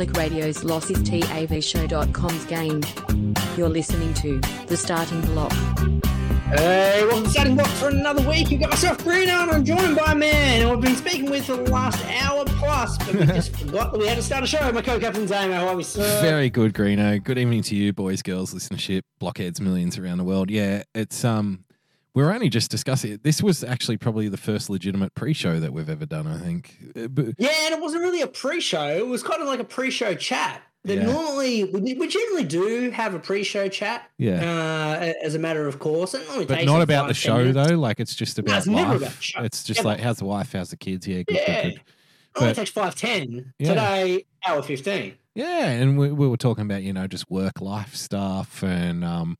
Public Radio's Loss is TAVShow.com's game. You're listening to The Starting Bloc. Hey, welcome to Starting Bloc for another week. You've got myself, Greeno, and I'm joined by a man who I've been speaking with for the last hour plus, but we just forgot that we had to start a show. My co-captain, Damo. How are we, sir? Very good, Greeno. Good evening to you, boys, girls, listenership, blockheads, millions around the world. Yeah, it's um, we're only just discussing it. This was actually probably the first legitimate pre-show that we've ever done. I think. Uh, But Yeah, and it wasn't really a pre-show. It was kind of like a pre-show chat. That Yeah. normally we, we generally do have a pre-show chat. Yeah. Uh, as a matter of course, but not about the show minutes. though. Like it's just about it's never life. about the show. It's just like how's the wife? How's the kids? Yeah, good, Yeah. good, good. It only takes five ten. Yeah. Today, hour fifteen. Yeah, and we, we were talking about you know just work life stuff, and um,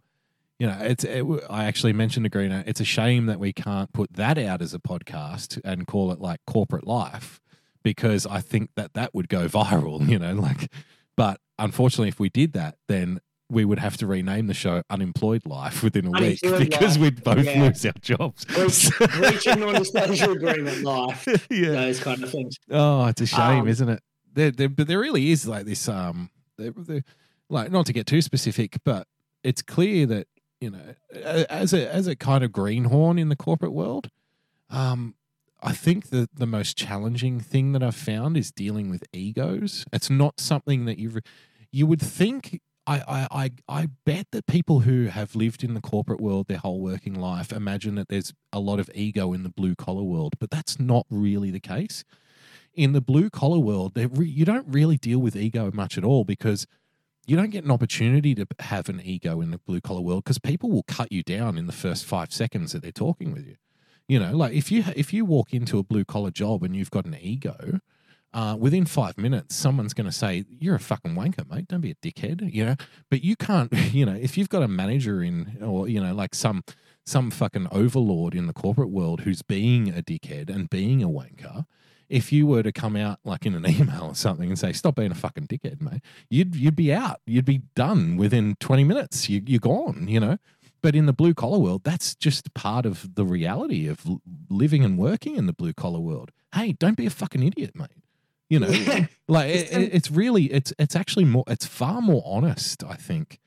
you know it's. It, I actually mentioned to Greeno, it's a shame that we can't put that out as a podcast and call it like corporate life, because I think that that would go viral. You know, like, but unfortunately, if we did that, then we would have to rename the show "Unemployed Life" within a week because Life, we'd both yeah. lose our jobs. Breach, breaching non-disclosure agreement life. yeah. Those kind of things. Oh, it's a shame, Um, isn't it? There, there, but there really is like this. Um, there, like not to get too specific, but it's clear that you know, as a as a kind of greenhorn in the corporate world, um, I think that the most challenging thing that I've found is dealing with egos. It's not something that you you would think. I, I, I, I bet that people who have lived in the corporate world their whole working life imagine that there's a lot of ego in the blue collar world, but that's not really the case in the blue collar world, re- you don't really deal with ego much at all because you don't get an opportunity to have an ego in the blue collar world because people will cut you down in the first five seconds that they're talking with you. You know, like if you if you walk into a blue collar job and you've got an ego, uh, within five minutes, someone's going to say, "You're a fucking wanker, mate. Don't be a dickhead." You know, but you can't. You know, if you've got a manager in, or you know, like some some fucking overlord in the corporate world who's being a dickhead and being a wanker, if you were to come out like in an email or something and say, "Stop being a fucking dickhead, mate," you'd you'd be out. You'd be done within twenty minutes. You, you're gone. You know. But in the blue collar world, that's just part of the reality of living and working in the blue collar world. Hey, don't be a fucking idiot, mate. You know, like it, it- it's really it's it's actually more it's far more honest. I think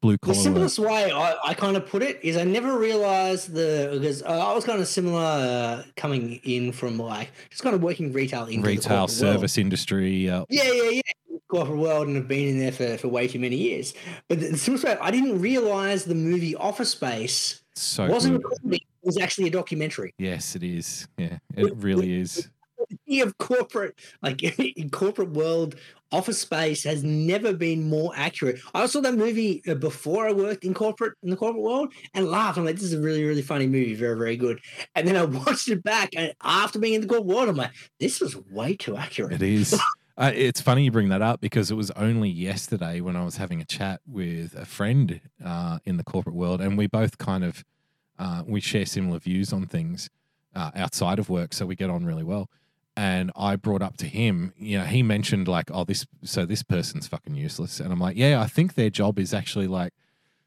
blue The collar. work. simplest way I, I kind of put it is I never realized the because I was kind of similar uh, coming in from like just kind of working retail into retail service industry. Uh, Yeah, yeah, yeah. Corporate world and have been in there for, for way too many years. But the, the simplest way, I didn't realize the movie Office Space so wasn't good. a comedy. It was actually a documentary. Yes, it is. Yeah, it really is. The of corporate, like in corporate world, Office Space has never been more accurate. I saw that movie uh, before I worked in corporate in the corporate world and laughed. I'm like, this is a really, really funny movie, very, very good. And then I watched it back, and after being in the corporate world, I'm like, this was way too accurate. It is. Uh, it's funny you bring that up because it was only yesterday when I was having a chat with a friend uh, in the corporate world, and we both kind of uh, we share similar views on things uh, outside of work, so we get on really well. And I brought up to him, you know, he mentioned like, oh, this, so this person's fucking useless, and I'm like, yeah, I think their job is actually like,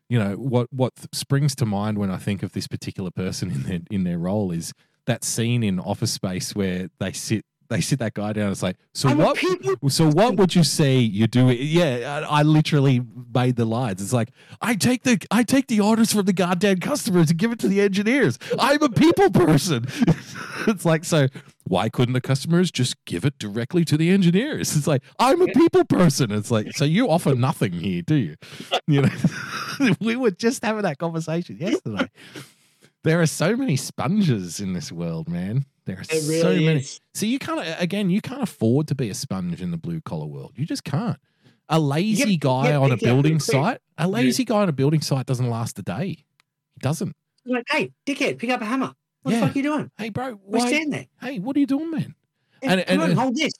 you know, what what springs to mind when I think of this particular person in their in their role is that scene in Office Space where they sit they sit that guy down. It's like, so I'm what? So what would you say you do? Yeah, I, I literally made the lines. It's like I take the I take the orders from the goddamn customers and give it to the engineers. I'm a people person. it's like so. Why couldn't the customers just give it directly to the engineers? It's like I'm a people person. It's like so you offer nothing here, do you? You know, we were just having that conversation yesterday. There are so many sponges in this world, man. There are It so many. is. So you can't again, you can't afford to be a sponge in the blue collar world. You just can't. A lazy get- guy get on a building site, a lazy guy on a building site doesn't last a day. He doesn't. like, hey, dickhead, pick up a hammer. What Yeah. the fuck are you doing? Hey, bro, We why? stand there. Hey, what are you doing, man? Hey, And- come and- on, hold this.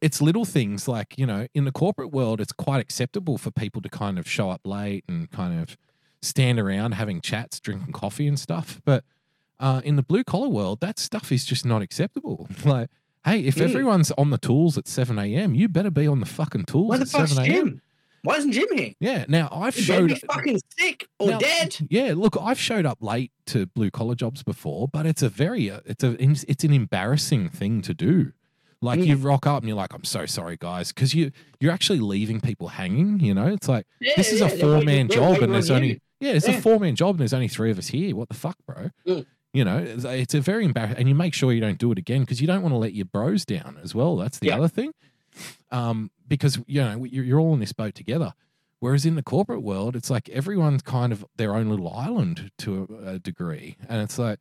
It's little things like you know, in the corporate world, it's quite acceptable for people to kind of show up late and kind of stand around having chats, drinking coffee and stuff. But uh, in the blue collar world, that stuff is just not acceptable. Like, hey, if Mm. everyone's on the tools at seven a.m., you better be on the fucking tools Why the at fuck's seven a.m. Why isn't Jim here? Yeah. Now I've He showed be fucking sick or Now- dead. Yeah, look, I've showed up late to blue collar jobs before, but it's a very uh, it's a it's an embarrassing thing to do. Like Mm. you rock up and you're like, I'm so sorry, guys, because you you're actually leaving people hanging. You know, it's like Yeah, this is yeah, a four man job and there's on only you. yeah, it's Yeah. a four man job and there's only three of us here. What the fuck, bro? Mm. You know, it's, a very embarrassing, and you make sure you don't do it again because you don't want to let your bros down as well. That's the Yeah. other thing, um, because you know you're, you're all in this boat together. Whereas in the corporate world, it's like everyone's kind of their own little island to a, a degree, and it's like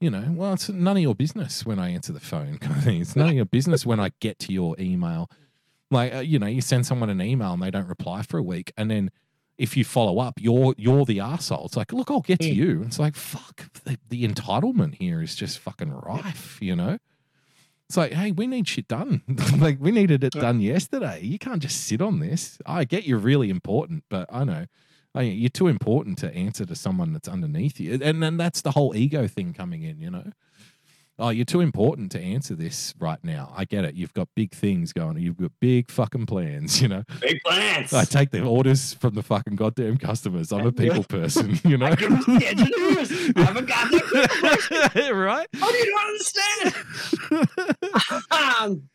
you know, well, it's none of your business when I answer the phone. Kind of thing. It's none of your business when I get to your email. Like, uh, you know, you send someone an email and they don't reply for a week, and then if you follow up, you're you're the asshole. It's like, look, I'll get to Mm. you. It's like, fuck, the, the entitlement here is just fucking rife. You know, it's like, hey, we need shit done. like, we needed it done yesterday. You can't just sit on this. I get you're really important, but I know. I, you're too important to answer to someone that's underneath you, and then that's the whole ego thing coming in. You know, oh, you're too important to answer this right now. I get it. You've got big things going. You've got big fucking plans. You know, Big plans. I take the orders from the fucking goddamn customers. I'm a people person. You know, I give the engineers. I haven't got that. right? How do you not understand? um,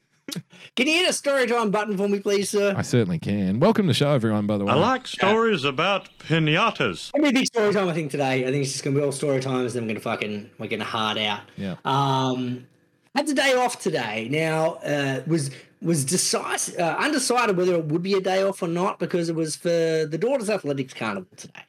can you hit a story time button for me, please, sir? I certainly can. Welcome to the show, everyone. By the way, I like stories about pinatas. Gonna be a big story time, I think, today. I think it's just gonna be all story times, then we're gonna fucking we're gonna hard out. yeah. Um, had the day off today. Now uh, was was decisive, uh, undecided whether it would be a day off or not because it was for the daughters' athletics carnival today.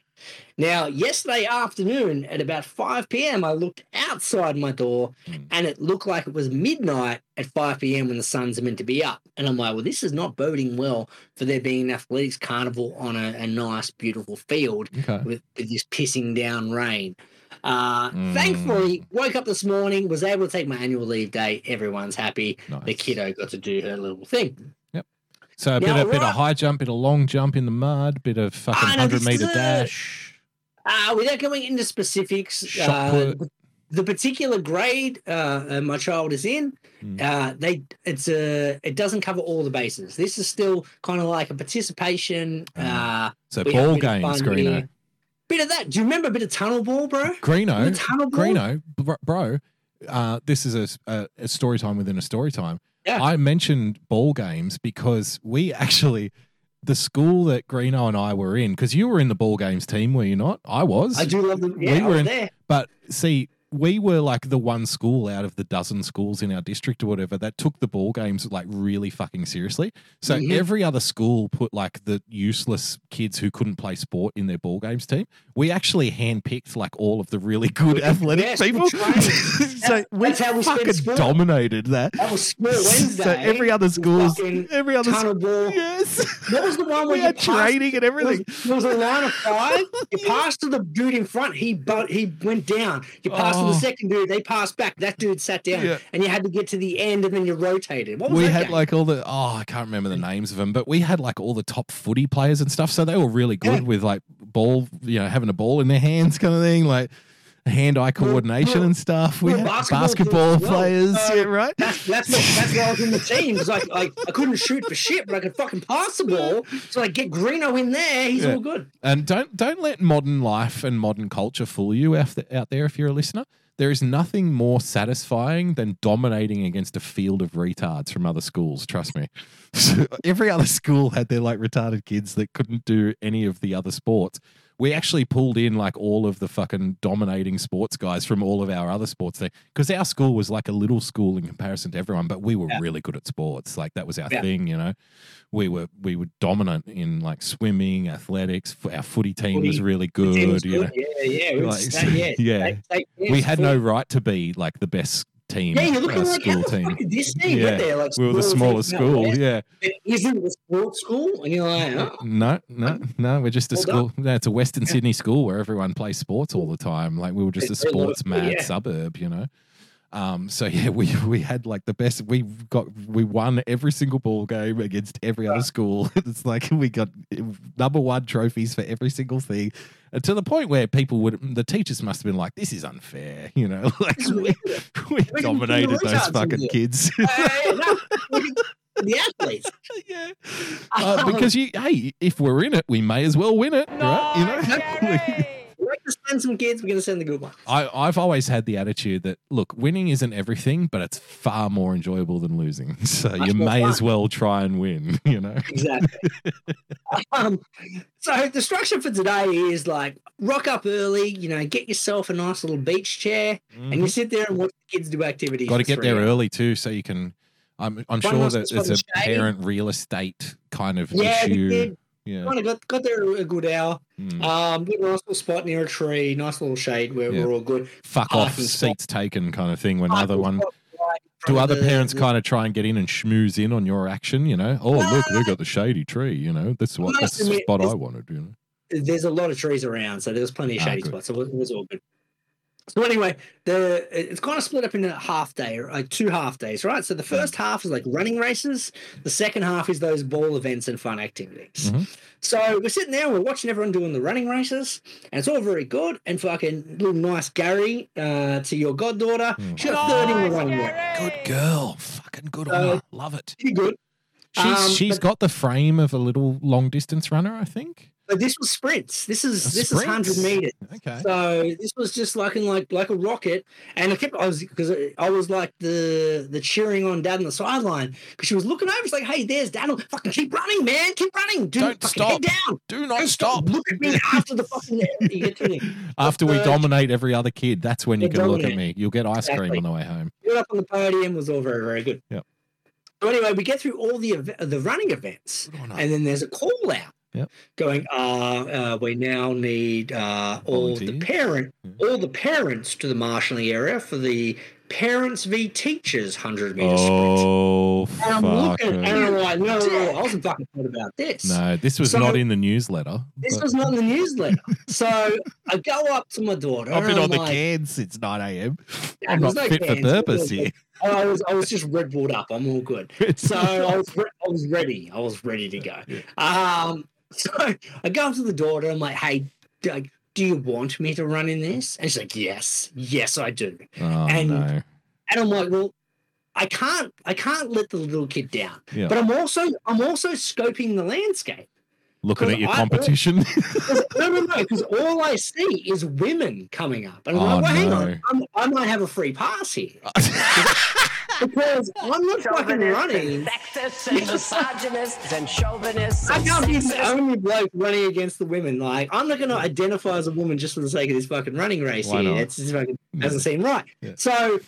Now, yesterday afternoon at about 5 p.m., I looked outside my door Mm. and it looked like it was midnight at 5 p.m. when the suns meant to be up. And I'm like, well, this is not boding well for there being an athletics carnival on a, a nice, beautiful field Okay. with, with this pissing down rain. Uh, Mm. Thankfully, woke up this morning, was able to take my annual leave day. Everyone's happy. The kiddo got to do her little thing. Yep. So a bit, Now, a bit of high jump, bit of long jump in the mud, bit of fucking Ah, hundred this meter is a- dash. Uh, without going into specifics, uh, the, particular grade uh, uh, my child is in, Mm. uh, they it's a it doesn't cover all the bases. This is still kind of like a participation. Uh, So we have a ball games, Greeno. here. Bit of that. Do you remember a bit of tunnel ball, bro? Greeno, tunnel ball. Greeno, bro, bro uh, this is a, a, a story time within a story time. Yeah. I mentioned ball games because we actually, the school that Greeno and I were in, because you were in the ball games team, were you not? I was. I do love them. We Yeah, I were was in- there. But see, we were like the one school out of the dozen schools in our district or whatever that took the ball games like really fucking seriously. So Mhm. every other school put like the useless kids who couldn't play sport in their ball games team. We actually handpicked like all of the really good athletic Yes, people. we so we That's how we fucking dominated that. That was Sport Wednesday. So every other schools, every other tunnel ball. yes, That was the one where we you had training and There everything. was, there was a line of five. You passed to the dude in front. He but he went down. You passed to Oh. the second dude. They passed back. That dude sat down, Yeah. and you had to get to the end, and then you rotated. What was we had game? like all the oh I can't remember the names of them, but we had like all the top footy players and stuff. So they were really good Yeah. with like ball, you know, having a ball in their hands, kind of thing, like hand-eye coordination and stuff. We had basketball basketball, as well. players, Uh, yeah, right. That's that's what, that's why I was in the team because like like I couldn't shoot for shit, but I could fucking pass the ball. So like get Greeno in there, he's Yeah. all good. And don't don't let modern life and modern culture fool you out out there. If you're a listener, there is nothing more satisfying than dominating against a field of retards from other schools. Trust me. Every other school had their like retarded kids that couldn't do any of the other sports. We actually pulled in like all of the fucking dominating sports guys from all of our other sports there because our school was like a little school in comparison to everyone, but we were Yeah. really good at sports. Like that was our Yeah. thing, you know we were we were dominant in like swimming, athletics. Our footy team was really good. was good. Yeah, yeah, Like, yeah, state we had no right to be like the best team. Yeah, you're uh, looking like how school the team. this team Yeah, there? Like We were the smallest school. Yeah. Isn't it a sports school? And you're like, oh. No, no, no. We're just a Well school. No, it's a Western Sydney school where everyone plays sports all the time. Like we were just a It's a sports mad yeah. suburb, you know. Um, so yeah, we we had like the best. We got we won every single ball game against every other school. it's like we got number one trophies for every single thing, to the point where people would the teachers must have been like, "This is unfair," you know. Like we, we dominated those fucking kids. Hey, no, the athletes. yeah, uh, because you hey, if we're in it, we may as well win it, right? You know. To send some kids. We're going to send the good ones. I, I've always had the attitude that look, winning isn't everything, but it's far more enjoyable than losing. So Much you may fun. as well try and win. You know. Exactly. um, so the structure for today is like rock up early, you know, get yourself a nice little beach chair, and you sit there and watch the kids do activities. Got to get there hours. early too, so you can. I'm I'm One sure that there's a the shade. parent real estate kind of Yeah, issue. Yeah. Kind of got, got there a good hour. Mm. Um, nice little spot near a tree, nice little shade where Yeah. we're all good. Fuck off, parking spot. seats taken kind of thing. When other one spot do other the- parents kind of try and get in and schmooze in on your action? You know, oh look, they got the shady tree. You know, that's what that's the spot I wanted. You know. there's a lot of trees around, so there was plenty of Ah, shady good. spots. So it was all good. So anyway, the it's kind of split up into half day, like two half days, right? So the Hmm. first half is like running races. The second half is those ball events and fun activities. Mhm. So we're sitting there, and we're watching everyone doing the running races, and it's all very good. And fucking little nice Gary uh, to your goddaughter, she got third in the running race. Good girl, fucking good on Uh, her. Love it. Pretty good. She's um, she's but- got the frame of a little long distance runner, I think. But this was sprints. This is A this is hundred meters. Okay. So this was just like in like like a rocket, and I kept I was because I was like the the cheering on dad on the sideline because she was looking over. She's like, "Hey, there's dad. Fucking keep running, man. Keep running. Dude, Don't fucking head stop. down. Do not Don't stop. Look at me after the fucking you get to me. After we Uh, dominate every other kid, that's when you can look at me. You'll get ice cream on the way home. Got up on the podium was all very very good. Yep. So anyway, we get through all the ev- the running events. And then there's a call out Yep. going uh, uh we now need uh all the parent Yeah. all the parents to the marshalling area for the parents v teachers 100 meter sprint Oh, and i'm looking and i'm like no, no, no i wasn't fucking thought about this No, this was So- not in the newsletter. this but- was not in the newsletter so i go up to my daughter I've been on I'm the like, cans since 9 a.m. I'm not no fit for purpose here. I was I was just red bulled up. I'm all good. So I was re- I was ready. I was ready to go. Um, so I go up to the daughter. And I'm like, hey, do, like, do you want me to run in this? And she's like, yes, yes, I do. Oh, And- no. And I'm like, well, I can't I can't let the little kid down. Yeah. But I'm also I'm also scoping the landscape. Looking at your I- competition. 'Cause- no, no, no, because all I see is women coming up. And I'm Oh, like, well, hang no. on, I'm, I might have a free pass here. Because I'm not fucking running. Sexist and misogynist and chauvinist. I can't be the only bloke running against the women. Like, I'm not going to identify as a woman just for the sake of this fucking running race Why here. not? It's just fucking doesn't seem right. Yeah. So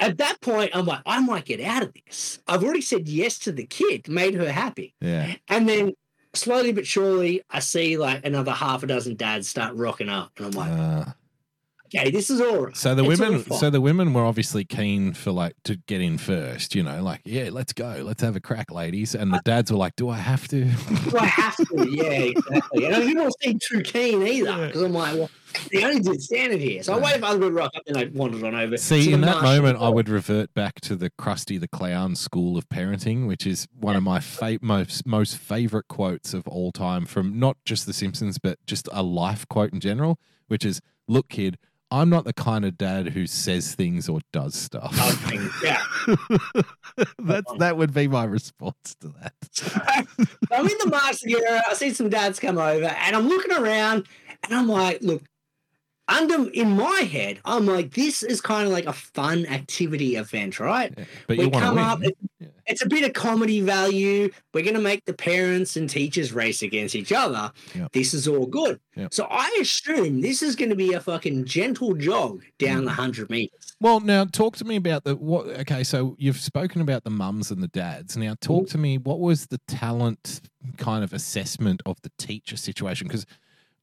at that point, I'm like, I might get out of this. I've already said yes to the kid, made her happy. yeah. And then slowly but surely, I see like another half a dozen dads start rocking up. And I'm like, Uh, okay, this is all right. so the It's women, so the women were obviously keen for like to get in first. You know, like yeah, let's go, let's have a crack, ladies. And the uh, dads were like, "Do I have to?" Do I have to? Yeah, exactly. And I didn't want to seem too keen either because I'm like, well, the only dude standing here. So I waited for other people to rock up and I wandered on over. See, in that moment, I would revert back to the Krusty the Clown school of parenting, which is one of my fa- most most favorite quotes of all time from not just The Simpsons, but just a life quote in general, which is, "Look, kid." I'm not the kind of dad who says things or does stuff. Yeah. That's that would be my response to that. I'm in the master area. I see some dads come over, and I'm looking around, and I'm like, look, under in my head, I'm like, this is kind of like a fun activity event, right? Yeah, But we you want to come win. up. it- Yeah. It's a bit of comedy value. We're going to make the parents and teachers race against each other. Yep. This is all good. Yep. So I assume this is going to be a fucking gentle jog down Mm. the hundred meters. Well, now talk to me about the what. Okay, so you've spoken about the mums and the dads. Now, talk to me. What was the talent kind of assessment of the teacher situation? Because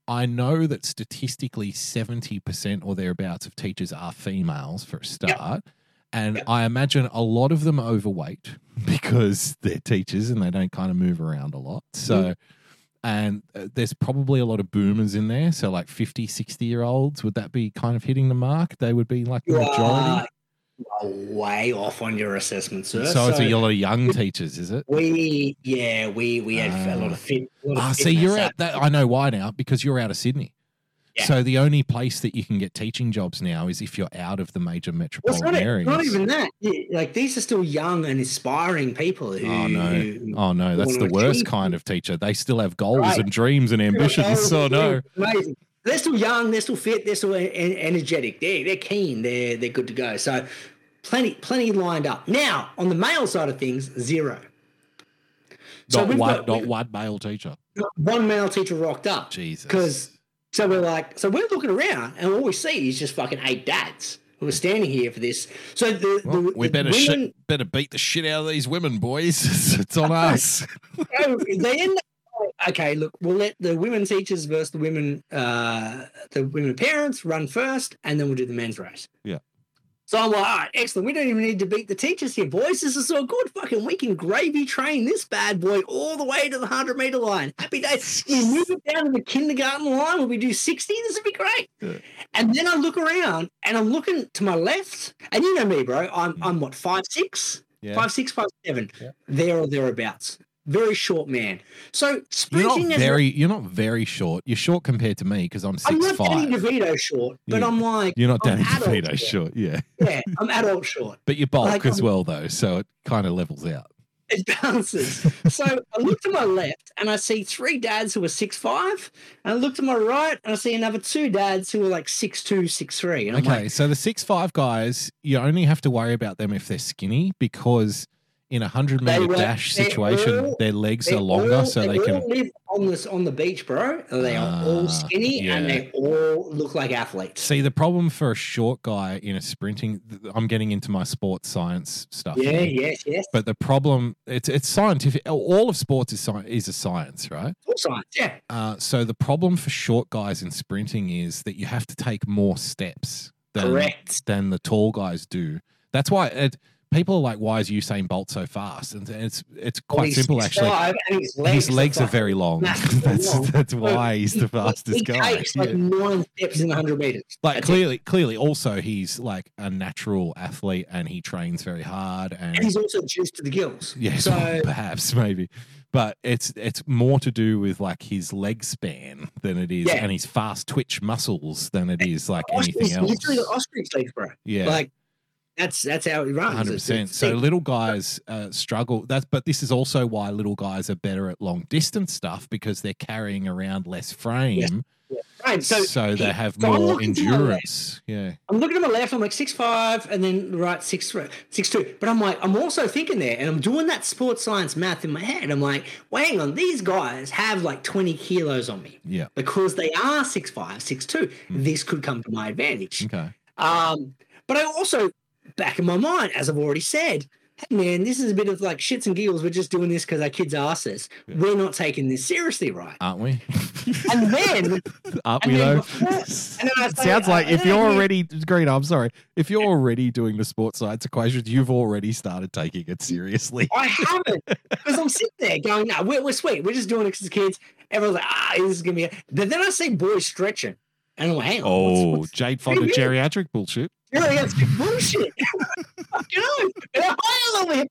I know that statistically, seventy percent or thereabouts of teachers are females for a start, and Yep. I imagine a lot of them overweight because they're teachers and they don't kind of move around a lot. So. Mm-hmm. And uh, there's probably a lot of boomers in there. So, like 50, 60 year olds, would that be kind of hitting the mark? They would be like the You majority. are way off on your assessment, sir. So it's a lot of young teachers, is it? We yeah, we we had a lot of fit. lot of Ah, see, you're out. That I know why now because you're out of Sydney. Yeah. So the only place that you can get teaching jobs now is if you're out of the major Well, metropolitan not, areas. not even that. Like these are still young and aspiring people who. Oh no! Oh no! That's the worst achieve- kind of teacher. They still have goals Right. and dreams and ambitions. Oh, So no. Amazing. they're still young, they're still fit, they're still en- en- energetic. They're they're keen, they're they're good to go. So plenty plenty lined up. Now on the male side of things, zero. So not we've one, got- not one male teacher. One male teacher rocked up. Jesus. Because so we're like, so we're looking around, and all we see is just fucking eight dads who are standing here for this. So the, Well, the we the better women, shit, better beat the shit out of these women, boys. it's on us. they end up, okay, look, we'll let the women teachers versus the women, uh, the women parents run first, and then we'll do the men's race. Yeah. So I'm like, all right, excellent. We don't even need to beat the teachers here, boys. This is so good. Fucking, we can gravy train this bad boy all the way to the 100 meter line. Happy days. We move it down to the kindergarten line where we do 60. This would be great. Yeah. And then I look around and I'm looking to my left, and you know me, bro. I'm, mm. I'm what, five, six? Yeah. Five, six, five, seven. Yeah. There or thereabouts. Very short man. So You're not very. You're not very short. You're short compared to me because I'm I'm six not Danny. DeVito short, but Yeah. I'm like You're not I'm Danny DeVito short. Yeah, Yeah, I'm adult short. but you bulk Like, as I'm- well though, so it kind of levels out. It balances. so I look to my left and I see three dads who are six five, and I look to my right and I see another two dads who are like six two, six three. Okay, like, so the six five guys, you only have to worry about them if they're skinny because in a hundred meter were- dash situation, all- their legs are longer, all- so they can. all live on this on the beach, bro. They are Ah, all skinny and they all look like athletes. See, the problem for a short guy in a sprinting, I'm getting into my sports science stuff. Yeah, here. yes, yes. But the problem, it's it's scientific. All of sports is sci- is a science, right? All science, yeah. Uh, so the problem for short guys in sprinting is that you have to take more steps than Correct. than the tall guys do. That's why it, people are like, "Why is Usain Bolt so fast?" And it's it's quite he's simple actually. his legs, His legs are fucking very long. that's long. that's why he's the he- fastest he guy. takes like Yeah. nine steps in hundred meters. Like That's it. clearly, clearly, also he's like a natural athlete and he trains very hard and and he's also juiced to the gills. Yes, So perhaps maybe, but it's it's more to do with like his leg span than it is, Yeah. and his fast twitch muscles than it is like anything else. literally the ostrich legs, bro. Yeah, Like that's that's how he runs. Hundred percent. So little guys uh, struggle. That's but this is also why little guys are better at long distance stuff because they're carrying around less frame, Right, so, so, they he- have so more looking to my left. endurance. Yeah, I'm looking at my left. I'm like six five, and then right six six two. But I'm like, I'm also thinking there, and I'm doing that sports science math in my head. I'm like, well, hang on, these guys have like 20 kilos on me yeah. because they are six five, six two. This could come to my advantage. Okay. Um, but I also, back in my mind, as I've already said, hey man, this is a bit of like shits and giggles. We're just doing this because our kids ask us. We're not taking this seriously, right? Aren't we? And then, Aren't and we then though? and say, Sounds like if you're already green, I'm sorry. If you're already doing the sports science equations, you've already started taking it seriously. I haven't because I'm sitting there going, no, we're, we're sweet. We're just doing it because the kids. Everyone's like, ah, this is gonna be. A... But then I see boys stretching, and I'm like, hang on, Oh, what's, what's Jane Fonda Yeah. geriatric bullshit. Really that's bullshit. you know, and I'm high a little bit.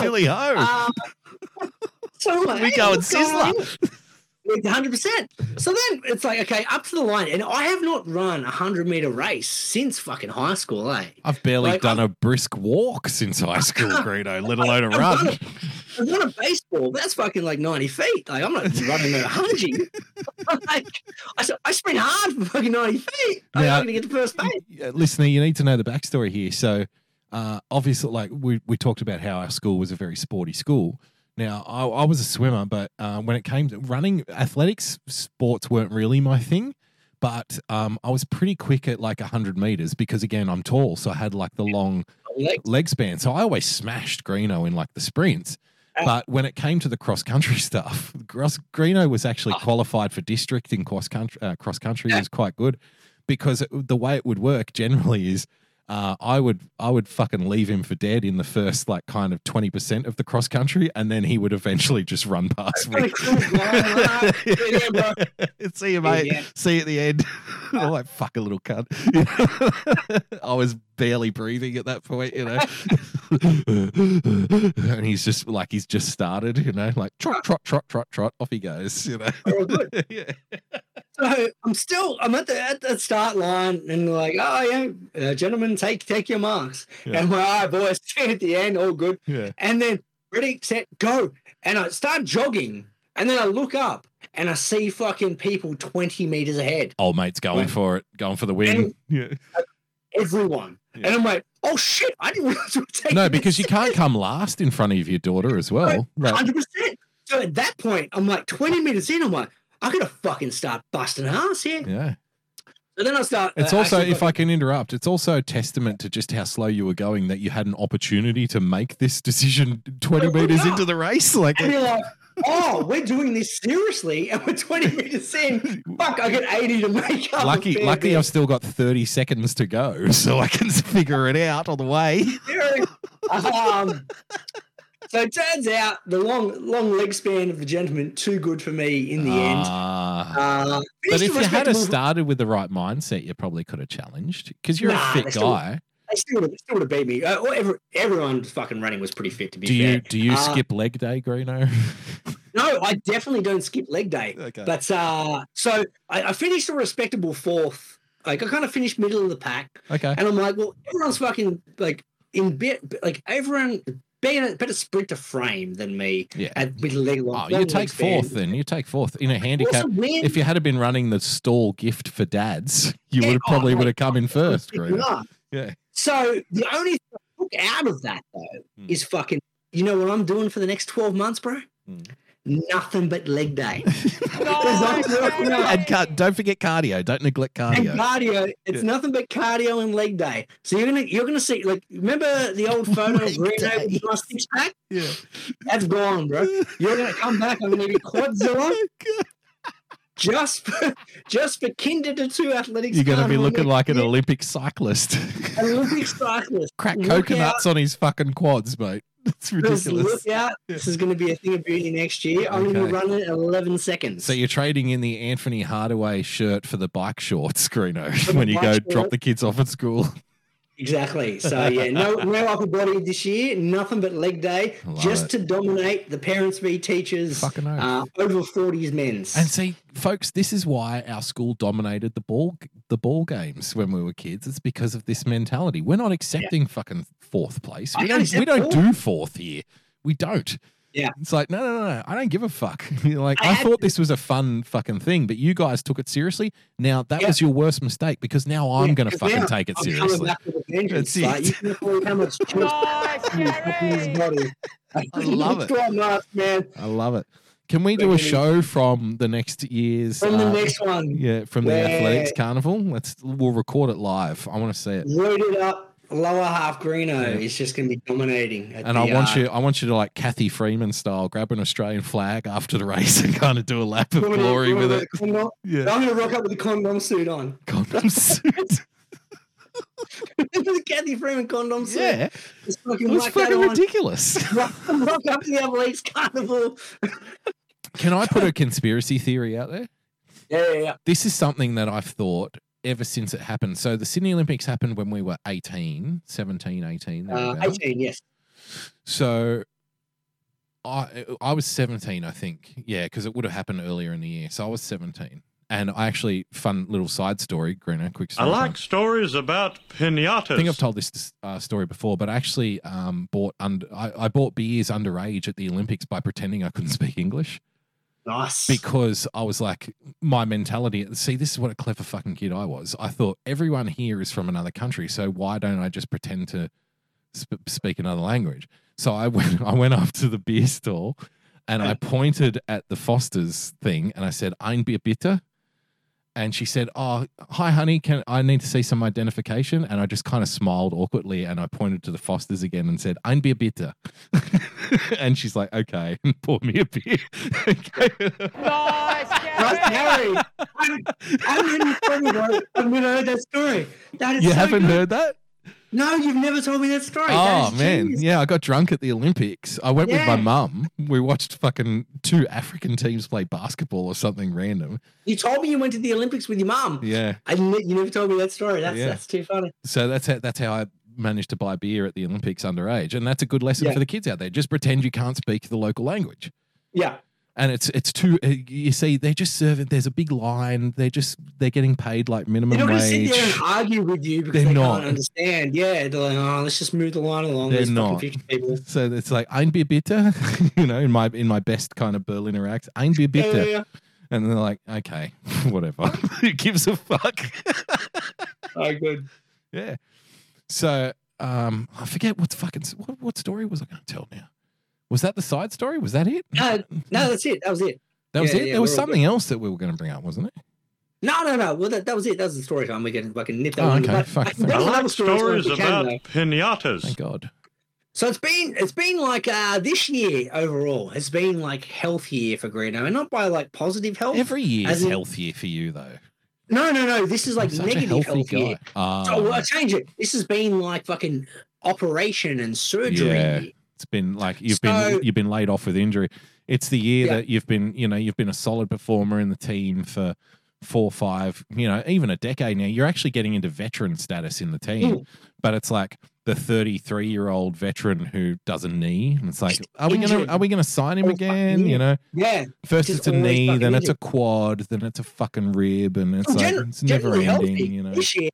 Billy Ho. Um, so like, We what's going Sizzler. Hundred percent. So then it's like, okay, up to the line, and I have not run a hundred meter race since fucking high school, eh? I've barely like, done I'm- a brisk walk since high school, Greeno, let alone a I've run. a- I've run a baseball. That's fucking like ninety feet. Like I'm not running at hundred. like I, I sprint hard for fucking ninety feet. I'm not gonna get to first base. Listener, you need to know the backstory here. So, uh, obviously, like we, we talked about how our school was a very sporty school. Now, I, I was a swimmer, but uh, when it came to running, athletics sports weren't really my thing. But um, I was pretty quick at like 100 meters because, again, I'm tall. So I had like the long Like, leg span. So I always smashed Greeno in like the sprints. Ah. But when it came to the cross country stuff, Greeno was actually qualified for district in cross country. Uh, cross country Yeah. was quite good because it, the way it would work generally is uh, I would I would fucking leave him for dead in the first like kind of twenty percent of the cross country, and then he would eventually just run past me. Kinda cruise line, right? Yeah, bro. See you, mate. Yeah. See you at the end. I'm like, fuck a little cunt. I was barely breathing at that point, you know. and he's just like, he's just started, you know, like trot, trot, trot, trot, trot. Off he goes, you know. We're good. yeah. So I'm still I'm at the at the start line and like, oh yeah, uh, gentlemen, take take your marks. Yeah. And all right, boys, at the end, all good. Yeah. And then ready, set, go. And I start jogging. And then I look up and I see fucking people 20 meters ahead. Old mate's going Right. for it, going for the win. Yeah. Everyone. Yeah. And I'm like, oh shit, I didn't realize we were taking No, because you can't come last in front of your daughter as well. Hundred percent. So at that point, I'm like 20 minutes in. I'm like, I gotta fucking start busting ass here. yeah. So then I start. It's uh, also, if I can interrupt, it's also a testament to just how slow you were going that you had an opportunity to make this decision 20 meters into the race. Like, and you're like, oh, we're doing this seriously, and we're 20 minutes in. Fuck, I get 80 to make up. lucky, lucky, bit. I've still got 30 seconds to go, so I can figure it out on the way. um, so it turns out the long, long leg span of the gentleman too good for me in the end. Ah. Uh, but if you had started with the right mindset, you probably could have challenged because you're Nah, a fit they still- guy. They still would have, still would have beat me. Uh, or every, everyone fucking running was pretty fit to be Do fair. you do you Uh, skip leg day, Greeno? No, I definitely don't skip leg day. Okay. But uh, so I, I finished a respectable fourth. Like I kind of finished middle of the pack, okay. and I'm like, well, everyone's fucking like in bit, like everyone being a better sprinter frame than me Yeah. at middle leg. Oh, you leg take fourth then. You take fourth in a Also handicap. win. If you had been running the Stawell Gift for dads, you Yeah, would have oh, probably mate, would have come in first, Fucking Greeno. Yeah. So the only thing I took out of that though Hmm. is fucking. You know what I'm doing for the next 12 months, bro? Hmm. Nothing but leg day. I'm. And car- don't forget cardio. Don't neglect And cardio. cardio, it's Yeah. nothing but cardio and leg day. So you're gonna you're gonna see like remember the old photo of Leg Greeno with my six pack? Yeah. That's gone, bro. You're gonna come back. I'm gonna be quadzilla just for just for kinder to two athletics. You're going to be looking like an. Olympic cyclist. An Olympic cyclist. Crack Look coconuts on his fucking quads, mate. It's Just ridiculous. look out. This is going to be a thing of beauty next year. I'm going to Okay. be running 11 seconds. So you're trading in the Anfernee Hardaway shirt for the bike shorts, Greeno, when you go short. drop the kids off at school. Exactly. So yeah, no no upper body this year. Nothing but leg day, just it. to dominate the parents v teachers Fucking uh, over 40s men's. And see, folks, this is why our school dominated the ball the ball games when we were kids. It's because of this mentality. We're not accepting fucking fourth place. I We don't don't we don't fourth. do fourth here. We don't. Yeah. It's like, no, no, no, no. I don't give a fuck. You're like, I I, had thought this was a fun fucking thing, but you guys took it seriously. Now that Yeah. was your worst mistake because now I'm Yeah, going to fucking now take it I'm seriously. back with a Like, you can afford how much juice his body. I love it. Twelve man. I love it. Can we do a show from the next year's From the uh, next one, Yeah, from the Yeah. athletics carnival. Let's we'll record it live. I want to see it. loaded up lower half Greeno is just going to be dominating. at And the, I want uh, you I want you to like Cathy Freeman style, grab an Australian flag after the race and kind of do a lap of glory with it. condom- Yeah. I'm going to rock up with a condom suit on. Condom suit. the Cathy Freeman condom suit. yeah. Just It fucking was whack fucking ridiculous. rock, rock up to the Athletes Carnival. Can I put a conspiracy theory out there? Yeah, yeah, yeah. This is something that I've thought ever since it happened. So the Sydney Olympics happened when we were 18, 17, 18. Uh, 18, yes. So I I was 17, I think. Yeah, because it would have happened earlier in the year. So I was 17. And I actually, fun little side story, Greeno, quick story. I story. like stories about pinatas. I think I've told this uh, story before, but I actually um, bought under I, I bought beers underage at the Olympics by pretending I couldn't speak English Nice. because I was like, my mentality. See, this is what a clever fucking kid I was. I thought everyone here is from another country, so why don't I just pretend to sp- speak another language? So I went, I went up to the beer stall, and I pointed at the Foster's thing, and I said, "Ein Bier bitte." And she said, "Oh, hi, honey. Can I need to see some identification?" And I just kind of smiled awkwardly, and I pointed to the Fosters again and said, "Ein Bier bitte." and she's like, "Okay," and poured me a beer. Nice, Harry. I'm, I'm really funny, bro. I've never heard that story. That is you so haven't good. heard that? No, you've never told me that story. Oh That man, genius. yeah, I got drunk at the Olympics. I went with my Yeah. mum. We watched fucking two African teams play basketball or something random. You told me you went to the Olympics with your mum. Yeah, I you never told me that story. That's Yeah. that's too funny. so that's how that's how I managed to buy beer at the Olympics underage, and that's a good lesson Yeah. for the kids out there. Just pretend you can't speak the local language. Yeah. And it's it's too uh, you see they're just serving. There's a big line. They're just they're getting paid like minimum They're not going to sit wage. there and argue with you because They're they not. can't understand. Yeah, they're like, oh, let's just move the line along. They're not. 50 people. So it's like ein Bier bitte, you know, in my in my best kind of Berliner accent. Ein Bier Yeah, bitte. yeah, yeah. And they're like, okay, whatever. Who gives a fuck? Oh, good. yeah. So um, I forget what fucking what, what story was I going to tell now? Was that the side story? Was that it? No, no, that's it. That was it. that was yeah, it. yeah, there was we're something else that we were going to bring up, wasn't it? No, no, no. Well, that, that was it. That was the story time. We can fucking nip that Oh, one. okay. Fuck, I thank can you. I like story stories if can, about though. pinatas. Thank God. So it's been it's been like uh this year overall has been like health year for Greeno, and not by like positive health. Every year As is in- healthier for you, though. no, no, no. This is like negative a healthy health guy. year. Ah, So well, I change it. This has been like fucking operation and surgery. Yeah. It's been like you've So- been you've been laid off with injury. It's the year Yeah. that you've been you know you've been a solid performer in the team for four, five, you know, even a decade now. You're actually getting into veteran status in the team, Mm. but it's like the 33 year old veteran who does a knee, and it's like, are we gonna are we gonna sign him again? You know, Yeah. first Just it's a knee, then it's a quad, then it's a fucking rib, and it's Well, like gener- it's never ending. You know, This year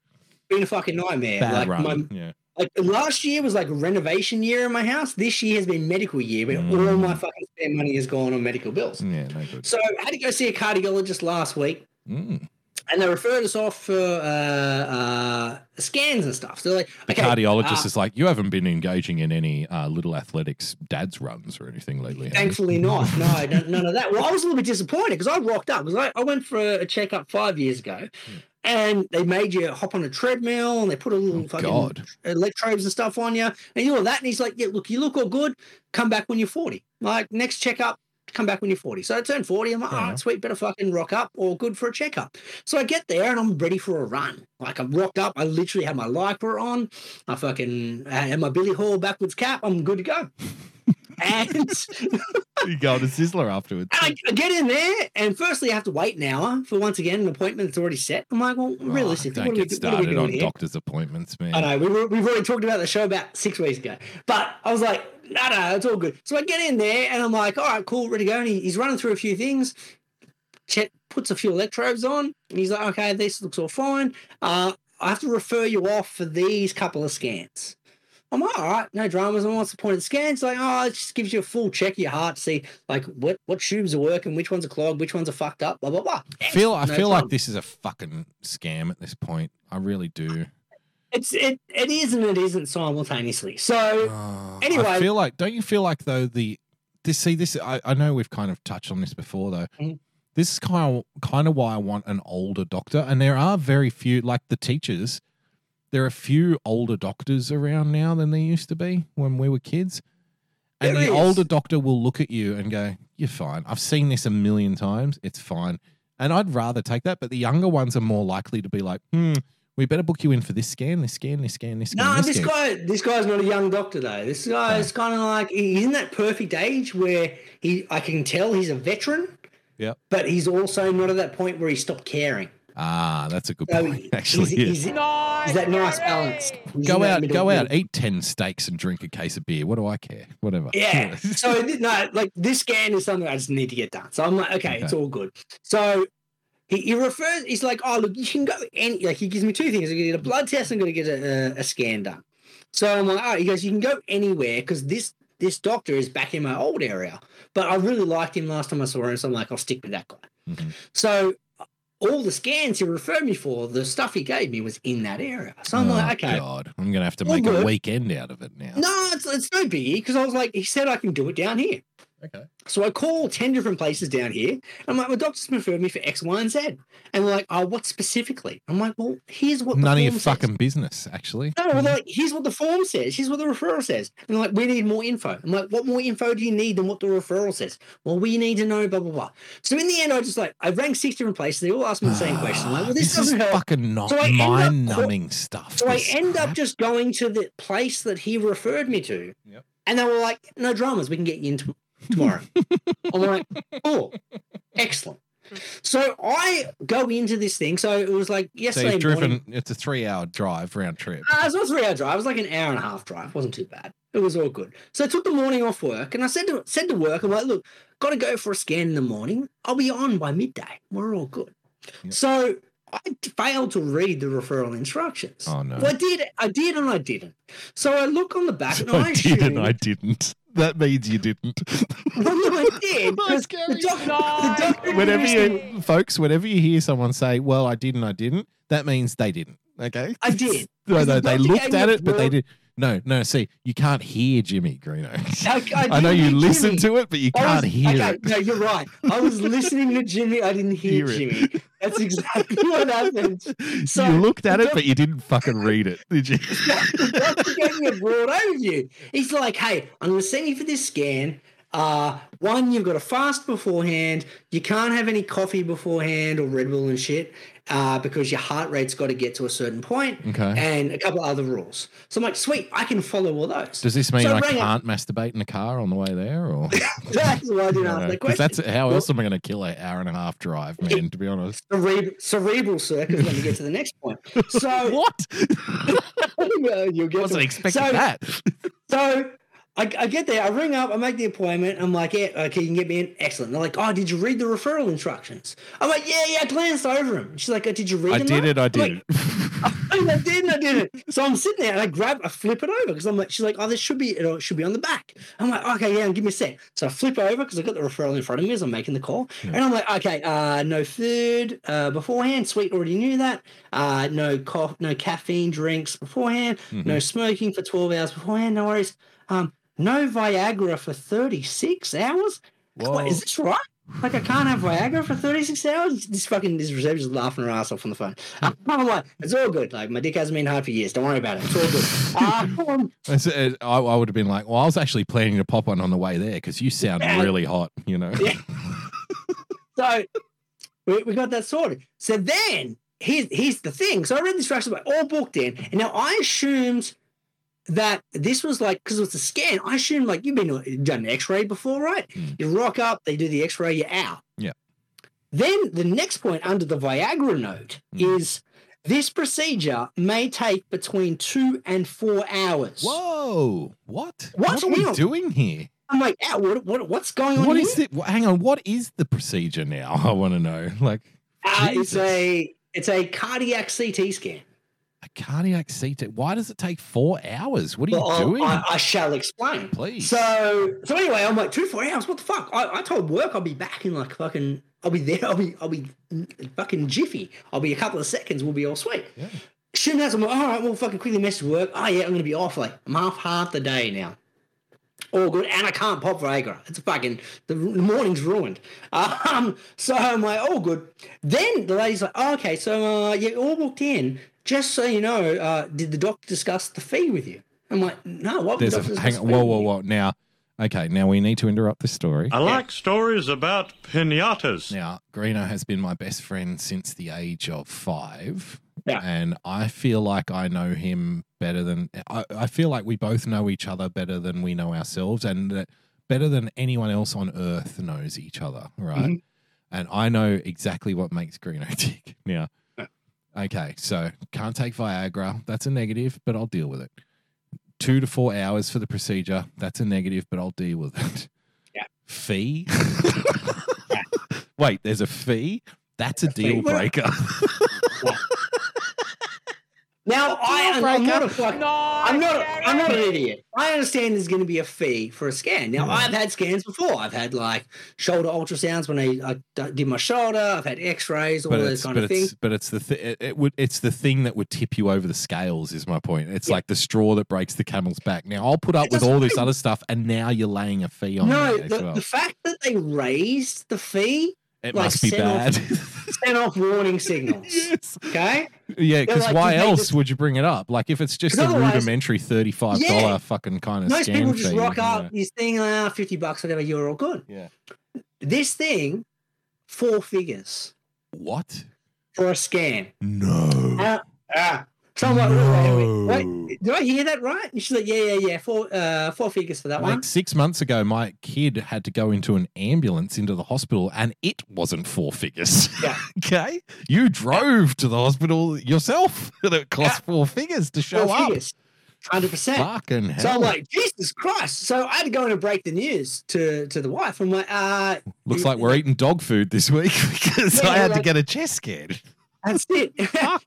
been a fucking nightmare. bad like run. my yeah. Like last year was like renovation year in my house. This year has been medical year, but all my Mm. fucking spare money has gone on medical bills. Yeah, no. So I had to go see a cardiologist last week. Mm. And they referred us off for uh, uh, scans and stuff. So they're like, The okay, cardiologist uh, is like, you haven't been engaging in any uh, little athletics dad's runs or anything lately. Thankfully not. No, no, none of that. Well, I was a little bit disappointed because I rocked up because I, I went for a, checkup five years ago, Hmm. and they made you hop on a treadmill and they put a little Oh, fucking God. electrodes and stuff on you, and you all that. And he's like, "Yeah, look, you look all good. Come back when you're 40. Like next checkup." Come back when you're 40. So I turned 40. I'm like, oh, all right, sweet, better fucking rock up, or good for a checkup. So I get there and I'm ready for a run. Like I'm rocked up. I literally have my Lycra on. I fucking uh, I have my Billy Hall backwards cap. I'm good to go. and you go to Sizzler afterwards. I, I get in there, and firstly, I have to wait an hour for once again an appointment that's already set. I'm like, well, Oh, realistically, don't what, are we, get we started on here? doctor's appointments, man. I know we were, we've already talked about the show about six weeks ago, but I was like, no, no, it's all good. So I get in there, and I'm like, all right, cool, ready to go. And he, he's running through a few things. Chet puts a few electrodes on, and he's like, okay, this looks all fine. Uh, I have to refer you off for these couple of scans. I'm like, all right, no dramas. And what's the point of the scans? Like, oh, it just gives you a full check of your heart to see like what what tubes are working, which ones are clogged, which ones are fucked up, blah blah blah. I feel I No feel like this is a fucking scam at this point. I really do. It's it it is and it isn't simultaneously. So Oh, Anyway. I feel like don't you feel like though the this see this I, I know we've kind of touched on this before though. Mhm. This is kind of kind of why I want an older doctor, and there are very few like the teachers. There are few older doctors around now than there used to be when we were kids. And There the is. older doctor will look at you and go, You're fine. I've seen this a million times. It's fine. And I'd rather take that. But the younger ones are more likely to be like, Hmm, we better book you in for this scan, this scan, this scan, this scan. no, this this scan. guy this guy's not a young doctor though. This guy is kind of like he's in that perfect age where he I can tell he's a veteran, Yep. but he's also not at that point where he stopped caring. Ah, that's a good So point. he's, Actually, he's, yeah. he's, he's that nice balance. He's go out, go out, eat ten steaks and drink a case of beer. What do I care? Whatever. Yeah. so no, like this scan is something I just need to get done. So I'm like, okay, it's all good. So he, he refers. He's like, oh look, you can go any. Like he gives me two things. I'm gonna get a blood test. I'm gonna get a, a, a scan done. So I'm like, oh, he goes, you can go anywhere because this this doctor is back in my old area. But I really liked him last time I saw him, so I'm like, I'll stick with that guy. Mhm. So all the scans he referred me for, the stuff he gave me was in that area. So I'm oh, like, okay, God, I'm gonna have to make a weekend out of it now. no, it's, it's no biggie because I was like, he said I can do it down here. Okay. So I call 10 different places down here. I'm like, my doctor's referred me for X, Y, and Z. And they're like, oh, what specifically? I'm like, well, here's what the None of your form says. fucking business, actually. No, well, they're like, here's what the form says. Here's what the referral says. And they're like, we need more info. I'm like, what more info do you need than what the referral says? Well, we need to know, blah, blah, blah. So in the end, I just like, I rang six different places. They all asked me the same ah, question. I'm like, well, this, this is doesn't help. fucking not So I end up mind numbing stuff. So I this end up just going to the place that he referred me to. Yep. And they were like, no dramas, we can get you in tom- tomorrow. I'm like, oh, excellent. So I go into this thing. So it was like So yesterday you've driven. morning. It's a three-hour drive round trip. Uh, it was not a three hour drive. It was like an hour and a half drive. It wasn't too bad. It was all good. So I took the morning off work and I said to said to work, I'm like, look, got to go for a scan in the morning. I'll be on by midday. We're all good. Yep. So I failed to read the referral instructions. Oh, no. Well, I did. I did and I didn't. So I look on the back and I I did and I didn't. That means you didn't. Well, no, I did. Nice, Gary. the doc- the doctor whenever you, folks, whenever you hear someone say, "Well, I didn't, I didn't," that means they didn't. Okay. I did. No, no, they looked at it, but they broad- did. No, no. See, you can't hear Jimmy Greeno. I, I know you listen Jimmy. to it, but you I can't was- hear okay, it. No, you're right. I was listening to Jimmy. I didn't hear, Hear it. Jimmy. That's exactly what happened. So, you looked at it, but you didn't fucking read it, did you? gave me a broad overview. He's like, "Hey, I'm going to send you for this scan. Uh, one, you've got to fast beforehand. You can't have any coffee beforehand or Red Bull and shit uh, because your heart rate's got to get to a certain point. Okay. And a couple other rules. So I'm like, sweet, I can follow all those. Does this mean So I can't masturbate in the car on the way there, or? That's why I didn't ask that question. that's how Well, else am I going to kill an hour and a half drive, man? To be honest. Cereb- cerebral circuit when we get to the next point. So What? You'll get wasn't to it. expecting so, that. So I, I get there, I ring up, I make the appointment. I'm like, yeah, okay, you can get me in. Excellent. They're like, oh, did you read the referral instructions? I'm like, yeah, yeah, I glanced over them. She's like, oh, did you read I them? did it. I did like, it. I didn't, I didn't. So I'm sitting there and I grab, I flip it over because I'm like, she's like, oh, this should be, it should be on the back. I'm like, okay, yeah, give me a sec. So I flip over because I've got the referral in front of me as I'm making the call. And I'm like, okay, uh, no food uh, beforehand. Sweet, already knew that. Uh, no co- no caffeine drinks beforehand. Mm-hmm. No smoking for 12 hours beforehand. No worries. Um, no Viagra for 36 hours. What, Whoa. is this right? Like I can't have Viagra for 36 hours? This fucking this receptionist is laughing her ass off on the phone. I'm like, it's all good. Like my dick hasn't been hard for years. Don't worry about it. It's all good. Um, It's- it- I, I would have been like, well, I was actually planning to pop one on the way there because you sound Yeah. really hot, you know. Yeah. so we, we got that sorted. So then here's here's the thing. So I read the instructions like all booked in, and now I assumed that this was like because it was a scan. I assume like you've been done an X-ray before, right? Mm. You rock up, they do the X-ray, you're out. Yeah. Then the next point under the Viagra note Mm. is this procedure may take between two and four hours. Whoa! What? What? What are we doing here? I'm like, "Ow, what, what, what's going on What here? is it? Hang on. What is the procedure now? I want to know. Like Uh, it's a it's a cardiac CT scan. A cardiac CT. Why does it take four hours? What are you Well, I'll- doing? I, I shall explain. Please. So so anyway, I'm like two four hours. What the fuck? I, I told work I'll be back in like fucking. I'll be there. I'll be I'll be fucking jiffy. I'll be a couple of seconds. We'll be all sweet. Yeah. Soon as I'm like, all right, we'll fucking quickly message work. Oh yeah, I'm gonna be off like I'm half half the day now. All good, and I can't pop Viagra. It's fucking the, the morning's ruined. Um, so I'm like, all good. Then the lady's like, oh, okay, so uh, all booked in. Just so you know, uh, did the doctor discuss the fee with you? I'm like, no. What? would There's the a doctor hang on. Whoa, whoa, whoa. Now, okay. Now we need to interrupt this story. I like stories about pinatas. Now, Greeno has been my best friend since the age of five. Yeah. And I feel like I know him better than I, I feel like we both know each other better than we know ourselves and that better than anyone else on earth knows each other, right? Mhm. And I know exactly what makes Greeno tick. Now, okay, so can't take Viagra. That's a negative, but I'll deal with it. Two to four hours for the procedure. That's a negative, but I'll deal with it. Yeah. Fee? Wait, there's a fee? That's a deal Well- breaker. Now I, I'm not a breaker. fuck. I'm not. A, I'm not an idiot. I understand there's going to be a fee for a scan. Now mm. I've had scans before. I've had like shoulder ultrasounds when I did my shoulder. I've had X-rays, all but those kind but of it's things. but it's the th- it, it would it's the thing that would tip you over the scales is my point. It's Yeah. like the straw that breaks the camel's back. Now I'll put up It with all this other stuff, and now you're laying a fee on No, me as the, well. the fact that they raised the fee it like, must be sent off- bad. sent off warning signals. yes. Okay, Yeah, because like, why else just- would you bring it up? Like if it's just a rudimentary thirty-five dollar Yeah. fucking kind of most scan people just fee, rock you up know. this thing, ah, fifty bucks, whatever. You're all good. Yeah. This thing, four figures What? for a scan. No. Ah, ah. So I'm like, wait, wait, wait, did I hear that right? And she's like, yeah, yeah, yeah, four, uh, four figures for that one. Like six months ago, my kid had to go into an ambulance into the hospital, and it wasn't four figures. Yeah. okay, you drove to the hospital yourself, and it cost Yeah. four figures to show Four up. figures, hundred percent. Fucking hell! So I'm like, Jesus Christ! So I had to go in and break the news to to the wife. I'm like, uh, Looks you- like we're eating dog food this week because Yeah, I had to get a chest scan. That's it.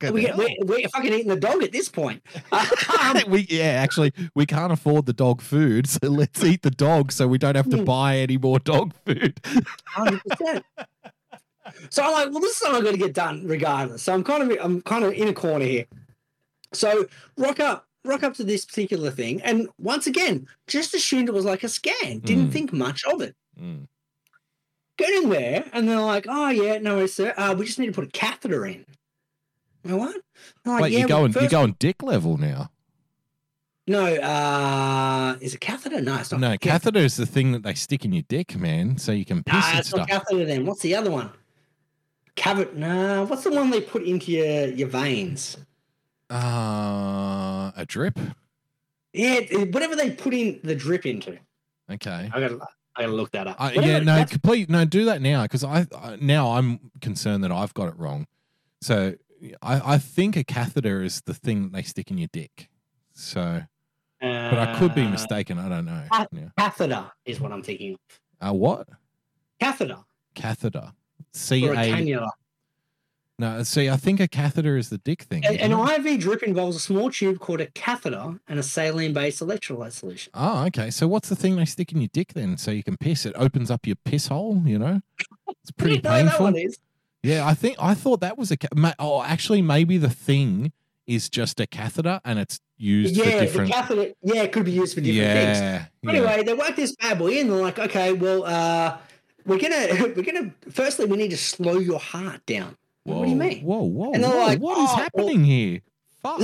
We, we're, we're fucking eating the dog at this point. Um, we yeah, actually, we can't afford the dog food, so let's eat the dog, so we don't have to Hmm. buy any more dog food. Hundred percent. So I'm like, well, this is something I've got to get done regardless. So I'm kind of I'm kind of in a corner here. So rock up, rock up to this particular thing, and once again, just assumed it was like a scan. Didn't Mm. think much of it. Mm. Get in there, and they're like, oh yeah, no, worries, sir. Uh, we just need to put a catheter in. You know what? I'm like, Wait, yeah, you're going you're first- going dick level now. No, uh, is it catheter? No, it's not. No, catheter is the thing that they stick in your dick, man, so you can piss Nah, and it's not stuff. catheter then. What's the other one? Cavit? Nah, what's the one they put into your, your veins? Uh, a drip. Yeah, whatever they put in the drip into. Okay. I gotta, I gotta look that up. Uh, yeah, no, complete. No, do that now because I, I now I'm concerned that I've got it wrong. So I, I think a catheter is the thing that they stick in your dick. So, but I could be uh, mistaken. I don't know. ca- Yeah. Catheter is what I'm thinking. of. Uh, what Catheter catheter? C or A. cannula. No, see, I think a catheter is the dick thing. A- An? IV drip involves a small tube called a catheter and a saline-based electrolyte solution. Oh, okay. So what's the thing they stick in your dick then, so you can piss? It opens up your piss hole. You know, it's pretty You know that painful. one is? Yeah, I think I thought that was a. Ca- ma- oh, actually, maybe the thing is just a catheter and it's used for Yeah, the catheter. Yeah, it could be used for different things. yeah, yeah. Anyway, they work this bad boy in. They're like, okay, well, uh, we're gonna, we're gonna. Firstly, we need to slow your heart down. What do you mean? Whoa, whoa, And they're whoa! like, what is "Oh, well- happening here? Fuck.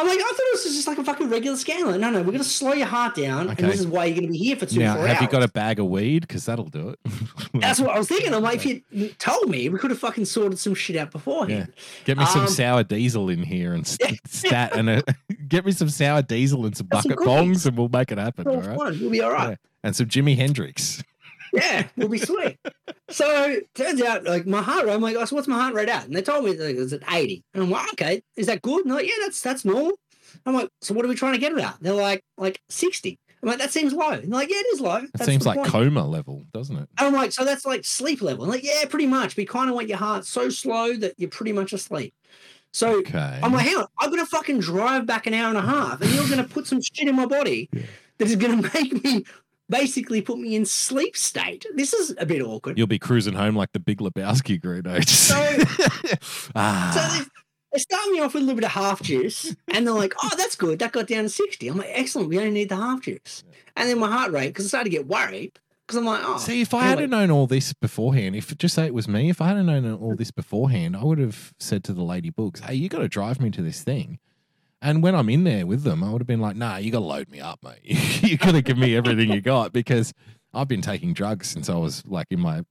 I'm like, I thought it was just like a fucking regular scan. Like, no, no, we're gonna slow your heart down, Okay. and this is why you're gonna be here for two, Now, have hours. you got a bag of weed? Because that'll do it. That's what I was thinking. I'm like, if you told me, we could have fucking sorted some shit out beforehand. Get me some Um, sour diesel in here and st- stat and a, get me some sour diesel and some That's some bucket bongs and we'll make it happen. All right. We'll be all right. Yeah. And some Jimi Hendrix. Yeah, we'll be sweet. so turns out, like my heart rate, I'm like, oh, so what's my heart rate at? And they told me like, it was at 80. And I'm like, okay, is that good? And they're like, yeah, that's that's normal. I'm like, so what are we trying to get it at? They're like, like 60. I'm like, that seems low. And they're like, yeah, it is low. It seems like point. coma level, doesn't it? And I'm like, so that's like sleep level. I'm like, yeah, pretty much. We kind of want your heart so slow that you're pretty much asleep. So Okay. I'm like, hang on, I'm gonna fucking drive back an hour and a half, and you're gonna put some shit in my body Yeah. that is gonna make me basically put me in sleep state. This is a bit awkward. You'll be cruising home like the Big Lebowski, Greeno. So- ah, So they, they start me off with a little bit of half juice, and they're like, "Oh, that's good. That got down to 60." I'm like, "Excellent. We only need the half juice." And then my heart rate, because I started to get worried, because I'm like, "Oh, See, if I And had I'm known all this beforehand, if just say it was me, if I had known all this beforehand, I would have said to the lady books, "Hey, you got to drive me to this thing." And when I'm in there with them, I would have been like, "Nah, you got to load me up, mate. you got to give me everything you got because I've been taking drugs since I was like in my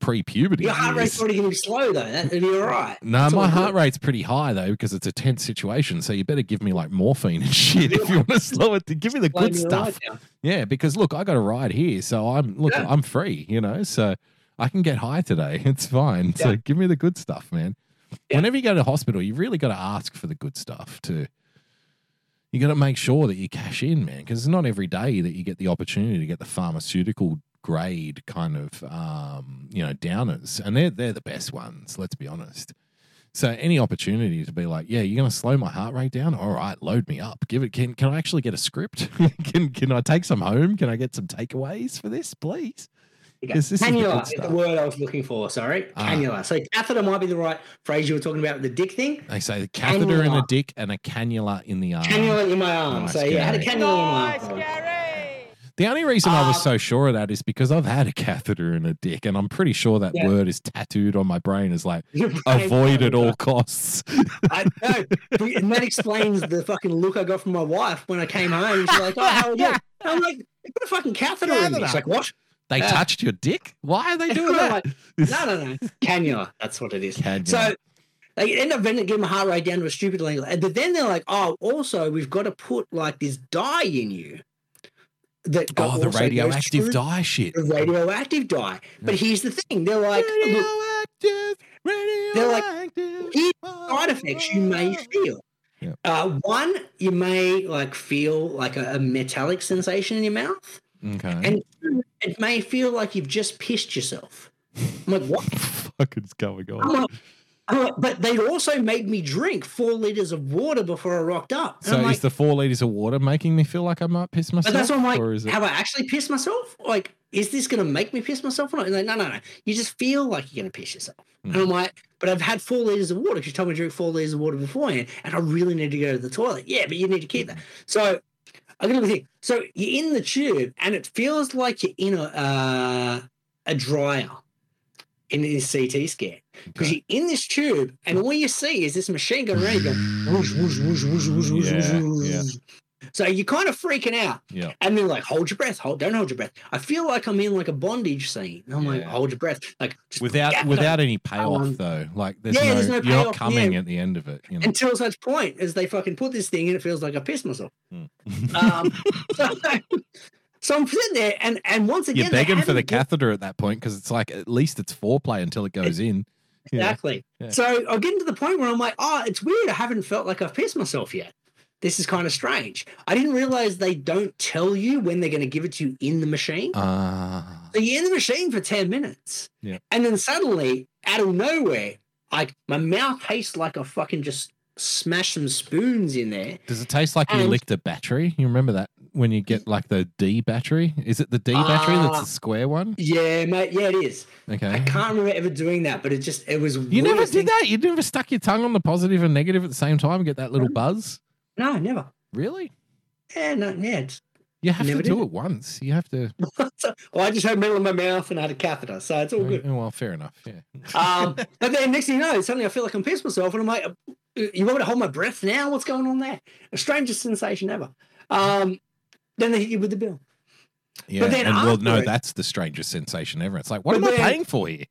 pre-puberty your heart rate's years." already going to be slow though. That'd be all right." No, all my good. heart rate's pretty high though because it's a tense situation. So you better give me like morphine and shit if you want to slow it. To give me the Slow good stuff. Yeah, because look, I got a ride here, so I'm look, Yeah. I'm free, you know, so I can get high today. It's fine. So Yeah. give me the good stuff, man. Yeah. Whenever you go to hospital, you really got to ask for the good stuff too. You got to make sure that you cash in, man, because it's not every day that you get the opportunity to get the pharmaceutical grade kind of, um, you know, downers, and they're they're the best ones. Let's be honest. So any opportunity to be like, yeah, you're going to slow my heart rate down. All right, load me up. Give it. Can can I actually get a script? can can I take some home? Can I get some takeaways for this, please? Okay. 'Cause this the Cannula good is the word I was looking for. Sorry, Ah. cannula. So catheter might be the right phrase you were talking about with the dick thing. They say the catheter in a dick and a cannula in the arm. Cannula in my arm. Nice, so yeah, I had a Gary. cannula in my arm. The only reason I was Uh, so sure of that is because I've had a catheter in a dick, and I'm pretty sure that Yeah. word is tattooed on my brain as like brain avoid at all costs. I know. And that explains the fucking look I got from my wife when I came home. She's like, oh, how are you? I'm like, you put a fucking catheter in me. She's like, what? They Yeah. touched your dick? Why are they doing that? like, no, no, no. Cannula. That's what it is. Cannula. So they end up getting my heart rate down to a stupid level. And But then they're like, oh, also, we've got to put like this dye in you. That oh, the radioactive dye shit. The radioactive dye. But here's the thing they're like, look, radioactive, They're like, radioactive. here's side effects you may feel. Yeah. Uh, one, you may like feel like a, a metallic sensation in your mouth, Okay. and it may feel like you've just pissed yourself. I'm like, what? The fuck is going on? like, but they also made me drink four liters of water before I rocked up. And So I'm is like, the four liters of water making me feel like I might piss myself? but that's what I'm like, or is it? have I actually pissed myself? Like, is this going to make me piss myself or not? And like, no, no, no. You just feel like you're going to piss yourself. Hmm. And I'm like, but I've had four liters of water because you told me to drink four liters of water beforehand, and I really need to go to the toilet. Yeah, but you need to keep that. So I'm going to think. So you're in the tube, and it feels like you're in a uh, a dryer in this CT scan because Okay. you're in this tube, and all you see is this machine going around, you go whoosh, whoosh, whoosh, whoosh, whoosh, whoosh, Yeah, whoosh, yeah. So you're kind of freaking out. Yeah. And they're like, hold your breath, hold, don't hold your breath. I feel like I'm in like a bondage scene. And I'm like, hold your breath. Like Without yeah, without any payoff Um, though, like there's, yeah, no, there's no you're payoff, not coming yeah. at the end of it. You know? until such point as they fucking put this thing in, it feels like I pissed myself. Hmm. Um, so, so I'm sitting there, and and once again, You're begging for the haven't catheter at that point because it's like at least it's foreplay until it goes in. Exactly. Yeah. So I'm getting to the point where I'm like, oh, it's weird. I haven't felt like I've pissed myself yet. This is kind of strange. I didn't realize they don't tell you when they're going to give it to you in the machine. Ah, So you're in the machine for 10 minutes. Yeah. And then suddenly, out of nowhere, like my mouth tastes like I fucking just smashed some spoons in there. does it taste like you And- licked a battery? You remember that when you get like the D battery? Is it the D battery that's Ah. the square one? Yeah, mate. Yeah, it is. Okay. I can't remember ever doing that, but it just, it was. You never did thing- that. You never stuck your tongue on the positive and negative at the same time and get that little buzz. No, never. Really? Yeah, no, yeah. It's, You have Never to do did. it once. You have to. so, well, I just had metal in my mouth and I had a catheter, so it's all good. Oh, well, fair enough. Yeah. Um, but then next thing you know, suddenly I feel like I'm pissed myself, and I'm like, "You want me to hold my breath now? What's going on there?" The strangest sensation ever. Um, then they hit you with the bill. Yeah. but then and well, no, it- that's the strangest sensation ever. It's like, what am I paying for here?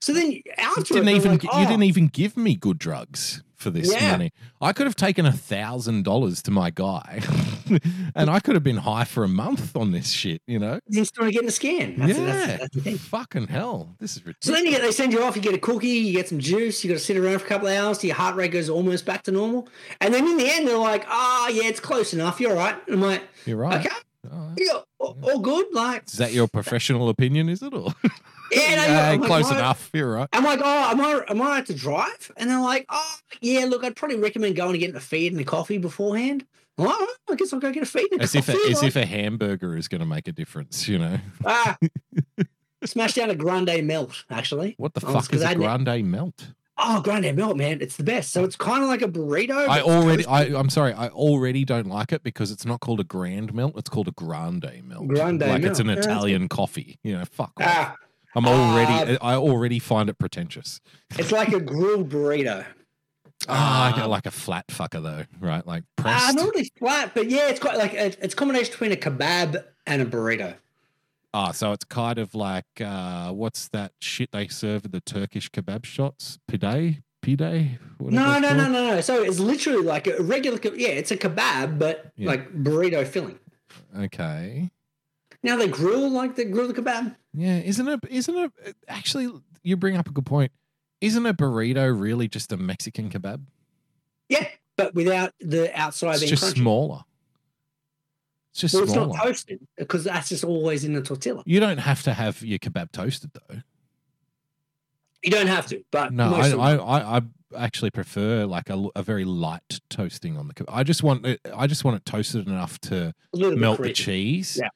So then after You didn't they're even like, "Oh." you didn't even give me good drugs for this Yeah. money. I could have taken a thousand dollars to my guy, and I could have been high for a month on this shit. You know? You're still getting a scan. That's, yeah. that's, that's the thing. Fucking hell, this is ridiculous. So then you get they send you off. You get a cookie. You get some juice. You got to sit around for a couple of hours. till Your heart rate goes almost back to normal. And then in the end, they're like, "Ah, yeah, it's close enough. You're all right." And I'm like, You're right. "Okay, All right. yeah, all, all good." Like, Is that your professional opinion? Is it or yeah, no, Yeah, like, close "No." enough? You're right. I'm like, oh, am I am I right to drive? And they're like, oh, yeah. Look, I'd probably recommend going and getting a feed and a coffee beforehand. Like, "Oh, I guess I'll go get a feed and a As if a, coffee. as if a hamburger is going to make a difference. You know ah, smash down a grande melt. Actually, what the fuck is a ne- grande melt? oh, grande melt, man, it's the best. So it's kind of like a burrito. I already. I, I'm sorry, I already don't like it because it's not called a grand melt; it's called a grande melt. Grande like it's an melt. Yeah, Italian coffee. You know, fuck. off. I'm already, uh, I already find it pretentious. it's like a grilled burrito. Ah, Ah. like a flat fucker though, right? Like Ah, pressed. not really flat, but yeah, it's quite like a, it's a combination between a kebab and a burrito. Ah, so it's kind of like uh, what's that shit they serve at the Turkish kebab shops? Pide, pide. No, no, no, no, no. So it's literally like a regular, yeah, it's a kebab, but Yeah. like burrito filling. Okay. Now they grill like they grill the kebab. Yeah, isn't it? Isn't it? Actually, you bring up a good point. Isn't a burrito really just a Mexican kebab? Yeah, but without the outside It's being just crunchy. smaller. It's just Well, it's smaller. not toasted because that's just always in the tortilla. you don't have to have your kebab toasted though. You don't have to, but No, I, I, I, I actually prefer like a, a very light toasting on the kebab. I just want it. I just want it toasted enough to a little bit melt the cheese. Yeah.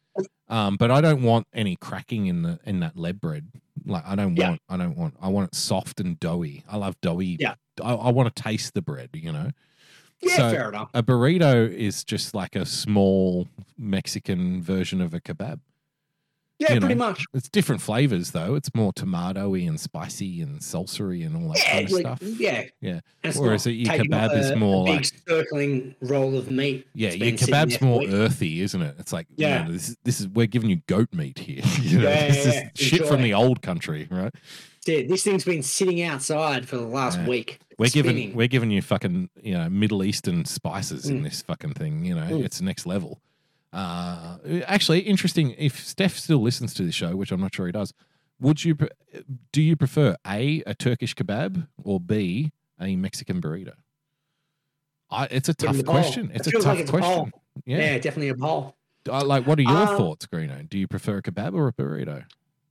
Um, but I don't want any cracking in the in that lead bread. Like I don't Yeah. want. I don't want. I want it soft and doughy. I love doughy. Yeah. I, I want to taste the bread. You know. Yeah, So- fair enough. A burrito is just like a small Mexican version of a kebab. Yeah, you pretty know, much. It's different flavors though. It's more tomatoey and spicy and salsa and all that Yeah, kind of like, stuff. yeah. Yeah. It's Whereas your kebab is more a big like- circling roll of meat. Yeah, your been sitting there kebab's more earthy, isn't it? It's like, you know, this, this is we're giving you goat meat here. You know, Yeah, this yeah, is yeah. shit from the old country, right? Dude, this thing's been sitting outside for the last Yeah. week. We're giving we're giving you fucking you know Middle Eastern spices in Mm. this fucking thing. You know, Mm. it's next level. Uh, actually, interesting. If Steph still listens to the show, which I'm not sure he does, would you pre- do you prefer a a Turkish kebab or b a Mexican burrito? I, it's a tough question. It It's a tough like it's a question. yeah. Yeah. definitely a poll. Uh, like, what are your Uh, thoughts, Greeno? Do you prefer a kebab or a burrito?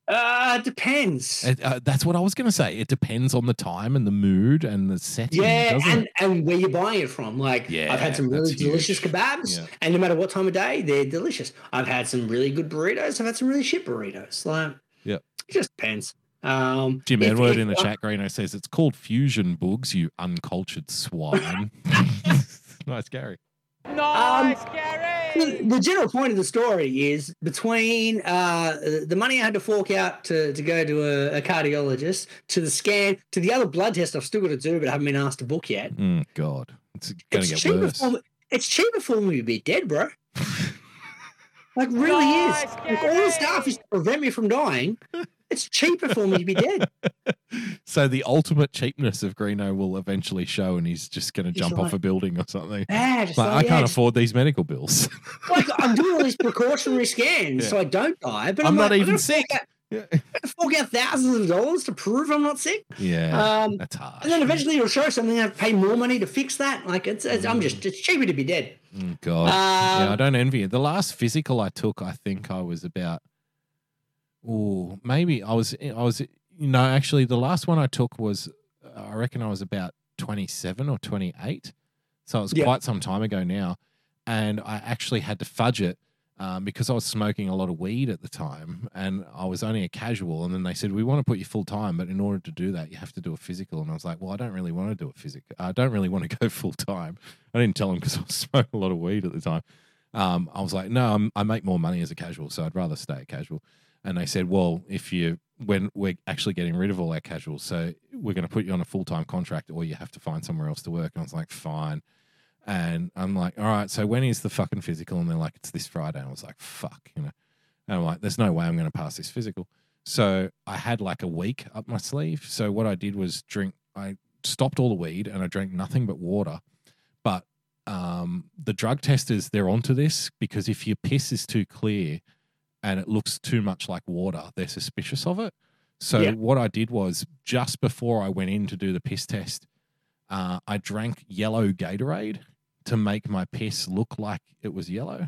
Uh, depends. It, uh, that's what I was going to say. It depends on the time and the mood and the setting. Yeah, and, it? and where you're buying it from. Like, Yeah, I've had some really delicious huge. kebabs, Yeah. and no matter what time of day, they're delicious. I've had some really good burritos. I've had some really shit burritos. Like, Yep. it just depends. Um, Jim if- Edward if in the I- chat, Greeno says it's called fusion boogs, you uncultured swine. nice, Gary. Um, the the general point of the story is between uh, the money I had to fork out to, to go to a, a cardiologist, to the scan, to the other blood test I've still got to do, but I haven't been asked to book yet. Mm, God, it's going to get cheaper, worse. for me, it's cheaper for me to be dead, bro. like, really is. Like, all the stuff is to prevent me from dying. It's cheaper for me to be dead. So the ultimate cheapness of Greeno will eventually show, and he's just going to jump off a building or something. Yeah, just Like, like, I yeah, can't just- afford these medical bills. like I'm doing all these precautionary scans so I don't die, but I'm I'm, not like, even sick. out- yeah, fork out thousands of dollars to prove I'm not sick. yeah Um, that's hard. And then eventually it'll show something I have to pay more money to fix that. Like it's, it's I'm just it's cheaper to be dead. Mm, God, yeah, I Um, don't envy it. The last physical I took, I think I was about. Oh, maybe I was. I was. No, actually, the last one I took was. I reckon I was about twenty-seven or twenty-eight. So it was Yeah. quite some time ago now, and I actually had to fudge it um, because I was smoking a lot of weed at the time, and I was only a casual. And then they said we want to put you full time, but in order to do that, you have to do a physical. And I was like, well, I don't really want to do a physical. I don't really want to go full time. I didn't tell them because I was smoking a lot of weed at the time. Um, I was like, no, I'm, I make more money as a casual, so I'd rather stay a casual. And they said, well, if you when we're actually getting rid of all our casuals, so we're going to put you on a full time contract, or you have to find somewhere else to work. And I was like, fine. And I'm like, all right, so when is the fucking physical? And they're like, it's this Friday. And I was like, fuck, you know. And I'm like, there's no way I'm going to pass this physical. So I had like a week up my sleeve. So what I did was drink. I stopped all the weed and I drank nothing but water. But um, the drug testers they're onto this because if your piss is too clear and it looks too much like water, they're suspicious of it. So Yeah. what I did was just before I went in to do the piss test, uh, I drank yellow Gatorade to make my piss look like it was yellow.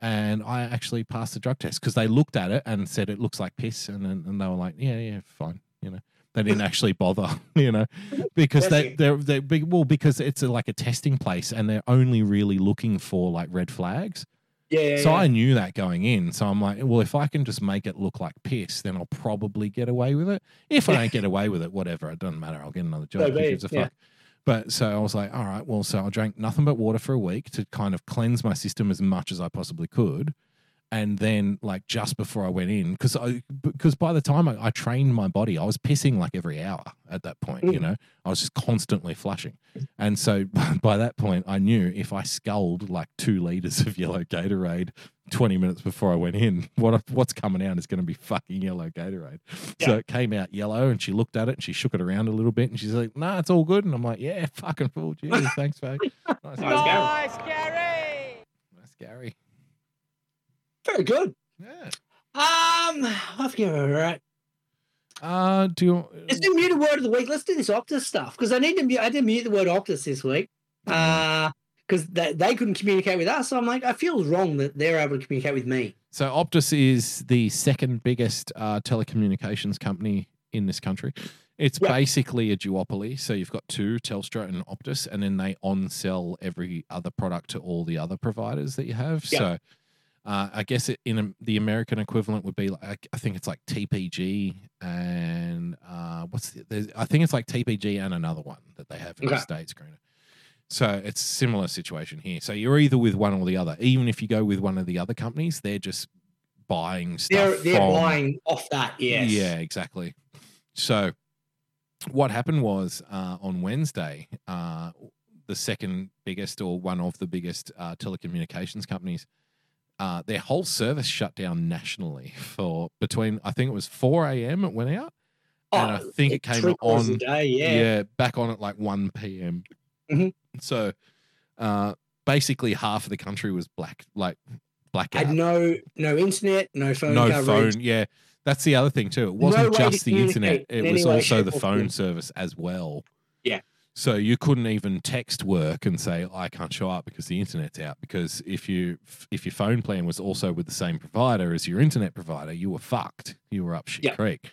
And I actually passed the drug test because they looked at it and said it looks like piss, and then- and they were like, yeah, yeah, fine, you know. They didn't actually bother, you know, because they they're they big well because it's a, like a testing place and they're only really looking for like red flags. Yeah, So yeah. I knew that going in. So I'm like, well, if I can just make it look like piss, then I'll probably get away with it. If I don't get away with it, whatever, it doesn't matter. I'll get another job. Who gives a fuck? But so I was like, all right, well, so I drank nothing but water for a week to kind of cleanse my system as much as I possibly could. And then, like just before I went in, because I because by the time I, I trained my body, I was pissing like every hour at that point. You Mm. know, I was just constantly flushing, and so by that point, I knew if I sculled like two liters of yellow Gatorade 20 minutes before I went in, what what's coming out is going to be fucking yellow Gatorade. So it came out yellow, and she looked at it and she shook it around a little bit, and she's like, "Nah, it's all good." And I'm like, "Yeah, fucking fooled you. Thanks, mate." Nice, Nice, Gary. Nice, Gary. Very good. Yeah. Um, I forget where we're at. Uh, do you, Let's do muted word of the week. Let's do this Optus stuff because I need to mute. I did mute the word Optus this week. Uh, because they, they couldn't communicate with us. So I'm like, I feel wrong that they're able to communicate with me. So Optus is the second biggest uh, telecommunications company in this country. It's Yeah. basically a duopoly. So you've got two, Telstra and Optus, and then they on sell every other product to all the other providers that you have. Yeah. So uh, I guess it, in a, the American equivalent would be like I think it's like TPG and uh, what's the, I think it's like TPG and another one that they have in the states, Greeno. So it's similar situation here. So you're either with one or the other. Even if you go with one of the other companies, they're just buying stuff. They're they're from, buying off that. Yes. Yeah, exactly. So what happened was uh, on Wednesday, uh, the second biggest or one of the biggest uh, telecommunications companies, uh, their whole service shut down nationally for between I think it was 4 a.m. it went out. And I think it came Oh, on- day. Yeah. yeah. back on at like 1 p.m. Mhm. So uh, basically half of the country was black, like blackout. Had no no internet, no phone no coverage. phone. Yeah, that's the other thing too. It wasn't to just the internet; it was also the phone service as well. So you couldn't even text work and say I can't show up because the internet's out. Because if you if your phone plan was also with the same provider as your internet provider, you were fucked. You were up shit Yeah. creek.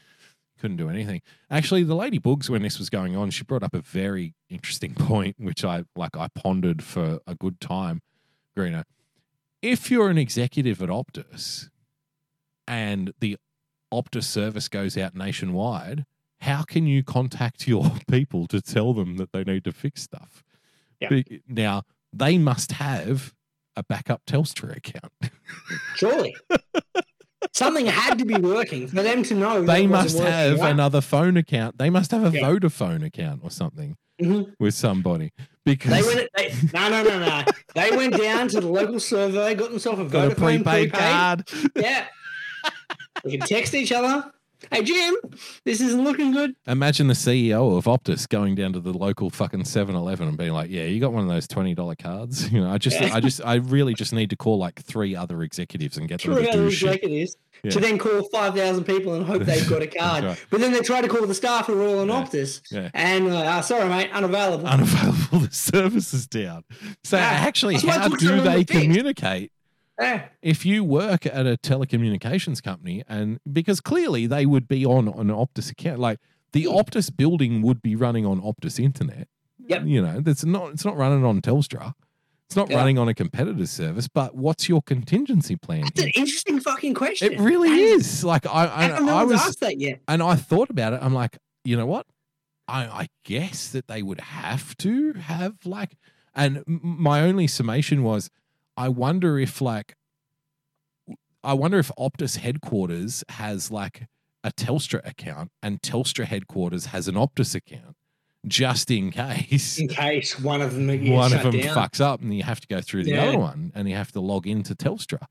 Couldn't do anything. Actually, the lady Boogs, when this was going on, she brought up a very interesting point, which I like. I pondered for a good time. Greeno, if you're an executive at Optus, and the Optus service goes out nationwide, how can you contact your people to tell them that they need to fix stuff? Yeah. Now, they must have a backup Telstra account. Surely. Something had to be working for them to know. they must have right? another phone account. They must have a Yeah. Vodafone account or something Mhm. with somebody because They went. They, no, no, no, no. They went down to the local survey, got themselves a got a Vodafone prepaid card. Yeah. We can text each other. Hey Jim, this isn't looking good. Imagine the CEO of Optus going down to the local fucking 7-Eleven and being like, "Yeah, you got one of those twenty dollar cards." You know, I just. I just, I really just need to call like three other executives and get them True to do shit. executives Yeah. to then call five thousand people and hope they've got a card. right. But then they try to call the staff who are all on Yeah. Optus, Yeah. and like, oh, sorry mate, unavailable. Unavailable. The service is down. So Yeah. actually, how do they communicate? Yeah. if you work at a telecommunications company and because clearly they would be on an Optus account, like the hmm. Optus building would be running on Optus internet. Yep. You know, that's not it's not running on Telstra. It's not Yeah. running on a competitor's service, but what's your contingency plan? That's an interesting fucking question. It really is. Like I I, How come no I was asked that yet? and I thought about it. I'm like, you know what? I, I guess that they would have to have like, and my only summation was, I wonder if like, I wonder if Optus headquarters has like a Telstra account and Telstra headquarters has an Optus account, just in case In case one of them one of shut them down. fucks up and you have to go through the Yeah. other one and you have to log into Telstra.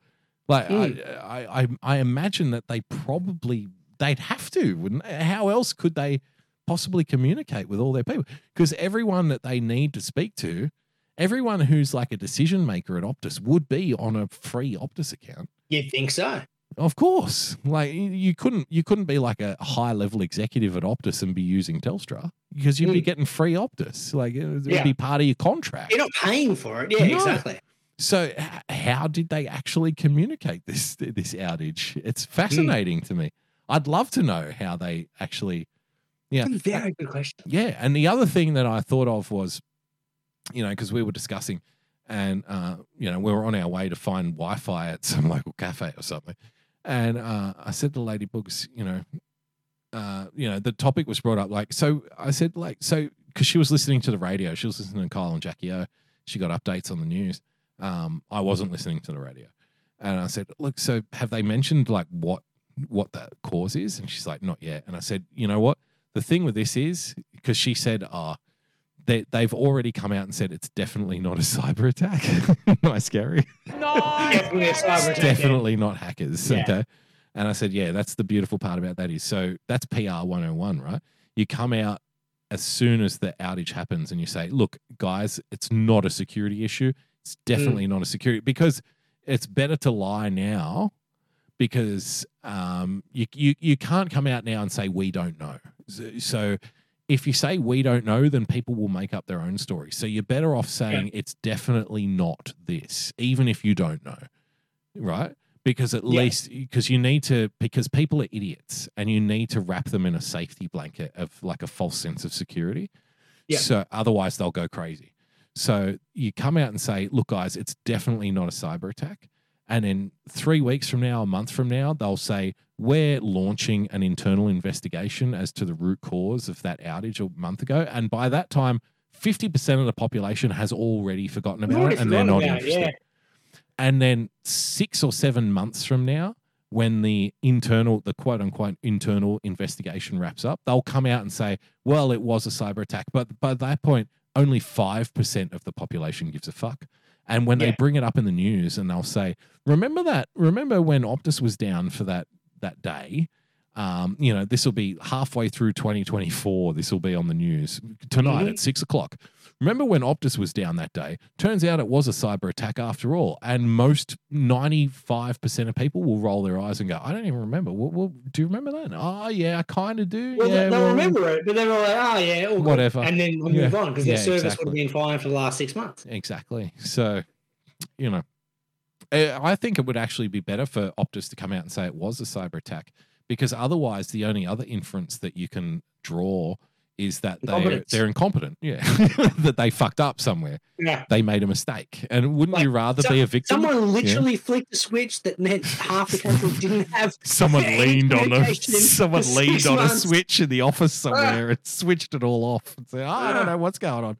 Like Mm. I, I, I, I imagine that they probably they'd have to, wouldn't they? How else could they possibly communicate with all their people? Because everyone that they need to speak to, everyone who's like a decision maker at Optus would be on a free Optus account. You'd think so. Of course, like you- you couldn't you couldn't be like a high level executive at Optus and be using Telstra because you'd be Mm. getting free Optus. Like it would Yeah. be part of your contract. You're not paying for it. Yeah, No. exactly. So how did they actually communicate this this outage? It's fascinating to me. I'd love to know how they actually Yeah. That's a very good question. yeah, and the other thing that I thought of was you know, because we were discussing and uh, you know, we were on our way to find Wi-Fi at some local cafe or something. And uh, I said to Lady Boogs, you know, uh, you know, the topic was brought up like so I said like so because she was listening to the radio, she was listening to Kyle and Jackie O. She got updates on the news. Um, I wasn't listening to the radio. And I said, Look, so have they mentioned like what what the cause is? And she's like, Not yet. And I said, You know what? The thing with this is because she said, uh, they, they've already come out and said it's definitely not a cyber attack. nice, Gary. Definitely a cyber attack. definitely not hackers. Yeah. Okay. And I said, yeah, that's the beautiful part about that is so that's PR 101, right? You come out as soon as the outage happens and you say, look, guys, it's not a security issue. It's definitely not a security because it's better to lie now because um, you, you, you can't come out now and say, we don't know. So, so if you say we don't know, then people will make up their own story. So you're better off saying it's definitely not this, even if you don't know, right? Because at Yeah. least because you need to because people are idiots and you need to wrap them in a safety blanket of like a false sense of security. Yeah. So otherwise they'll go crazy. So you come out and say, look, guys, it's definitely not a cyber attack. And in three weeks from now, a month from now, they'll say, we're launching an internal investigation as to the root cause of that outage a month ago. And by that time, 50% of the population has already forgotten about it and they're not about interested. yeah. And then six or seven months from now, when the internal, the quote unquote internal investigation wraps up, they'll come out and say, well, it was a cyber attack. But by that point, only 5% of the population gives a fuck. And when they bring it up in the news and they'll say, remember that, remember when Optus was down for that, that day? Um, you know, this will be halfway through 2024. This will be on the news tonight at mm-hmm. six o'clock. Remember when Optus was down that day? Turns out it was a cyber attack after all. And most 95% of people will roll their eyes and go, I don't even remember. Well, well do you remember that? Oh, yeah, I kind of do. Well, yeah, they, they'll well, remember it, but they're like, oh, yeah, all good." Whatever. And then we'll Yeah. move on because their Yeah, service would have been fine for the last six months. Exactly. So, you know, Uh, I think it would actually be better for Optus to come out and say it was a cyber attack because otherwise, the only other inference that you can draw is that they're, they're incompetent. Yeah. that they fucked up somewhere. Yeah. They made a mistake. And wouldn't Like, you rather so- be a victim? Someone literally flicked a switch that meant half the country didn't have. Someone leaned on a someone leaned six on a switch in the office ah. somewhere and switched it all off and said, oh, I don't Ah. know what's going on.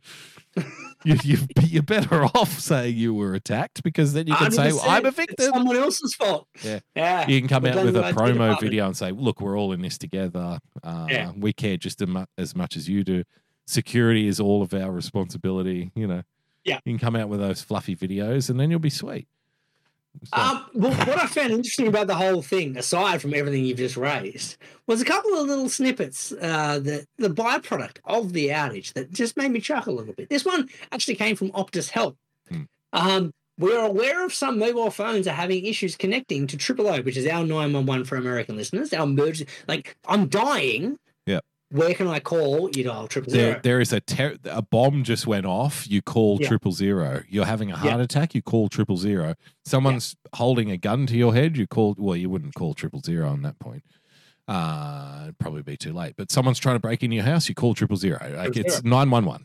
you, you, you're better off saying you were attacked because then you can say, 100%, I'm a it's victim. Someone else's fault. Yeah. Yeah. You can come out with a promo video and say, look, we're all in this together. Uh, Yeah. We care just as as much as you do. Security is all of our responsibility. You know, Yeah. you can come out with those fluffy videos and then you'll be sweet. So- Um, well, what I found interesting about the whole thing, aside from everything you've just raised, was a couple of little snippets uh, that the byproduct of the outage that just made me chuckle a little bit. This one actually came from Optus Help. Hmm. Um, we are aware of some mobile phones are having issues connecting to Triple O, which is our 911 for American listeners. Our emergency, like, I'm dying. Yep. Where can I call? You dial triple there, zero. there is a ter- a bomb just went off. You call Yeah. triple zero. You're having a Yeah. heart attack. You call triple zero. Someone's holding a gun to your head. You call. Well, you wouldn't call triple zero on that point. Uh, it'd probably be too late. But someone's trying to break into your house. You call triple zero. Like it's nine one one.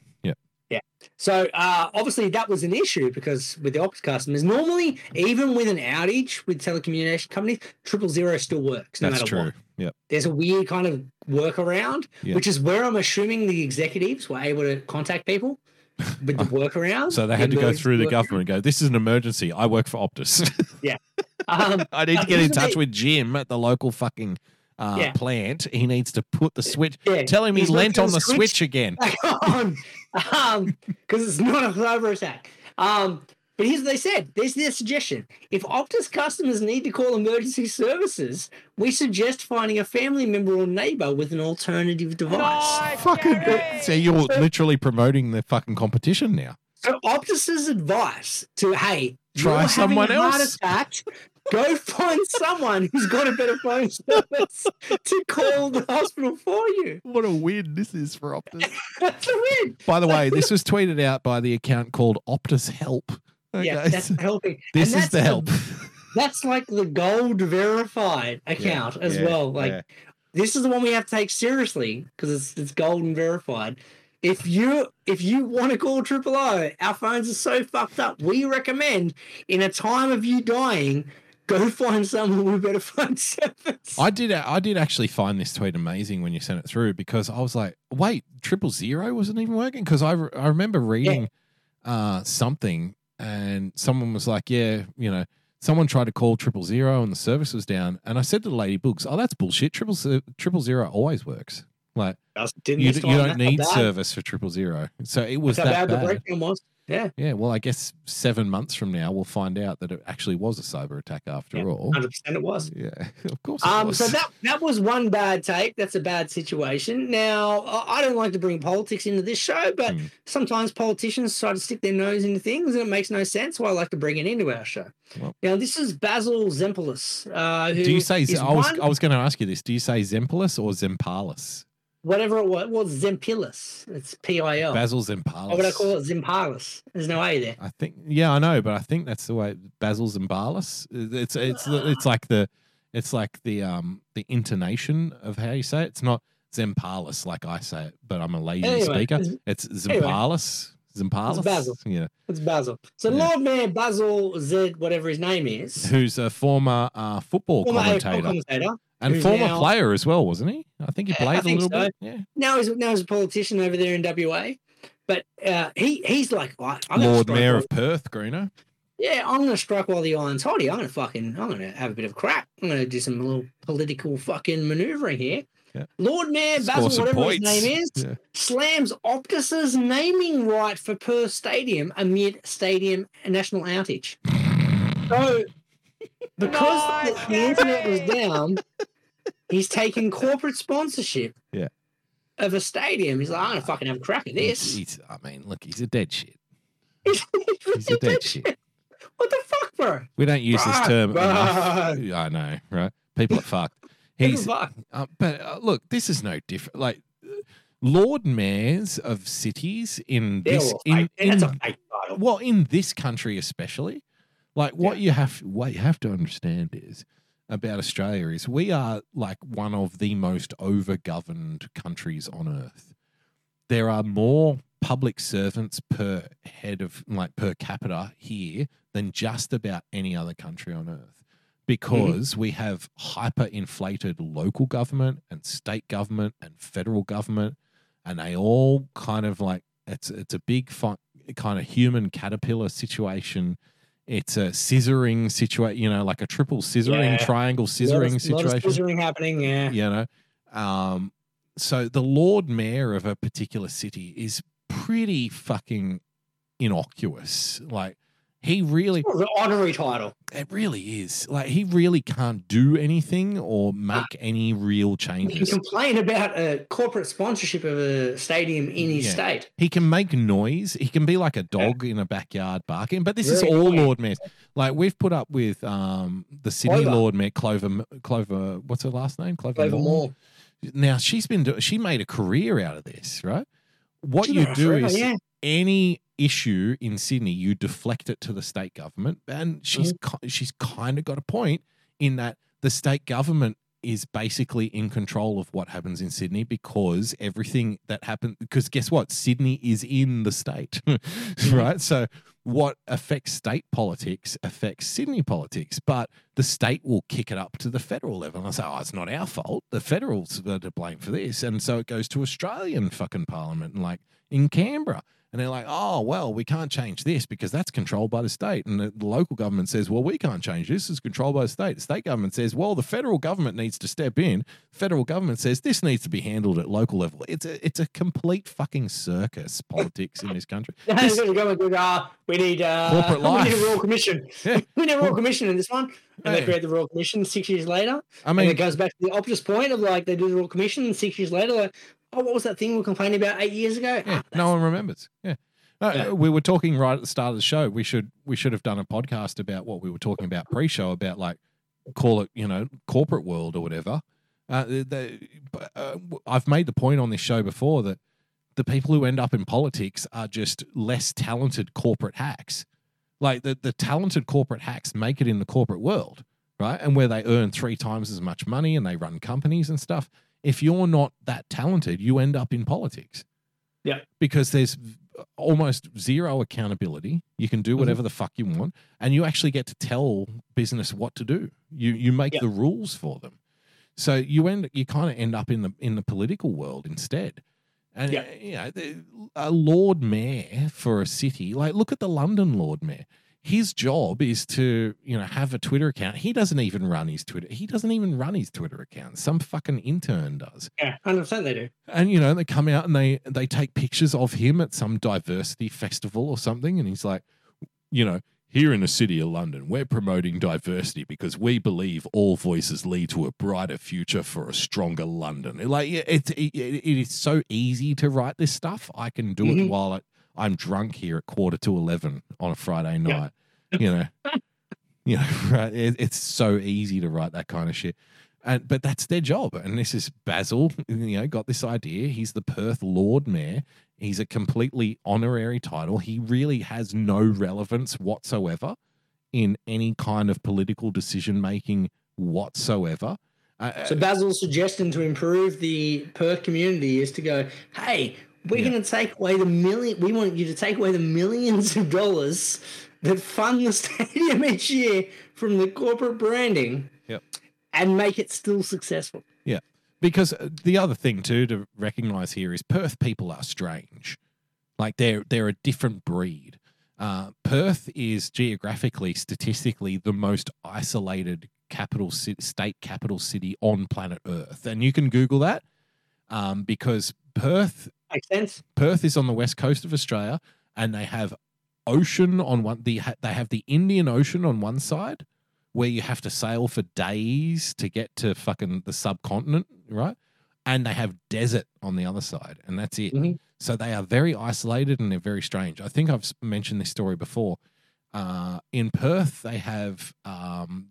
Yeah. So uh, obviously that was an issue because with the Optus customers, normally even with an outage with telecommunication companies, triple zero still works. No That's matter true. What. Yep. There's a weird kind of workaround, Yeah. which is where I'm assuming the executives were able to contact people with the workaround. So they had to go through the government and go, "This is an emergency. I work for Optus. Um, I need to get in touch with Jim at the local fucking uh, Yeah. plant. He needs to put the switch. yeah, Tell him he he's not lent on the switch switch again. back on because it's not a cyber attack. Um, but here's what they said. There's their suggestion. If Optus customers need to call emergency services, we suggest finding a family member or neighbor with an alternative device. Fucking. So you're literally promoting the fucking competition now. So Optus's advice to hey, Try someone having heart else. attack, go find someone who's got a better phone service to call the hospital for you. What a win this is for Optus. That's a win. By the way, this was tweeted out by the account called Optus Help. Yeah, that's helping. this And is the help. That's like the gold verified account as yeah, well. Like yeah. this is the one we have to take seriously because it's it's golden verified. If you if you want to call Triple O, our phones are so fucked up. We recommend in a time of you dying, go find someone We better find service. I did. I did actually find this tweet amazing when you sent it through because I was like, "Wait, triple zero wasn't even working." Because I, re- I remember reading uh, something and someone was like, "Yeah, you know, someone tried to call triple zero and the service was down." And I said to the lady Boogs, "Oh, that's bullshit. Triple triple zero always works. Like Didn't you, you don't need service for triple zero. So it was That's how that bad the bad. Yeah, Yeah. Well, I guess seven months from now we'll find out that it actually was a cyber attack after Yeah, all. hundred percent it was. Yeah, of course. It Um, was. so that that was one bad take. That's a bad situation. Now, I I don't like to bring politics into this show, but Hmm. sometimes politicians try to stick their nose into things, and it makes no sense. So I like to bring it into our show. Well- now, this is Basil Zempilas. Uh, who Do you say? I was one- I was going to ask you this. Do you say Zempalus or Zempalis? Whatever it was? Well, Zempilus. It's P I L. Basil Zempalis. What would I call it? Zempalis. There's no A there. I think. Yeah, I know, but I think that's the way. Basil Zembalis. It's it's it's like the it's like the um the intonation of how you say it. It's not Zempalis like I say it, but I'm a lazy Anyway, speaker. it's- It's anyway. Zempalis. Zempalis. Basil. Yeah. It's Basil. So Yeah. Lord Mayor Basil Z, whatever his name is, Who's a former uh, football former commentator commentator. And who's former now- player as well, wasn't he? I think he Yeah, I played a think little so. bit. Yeah. now he's now he's a politician over there in WA. But uh, he he's like, "I- I'm gonna Lord strike Mayor while- of Perth, Greeno. yeah, I'm gonna strike while the iron's hot. here. I'm gonna fucking, I'm gonna have a bit of crack. I'm gonna do some little political fucking manoeuvring here. Yeah. Lord Mayor Score Basil, some whatever points. his name is, Yeah. slams Optus's naming right for Perth Stadium amid stadium national outage. So, because the, the internet was down, he's taking corporate sponsorship. Yeah. of a stadium. He's like, I'm gonna fucking have a crack at this. he's- I mean, look, he's a dead shit. He's, He's a dead shit. What the fuck, bro? We don't use this term bro. enough. I know, right? People are fucked. He's, uh, but uh, look, this is no different. Like Lord mayors of cities in They're this in, fake. That's a in well in this country especially, like what you have what you have to understand is about Australia is we are like one of the most overgoverned countries on earth. There are more public servants per head of like per capita here than just about any other country on earth because we have hyperinflated local government and state government and federal government and they all kind of like it's it's a big kind of human caterpillar situation it's a scissoring situation you know like a triple scissoring Yeah. triangle scissoring of situation scissoring happening. Yeah. you know um so the lord mayor of a particular city is pretty fucking innocuous like he really the honorary title. it really is like he really can't do anything or make any real You can changes complain about a corporate sponsorship of a stadium in his Yeah. state. he can make noise he can be like a dog in a backyard barking but this is all lord Mayor. like we've put up with um the sydney Clover. lord mayor clover clover what's her last name clover, Clover Moore? Now she's been do- she made a career out of this right what She's you do forever, is yeah. any issue in Sydney, you deflect it to the state government, and she's Mm-hmm. she's kind of got a point in that the state government is basically in control of what happens in Sydney because everything that happens because guess what? Sydney is in the state Mm-hmm. right? So what affects state politics affects Sydney politics but the state will kick it up to the federal level. And say oh it's not our fault. The federals are to blame for this. And so it goes to Australian fucking parliament and like in Canberra and they're like, oh, well, we can't change this because that's controlled by the state. And the, the local government says, well, we can't change this. It's controlled by the state. The state government says, well, the federal government needs to step in. Federal government says this needs to be handled at local level. It's a, it's a complete fucking circus politics in this country. This, This- go and ah, we need uh, Corporate We need a royal commission. Yeah. we need a royal commission in this one, and Hey. they create the royal commission six years later. I and it goes back to the opposite point of like they do the royal commission, and six years later, like, oh, what was that thing we were complaining about eight years ago? yeah, Ah, no one remembers. Yeah. No, Yeah. We were talking right at the start of the show. We should we should have done a podcast about what we were talking about pre-show about like call it you know corporate world or whatever. Uh, the, the- uh, I've made the point on this show before that the people who end up in politics are just less talented corporate hacks. Like the the talented corporate hacks make it in the corporate world, right? And where they earn three times as much money and they run companies and stuff. If you're not that talented, you end up in politics Yeah. because there's almost zero accountability. You can do Mm-hmm. whatever the fuck you want, and you actually get to tell business what to do. You you make Yeah. the rules for them. So you end you kind of end up in the in the political world instead. And Yeah. you know, the, a Lord Mayor for a city, like look at the London Lord Mayor. His job is to, you know, have a Twitter account. He doesn't even run his Twitter. He doesn't even run his Twitter account. Some fucking intern does yeah, hundred percent they do. and you know they come out and they they take pictures of him at some diversity festival or something and he's like you know here in the city of london we're promoting diversity because we believe all voices lead to a brighter future for a stronger london like it's it, it is so easy to write this stuff i can do it Mhm. while I, i'm drunk here at quarter to 11 on a friday night you know you know right it, it's so easy to write that kind of shit and but that's their job. And this is Basil, you know, got this idea. He's the Perth Lord Mayor. He's a completely honorary title. He really has no relevance whatsoever in any kind of political decision making whatsoever. Uh, So Basil's suggestion to improve the Perth community is to go, hey, we're Yeah. going to take away the million. We want you to take away the millions of dollars that fund the stadium each year from the corporate branding, Yep. and make it still successful. Yeah. Because uh, the other thing too to recognize here is Perth people are strange. Like they're they're a different breed. Uh, Perth is geographically, statistically, the most isolated capital city, state capital city on planet Earth, and you can Google that um, because Perth Makes sense. Perth is on the west coast of Australia, and they have ocean on one. The they have the Indian Ocean on one side, where you have to sail for days to get to fucking the subcontinent, right? and they have desert on the other side, and that's it. Mhm. So they are very isolated and they're very strange. I think I've mentioned this story before. Uh, in Perth, they have um,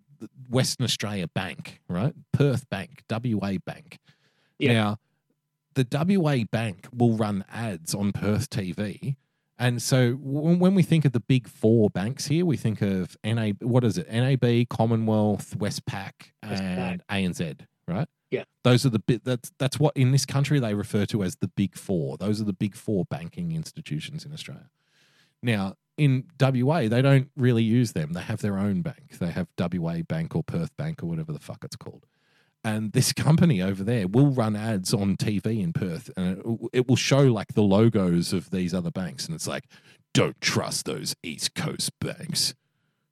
Western Australia Bank, right? Perth Bank, WA Bank. Yeah. Now, the WA Bank will run ads on Perth TV. And so when we think of the big four banks here, we think of NA, what is it? NAB, Commonwealth, Westpac, Westpac. and ANZ, right? Yeah. Those are the bit that's that's what in this country they refer to as the big four. Those are the big four banking institutions in Australia. Now, in WA, they don't really use them. They have their own bank. They have WA Bank or Perth Bank or whatever the fuck it's called. And this company over there will run ads on TV in Perth, and it, it will show like the logos of these other banks, and it's like, don't trust those East Coast banks.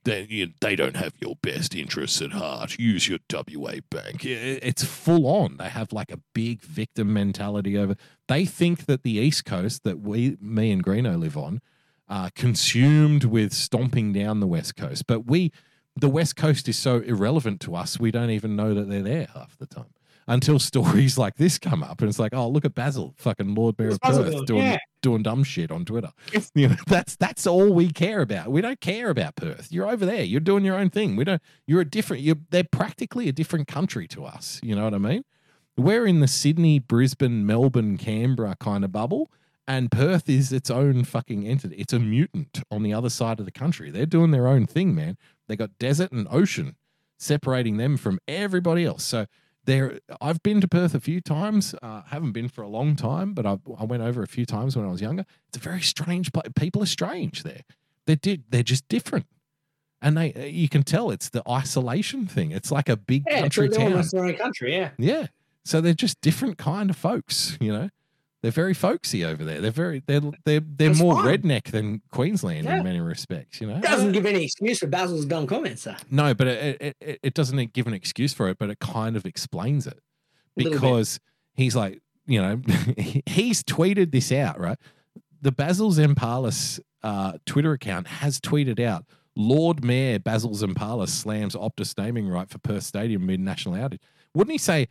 They you, they don't have your best interests at heart. Use your WA bank. I- It's full on. They have like a big victim mentality over. They think that the East Coast that we, me and Greeno live on, are consumed with stomping down the West Coast. But we, the West Coast is so irrelevant to us, we don't even know that they're there half the time. Until stories like this come up, and it's like, oh, look at Basil, fucking Lord Mayor of Perth, doing- doing yeah. doing dumb shit on Twitter. You know, that's that's all we care about. We don't care about Perth. You're over there. You're doing your own thing. We don't. You're a different. You're they're practically a different country to us. You know what I mean? We're in the Sydney, Brisbane, Melbourne, Canberra kind of bubble, and Perth is its own fucking entity. It's a mutant on the other side of the country. They're doing their own thing, man. They got desert and ocean separating them from everybody else. So there, I've been to Perth a few times. Uh, haven't been for a long time, but I, I went over a few times when I was younger. It's a very strange place. People are strange there. They did. They're just different, and they uh, you can tell it's the isolation thing. It's like a big Yeah, country town. almost their own country. Yeah. Yeah. So they're just different kind of folks, you know. They're very folksy over there. They're very they're they're they're That's more redneck than Queensland Yeah. in many respects, you know. Doesn't give any excuse for Basil's dumb comments, though. No, but it, it it doesn't give an excuse for it, but it kind of explains it A little bit. because he's like, you know, he's tweeted this out, right? The Basil Zempilas uh, Twitter account has tweeted out Lord Mayor Basil Zempilas slams Optus naming right for Perth Stadium mid national outage. Wouldn't he say,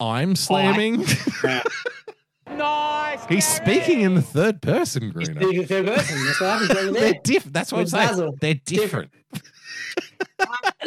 I'm slamming? Nice. He's speaking in the third person, He's Gruner. the third person. That's what happens over there. They're there. different. That's what I'm With saying. Basil. They're different.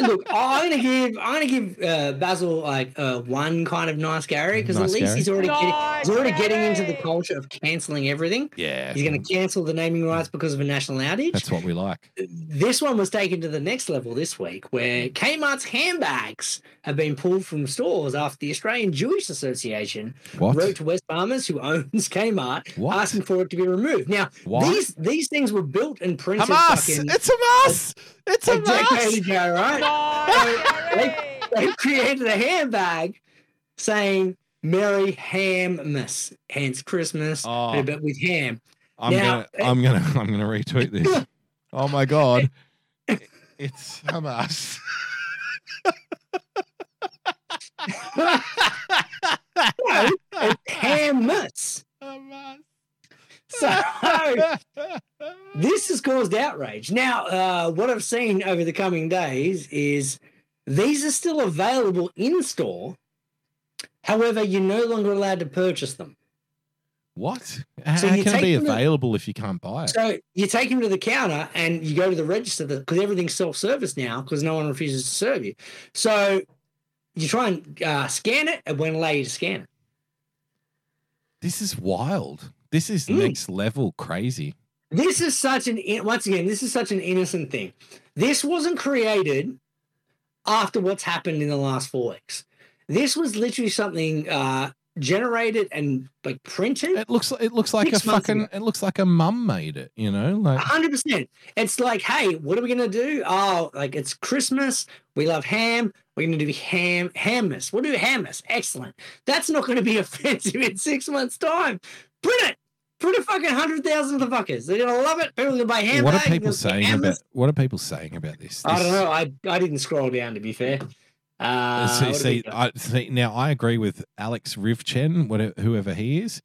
Look, I'm gonna give I'm gonna give uh, Basil like uh, one kind of nice Gary because Nice at least Gary. he's already getting, Nice he's already getting into the culture of cancelling everything. Yeah. He's going to cancel the naming rights because of a national outage. That's what we like. this one was taken to the next level this week, where Kmart's handbags have been pulled from stores after the Australian Jewish Association What? wrote to Wesfarmers, who owns Kmart, What? asking for it to be removed. Now, Why? these these things were built and printed Hamas! fucking It's Hamas! It's a decade Hamas! ago, right? They, they created a handbag saying "Merry Hammas," hence Christmas, Oh. but with ham. I'm Now- gonna I'm gonna I'm gonna retweet this. Oh my god. It's Hamas. no, it's Hammas. Hamas. So this has caused outrage. Now, uh, what I've seen over the coming days is these are still available in store. However, you're no longer allowed to purchase them. What? How So can you it be them to- available if you can't buy it? So you take them to the counter and you go to the register because everything's self-service now because no one refuses to serve you. So you try and uh, scan it, it won't allow you to scan it. This is wild. This is Mm. next level crazy. This is such an once again, this is such an innocent thing. This wasn't created after what's happened in the last four weeks. This was literally something uh, generated and like printed. It looks it looks like a fucking ago. it looks like a mum made it, you know? Like hundred percent. It's like, hey, what are we gonna do? Oh, like it's Christmas. We love ham. We're gonna do ham hammas. We'll do hammas. Excellent. That's not gonna be offensive in six months' time. Print it. Print a fucking hundred thousand of the fuckers. They're gonna love it. People are gonna buy ham. what are people saying about what are people saying about this? I don't know. I I didn't scroll down to be fair. Uh, see, what have we see. I, see, now I agree with Alex Rivchen, whatever, whoever he is.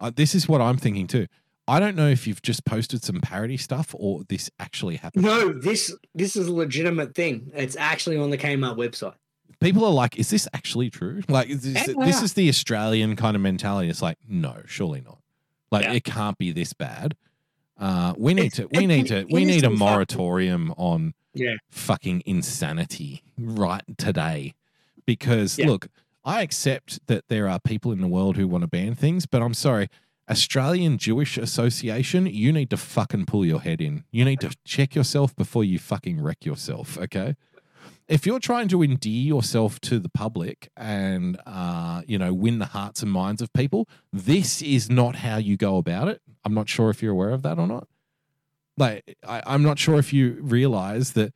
Uh, this is what I'm thinking too. I don't know if you've just posted some parody stuff or this actually happened. no, this this is a legitimate thing. It's actually on the Kmart website. People are like, is this actually true? Like, is this, Yeah. this is the Australian kind of mentality. It's like, no, surely not. Like, Yeah. it can't be this bad. Uh, we need It's- to, we need to, we need a moratorium on Yeah. fucking insanity right today. Because Yeah. look, I accept that there are people in the world who want to ban things, but I'm sorry. Australian Jewish Association, you need to fucking pull your head in. You need to check yourself before you fucking wreck yourself, okay? If you're trying to endear yourself to the public and uh, you know, win the hearts and minds of people, this is not how you go about it. I'm not sure if you're aware of that or not. Like I, I'm not sure if you realize that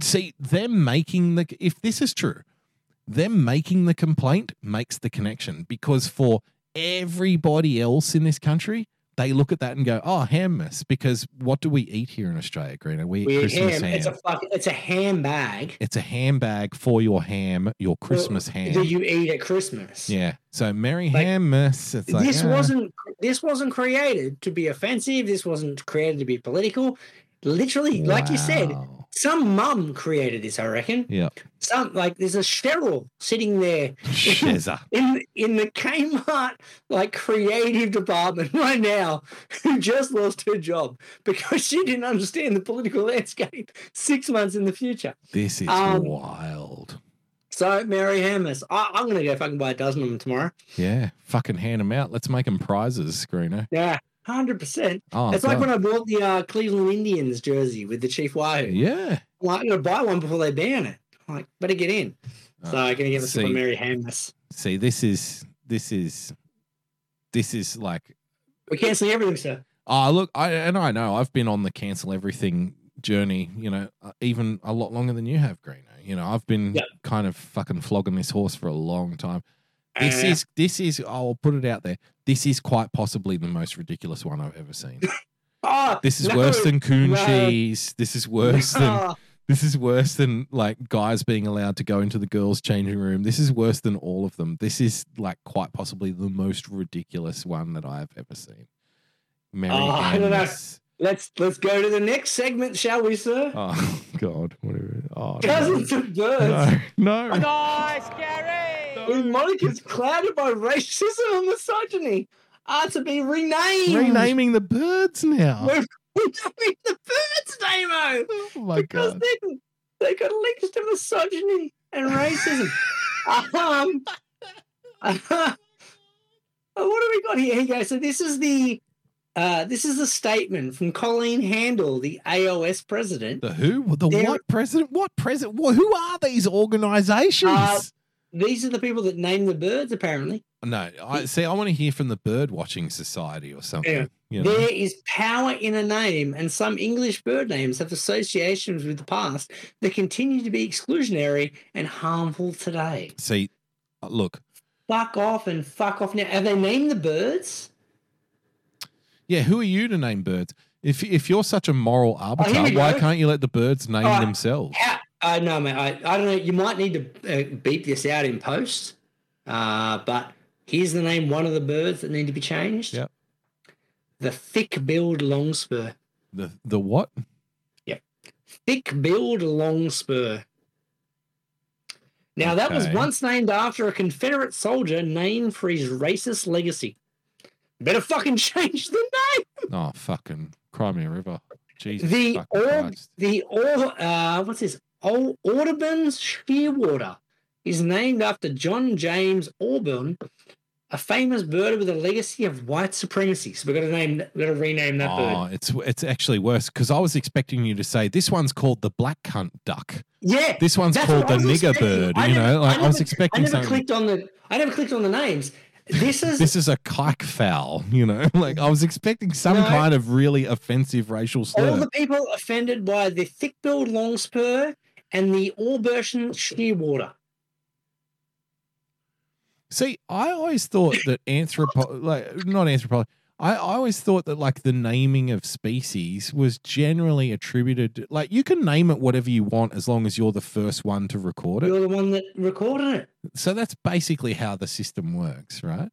see, them making the if this is true, them making the complaint makes the connection because for everybody else in this country, they look at that and go, "Oh, hammus." Because what do we eat here in Australia, Greeno? We eat We eat Christmas ham. ham. It's a fuck, it's a ham bag It's a handbag for your ham, your Christmas ham. that you eat at Christmas. yeah. So Merry Like, Hammas. It's like this ah. wasn't this wasn't created to be offensive. This wasn't created to be political. Literally, like you said, some mum created this. I reckon. Yeah. Some like there's a Cheryl sitting there Shezza. in in the Kmart like creative department right now who just lost her job because she didn't understand the political landscape six months in the future. This is Um, wild. So Mary Hammers, I, I'm gonna go fucking buy a dozen of them tomorrow. Yeah. Fucking hand them out. Let's make them prizes, Screener. Yeah, hundred percent. Oh, It's like when I bought the uh, Cleveland Indians jersey with the Chief Wahoo. Yeah. Like, I'm gonna buy one before they ban it. I'm like, better get in. So Uh, I'm gonna get a see- Mary Hammers. See, this is this is this is like We're canceling everything, sir. oh look, I and I know I've been on the cancel everything journey, you know, uh, even a lot longer than you have, Greeno. You know, I've been Yep. kind of fucking flogging this horse for a long time. This is this is I'll put it out there. This is quite possibly the most ridiculous one I've ever seen. oh, This is no, worse than coon no. cheese. This is worse than this is worse than like guys being allowed to go into the girls' changing room. This is worse than all of them. This is like quite possibly the most ridiculous one that I've ever seen. Mary Oh, I don't know. Annis. Let's let's go to the next segment, shall we, sir? Oh God, whatever. Oh Cousins of birds. no, no. With Monica's clouded by racism and misogyny are to be renamed. Renaming the birds now. We're renaming the birds, Damo. Oh my because God. Because they they got links to misogyny and racism. um, what have we got here? Here you go. So this is the uh, this is a statement from Colleen Handel, the AOS president. The who? The They're- what president? What president? What, who are these organizations? Uh, These are the people that name the birds, apparently. no, I see. I want to hear from the Bird Watching Society or something. Yeah. You know? There is power in a name, and some English bird names have associations with the past that continue to be exclusionary and harmful today. See, uh, look, Fuck off and fuck off now. Have they named the birds? Yeah, who are you to name birds? If if you're such a moral arbiter, Oh, why go. can't you let the birds name right. themselves? How, uh, no, mate. I, I don't know. You might need to uh, beep this out in post. Uh, but here's the name one of the birds that need to be changed. Yep. The thick-billed longspur. The the what? Yep. Thick-billed longspur. Now, that was once named after a Confederate soldier named for his racist legacy. Better fucking change the name. Oh, fucking Crimea River. Jesus The Christ. the Or, uh, what's this? Ol- Audubon Shearwater is named after John James Auburn, a famous bird with a legacy of white supremacy. So we've got to name, we've got to rename that Oh, bird. it's it's actually worse because I was expecting you to say this one's called the black cunt duck. Yeah, This one's called the nigger expecting. bird. I you never- know, like I, was never- expecting I never something. clicked on the. I never clicked on the names. This is This is a kike fowl. You know, like I was expecting some No. kind of really offensive racial slur. all the people offended by the thick-billed longspur and the Auburn Shearwater. See, I always thought that anthropo like not anthropology. I, I always thought that like the naming of species was generally attributed like you can name it whatever you want as long as you're the first one to record it. You're the one that recorded it. So that's basically how the system works, right?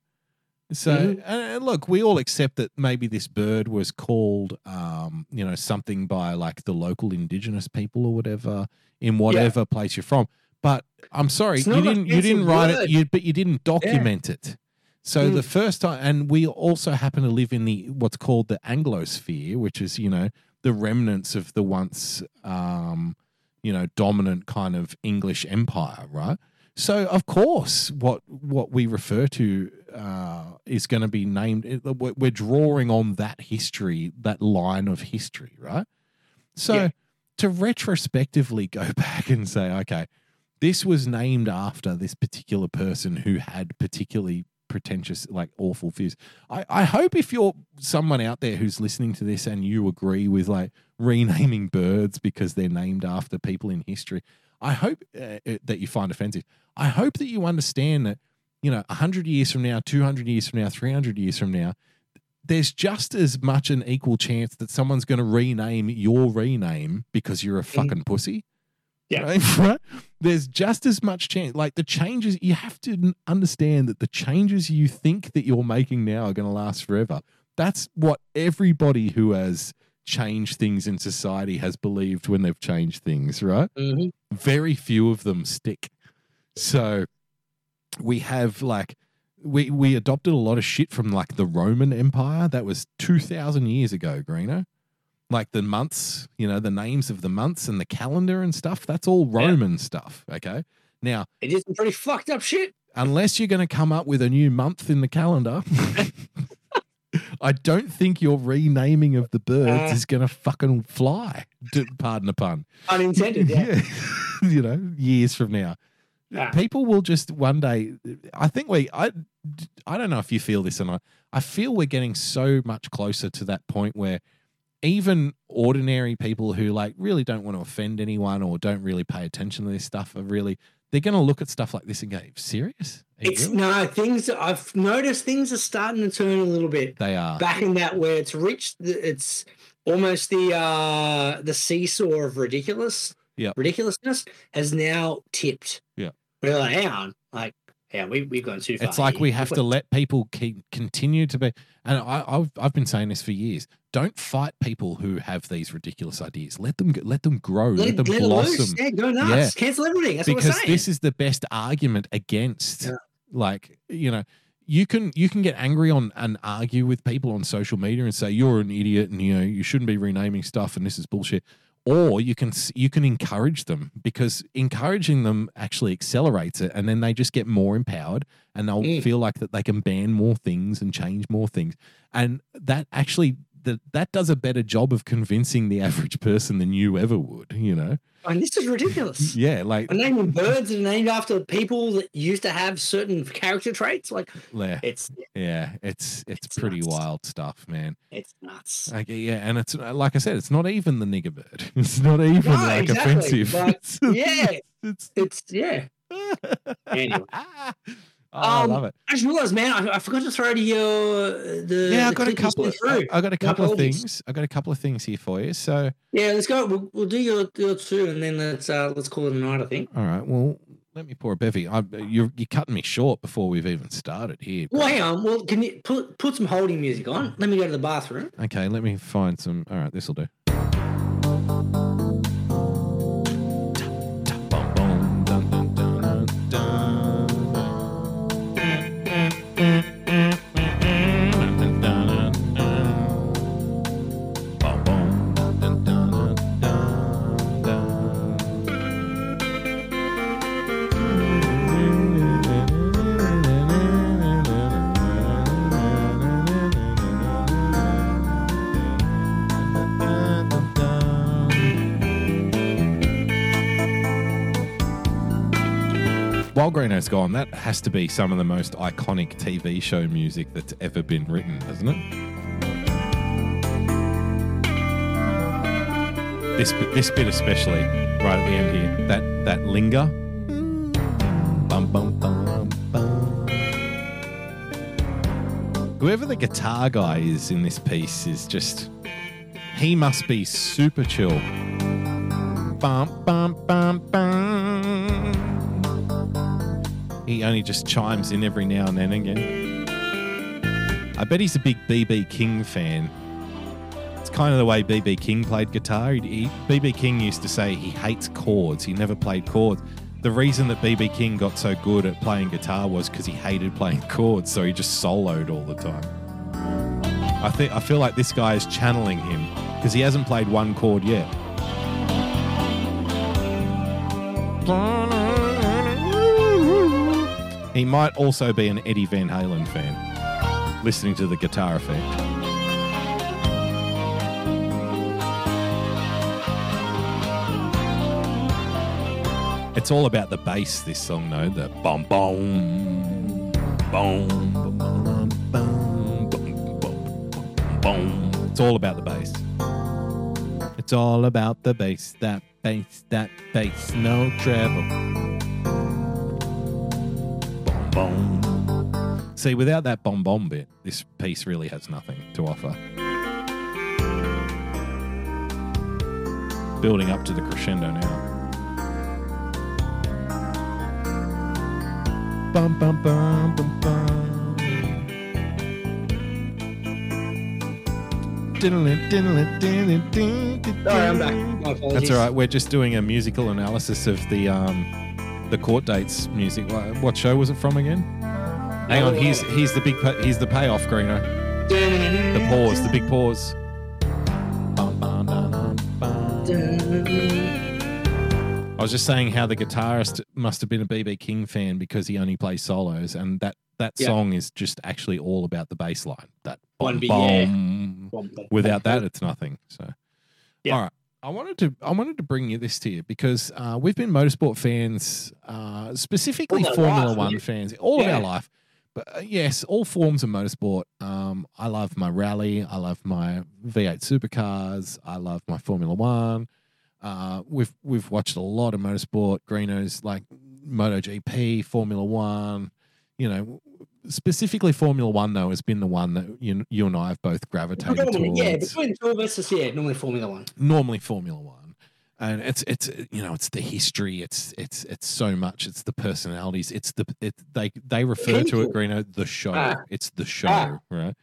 So Mhm. and, look, we all accept that maybe this bird was called um, you know, something by like the local indigenous people or whatever in whatever place you're from. But I'm sorry, It's you didn't. You didn't write word. it. You but you didn't document it. So Mm. the first time, and we also happen to live in the what's called the Anglosphere, which is you know the remnants of the once um, you know dominant kind of English empire, right? So of course, what what we refer to uh, is going to be named. We're drawing on that history, that line of history, right? So Yeah. to retrospectively go back and say, okay, this was named after this particular person who had particularly pretentious, like awful views. I, I hope if you're someone out there who's listening to this and you agree with like renaming birds because they're named after people in history, I hope uh, uh, that you find offensive. I hope that you understand that, you know, 100 years from now, 200 years from now, 300 years from now, there's just as much an equal chance that someone's going to rename your rename because you're a fucking pussy. Yeah. Right? There's just as much chance. Like the changes, you have to understand that the changes you think that you're making now are going to last forever. That's what everybody who has changed things in society has believed when they've changed things, right? Mhm. very few of them stick. So we have like we we adopted a lot of shit from like the Roman Empire that was 2000 years ago, Greeno. Like the months, you know, the names of the months and the calendar and stuff, that's all Yeah. Roman stuff, okay? Now, It is some pretty fucked up shit. unless you're going to come up with a new month in the calendar, I don't think your renaming of the birds Uh. is going to fucking fly. Pardon the pun. Unintended. Yeah. you know, years from now. Ah. People will just one day I think we I I don't know if you feel this or not. I feel we're getting so much closer to that point where even ordinary people who like really don't want to offend anyone or don't really pay attention to this stuff are really they're going to look at stuff like this and go, "Serious? It's really?" no things. I've noticed things are starting to turn a little bit They are. back in that where it's reached. The, it's almost the uh the seesaw of ridiculous. Yep. ridiculousness has now tipped. Yeah. we're like, hang on, like, yeah, we we've gone too far. It's like here. we have to let people keep continue to be, and I, I've I've been saying this for years. Don't fight people who have these ridiculous ideas. Let them let them grow. Let, let, them let blossom. Yeah, go nuts. Yeah. Cancel everything. That's what because this is the best argument against Yeah. like you know you can you can get angry on and argue with people on social media and say you're an idiot and you know you shouldn't be renaming stuff and this is bullshit or you can you can encourage them because encouraging them actually accelerates it and then they just get more empowered and they'll Mm. feel like that they can ban more things and change more things and that actually that that does a better job of convincing the average person than you ever would you know and this is ridiculous. yeah like I'm naming birds that are named after people that used to have certain character traits. Like yeah. it's Yeah, it's it's, It's pretty nuts. wild stuff, man. it's nuts. Like, yeah, and it's like I said, it's not even the nigger bird. It's not even No, like exactly, offensive. but It's- yeah. it's. It's yeah. Anyway. Oh, I Um, love it. I just realized, man, I, I forgot to throw to you uh, the. Yeah, I got a couple. Of, I, through. I got a couple of things. I got a couple of things here for you. So, Yeah, let's go. We'll, we'll do your, your two, and then let's uh, let's call it a night. I think. all right. Well, let me pour a bevy. I, you're you're cutting me short before we've even started here. Well, hang on. Well, can you put put some holding music on? Let me go to the bathroom. Okay, let me find some. All right, this will do. Greeno's gone, that has to be some of the most iconic TV show music that's ever been written, doesn't it? This this bit especially, right at the end here, that that linger. Bum, bum, bum, bum. Whoever the guitar guy is in this piece is just he must be super chill. Bum, bum, bum, bum. He only just chimes in every now and then again. I bet he's a big BB King fan. It's kind of the way BB King played guitar. BB King used to say he hates chords. He never played chords. the reason that BB King got so good at playing guitar was because he hated playing chords, so he just soloed all the time. I think I feel like this guy is channeling him because he hasn't played one chord yet. He might also be an Eddie Van Halen fan, listening to the guitar effect. It's all about the bass, this song, though. The bom bom, bom, bom, bom, bom, bom, bom. It's all about the bass. It's all about the bass, that bass, that bass, no treble. See, without that bom bom bit, this piece really has nothing to offer. Building up to the crescendo now. Bum bum bum bum bum. Sorry, I'm back. My apologies. That's all right. We're just doing a musical analysis of the um, the court dates music. What, what show was it from again? Hang on. He's he's the big pa- he's the payoff, Greeno. The pause, the big pause. Bum, bum, dum, bum. I was just saying how the guitarist must have been a BB King fan because he only plays solos, and that that Yeah. song is just actually all about the bass line. That One bum, big- yeah. Without that, it's nothing. So, Yeah. all right. I wanted to I wanted to bring you this to you because uh, we've been motorsport fans, uh, specifically All Formula life, One yeah. fans, all of our life. But uh, yes, all forms of motorsport. Um, I love my rally. I love my V8 supercars. I love my Formula One. Uh, we've we've watched a lot of motorsport. Greenos like MotoGP, Formula One. You know, specifically Formula One though has been the one that you you and I have both gravitated towards yeah, between two of us, it's, yeah, normally Formula One. normally Formula One, and it's it's you know it's the history, it's it's it's so much, it's the personalities, it's the it they they refer to it, Greeno, the show. Ah. It's the show, Ah. right?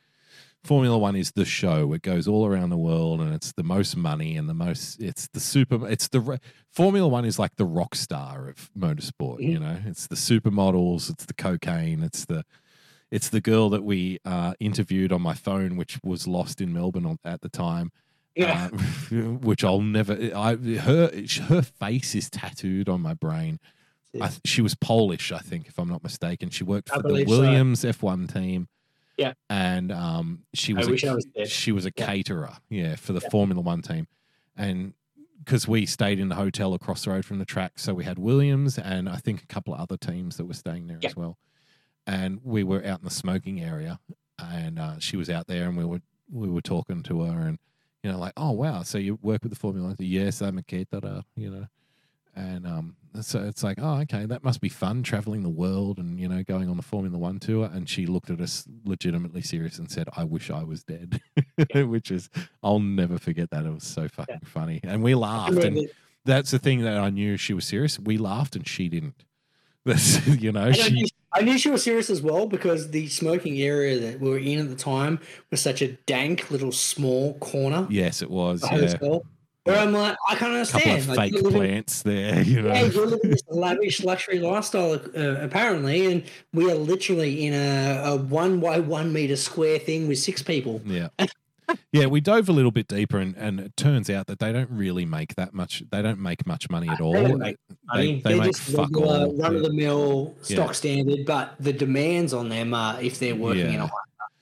Formula One is the show. It goes all around the world, and it's the most money and the most. It's the super. It's the Formula One is like the rock star of motorsport. You know, it's the supermodels, it's the cocaine, it's the it's the girl that we uh, interviewed on my phone, which was lost in Melbourne on, at the time. Yeah. uh, which I'll never. I her her face is tattooed on my brain. I, she was Polish, I think, if I'm not mistaken. She worked for the believe so. Williams F1 team. Yeah. and um, she I was wish a, I was she was a Yeah. caterer, yeah, for the Yeah. Formula One team, and because we stayed in the hotel across the road from the track, so we had Williams and I think a couple of other teams that were staying there Yeah. as well, and we were out in the smoking area, and uh, she was out there, and we were we were talking to her, and you know, like, oh wow, so you work with the Formula? Yes, I'm a caterer, you know, and um, so it's like, oh, okay, that must be fun traveling the world and you know going on the Formula One tour. And she looked at us legitimately serious and said, "I wish I was dead," which is I'll never forget that. It was so fucking funny, and we laughed. And that's the thing that I knew she was serious. We laughed and she didn't. That's you know she I knew she was serious as well because the smoking area that we were in at the time was such a dank little small corner yes it was yeah. hotel. Where I'm like, I can't A couple understand. of like, fake living- plants there, you know. Yeah, you're living this lavish luxury lifestyle, uh, apparently, and we are literally in a, a one by one meter square thing with six people. Yeah. Yeah, we dove a little bit deeper, and, and it turns out that they don't really make that much. They don't make much money at all. They don't make They, I mean, they they're make just fuck regular, run of the mill, Yeah. stock standard, but the demands on them are if they're working in a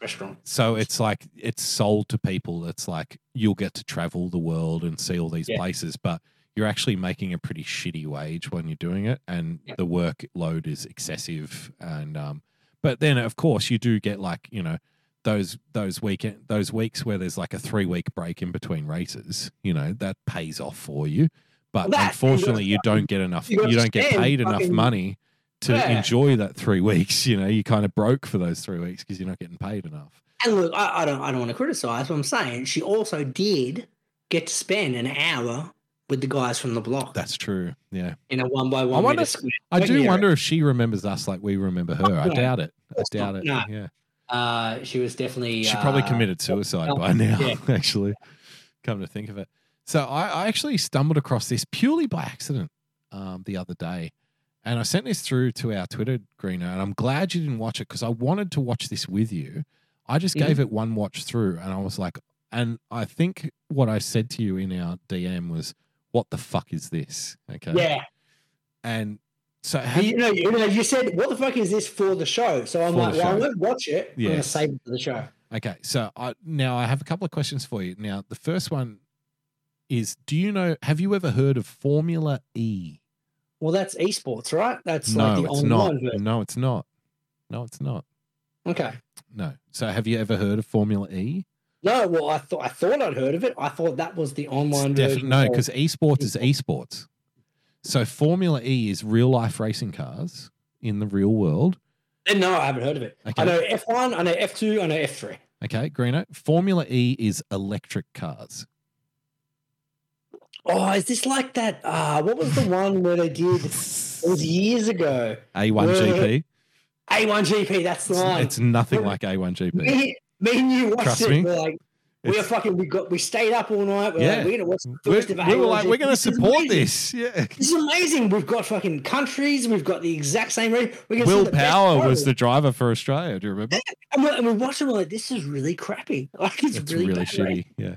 restaurant. So it's like it's sold to people. It's like you'll get to travel the world and see all these Yeah. places, but you're actually making a pretty shitty wage when you're doing it, and Yeah. the workload is excessive. And um, but then of course you do get like you know those those weekend those weeks where there's like a three week break in between races. You know that pays off for you, but that- unfortunately you don't get enough. you You, don't get paid enough fucking- money. To Yeah. enjoy that three weeks, you know, you kind of broke for those three weeks because you're not getting paid enough. And look, I, I don't, I don't want to criticize, What I'm saying she also did get to spend an hour with the guys from the Bloc That's true. Yeah. in a one by one. I, wonder- I do wonder if she remembers us like we remember her. I No. doubt it. I doubt it. No. Yeah. Uh, she was definitely. She probably uh, committed suicide by now, yeah. actually. Come to think of it. So I, I actually stumbled across this purely by accident um, the other day. And I sent this through to our Twitter, Greeno, and I'm glad you didn't watch it because I wanted to watch this with you. I just Mhm. gave it one watch through and I was like, and I think what I said to you in our DM was, what the fuck is this? Okay. Yeah. And so have, You know, you know, you said, "What the fuck is this for the show?" So I'm like, "Well, I won't watch it. I'm gonna save it for the show." Okay, so I, now I have a couple of questions for you. Now, the first one is: Do you know? Have you ever heard of Formula E? Well, that's esports, right? That's no, like the it's not. online version. No, it's not. No, it's not. Okay. No. So, have you ever heard of Formula E? No, well, I thought I thought I'd heard of it. I thought that was the online version. no, because esports is esports. So, Formula E is real life racing cars in the real world. Eh, no, I haven't heard of it. Okay. I know F1, I know F2, I know F3. Okay, Greeno. Formula E is electric cars. Oh, is this like that? Uh, what was the one where they did? It was years ago. A1GP. A1GP. That's the It's, one. it's nothing like A1GP. me, me and you watched Trust it. me. We're like, we are fucking. We got. We stayed up all night. We're Yeah. like, we're gonna watch the We're, of we were like, we're going to This support this. Yeah. This is amazing. We've got fucking countries. We've got the exact same. We're gonna Will the Power was the driver for Australia. Do you remember? And we, and we watched it. We're like, this is really crappy. Like it's, It's really, really, shitty. Yeah.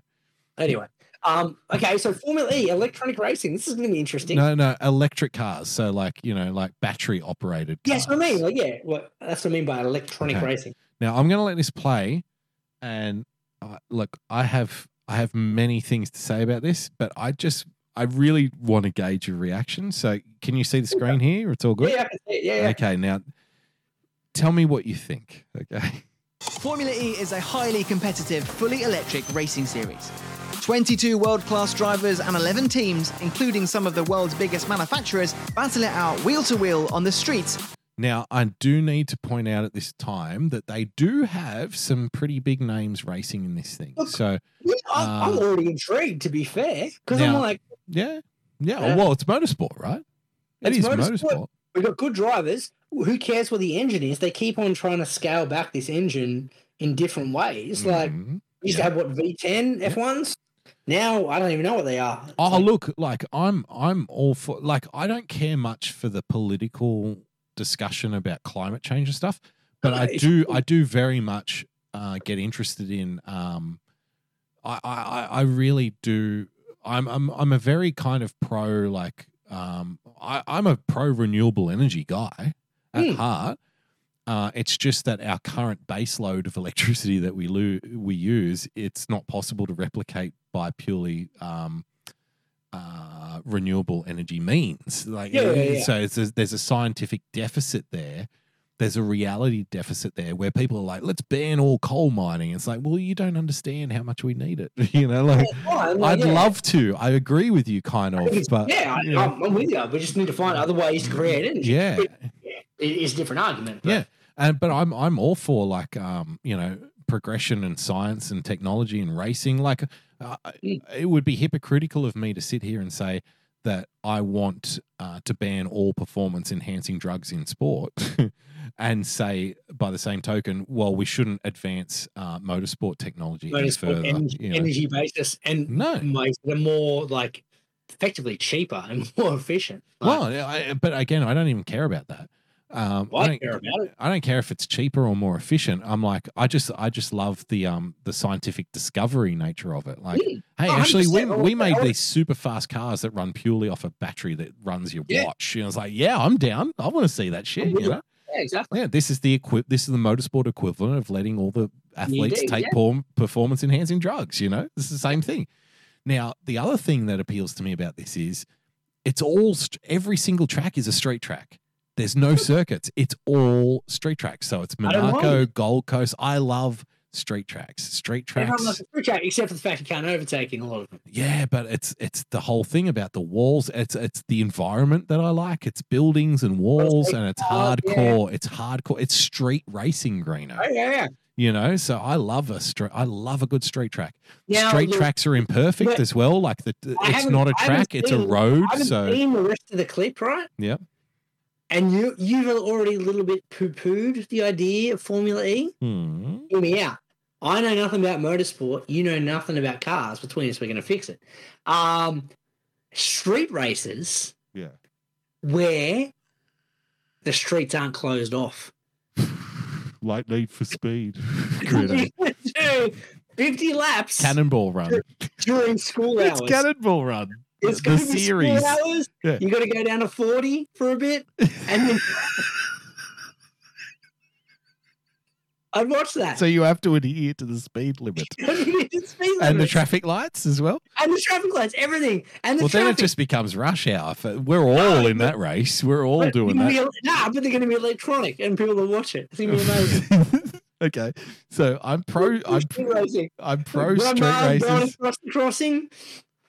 Anyway, um, okay, so Formula E, electronic racing. This is going to be interesting. No, no, electric cars. So like you know, like battery operated. yes. I mean, like, yeah, well, that's what I mean by electronic Okay. racing. Now I'm going to let this play, and uh, look, I have I have many things to say about this, but I just I really want to gauge your reaction. So can you see the screen here? It's all good. Yeah, I can see it. yeah, yeah. Okay, now tell me what you think. Okay. Formula E is a highly competitive, fully electric racing series. 22 world class drivers and 11 teams, including some of the world's biggest manufacturers, battle it out wheel to wheel on the streets Now, I do need to point out at this time that they do have some pretty big names racing in this thing. Look, So, Yeah, I'm, I'm Uh, already intrigued, to be fair, because I'm like, yeah, yeah. Yeah. Well, it's motorsport, right? It It's motorsport. motorsport. we've got good drivers. Who cares what the engine is? They keep on trying to scale back this engine in different ways. Like, Mhm. we used Yeah. to have what V10 F1s. Now I don't even know what they are. It's Oh, like- look, like I'm, I'm all for. Like, I don't care much for the political discussion about climate change and stuff, but I do. I do very much uh, get interested in. Um, I, I, I- really do. I'm, I'm, I'm a very kind of pro. Like, um, I, I'm a pro renewable energy guy at Hmm. heart. Uh, it's just that our current base load of electricity that we lo- we use, it's not possible to replicate by purely um, uh, renewable energy means. Like, Yeah, yeah, yeah. so it's a, there's a scientific deficit there. There's a reality deficit there where people are like, let's ban all coal mining. It's like, well, you don't understand how much we need it. you know, like Fine, like, I'd love to. I agree with you, kind of, but yeah, I, you know, I'm, I'm with you. We just need to find other ways to create energy. yeah. It's a different argument. But Yeah, and but I'm I'm all for like um you know progression and science and technology and racing. Like uh, Mm. it would be hypocritical of me to sit here and say that I want uh, to ban all performance enhancing drugs in sport. And say, by the same token, well, we shouldn't advance uh, motorsport technology motorsport further. energy, you know. energy basis and No. it more like effectively cheaper and more efficient. Like, Well, I, but again, I don't even care about that. Um, Well, I don't care about it. I don't care if it's cheaper or more efficient. I'm like, I just, I just love the um the scientific discovery nature of it. Like, Mm. hey, Oh, actually, we we made these super fast cars that run purely off a battery that runs your Yeah. watch. And know, it's like, yeah, I'm down. I want to see that shit. You you. know, yeah, exactly. yeah, this is the equi- This is the motorsport equivalent of letting all the athletes do, take yeah. por- performance enhancing drugs. You know, this is the same thing. Now, the other thing that appeals to me about this is it's all every single track is a straight track. There's no circuits. It's all street tracks. So it's I don't mind Monaco. Gold Coast. I love street tracks. Everyone tracks. loves a track, except for the fact you can't overtake in a lot of them. Yeah, but it's it's the whole thing about the walls. It's it's the environment that I like. It's buildings and walls, and it's oh, yeah. hardcore. It's hardcore. It's street racing, Greeno. Oh, yeah, yeah. You know, so I love a straight. I love a good street track. Now, straight look, tracks are imperfect as well. Like the, it's haven't- a a I haven't track; it's a road. I haven't So seen the rest of the clip, right? Yep. And you you've already a little bit poo pooed the idea of Formula E. hmm. Hear me out. I know nothing about motorsport. You know nothing about cars. Between us, we're going to fix it. Um, street races Yeah. where the streets aren't closed off. Like Need for Speed. 50 laps Cannonball Run. during school It's hours. Cannonball Run. It's the going to be series. hours. Yeah. You got to go down to 40 for a bit. And then I'd watch that. So you have to adhere to the speed limit. It's speed And the traffic lights as well. and the traffic lights, everything. And the Well, then it just becomes rush hour. For, we're all in that race. We're all doing that. be- Nah, but they're going to be electronic and people will watch it. It's going to be amazing. okay, so I'm pro. I'm Street racing. I'm pro street races. across the crossing.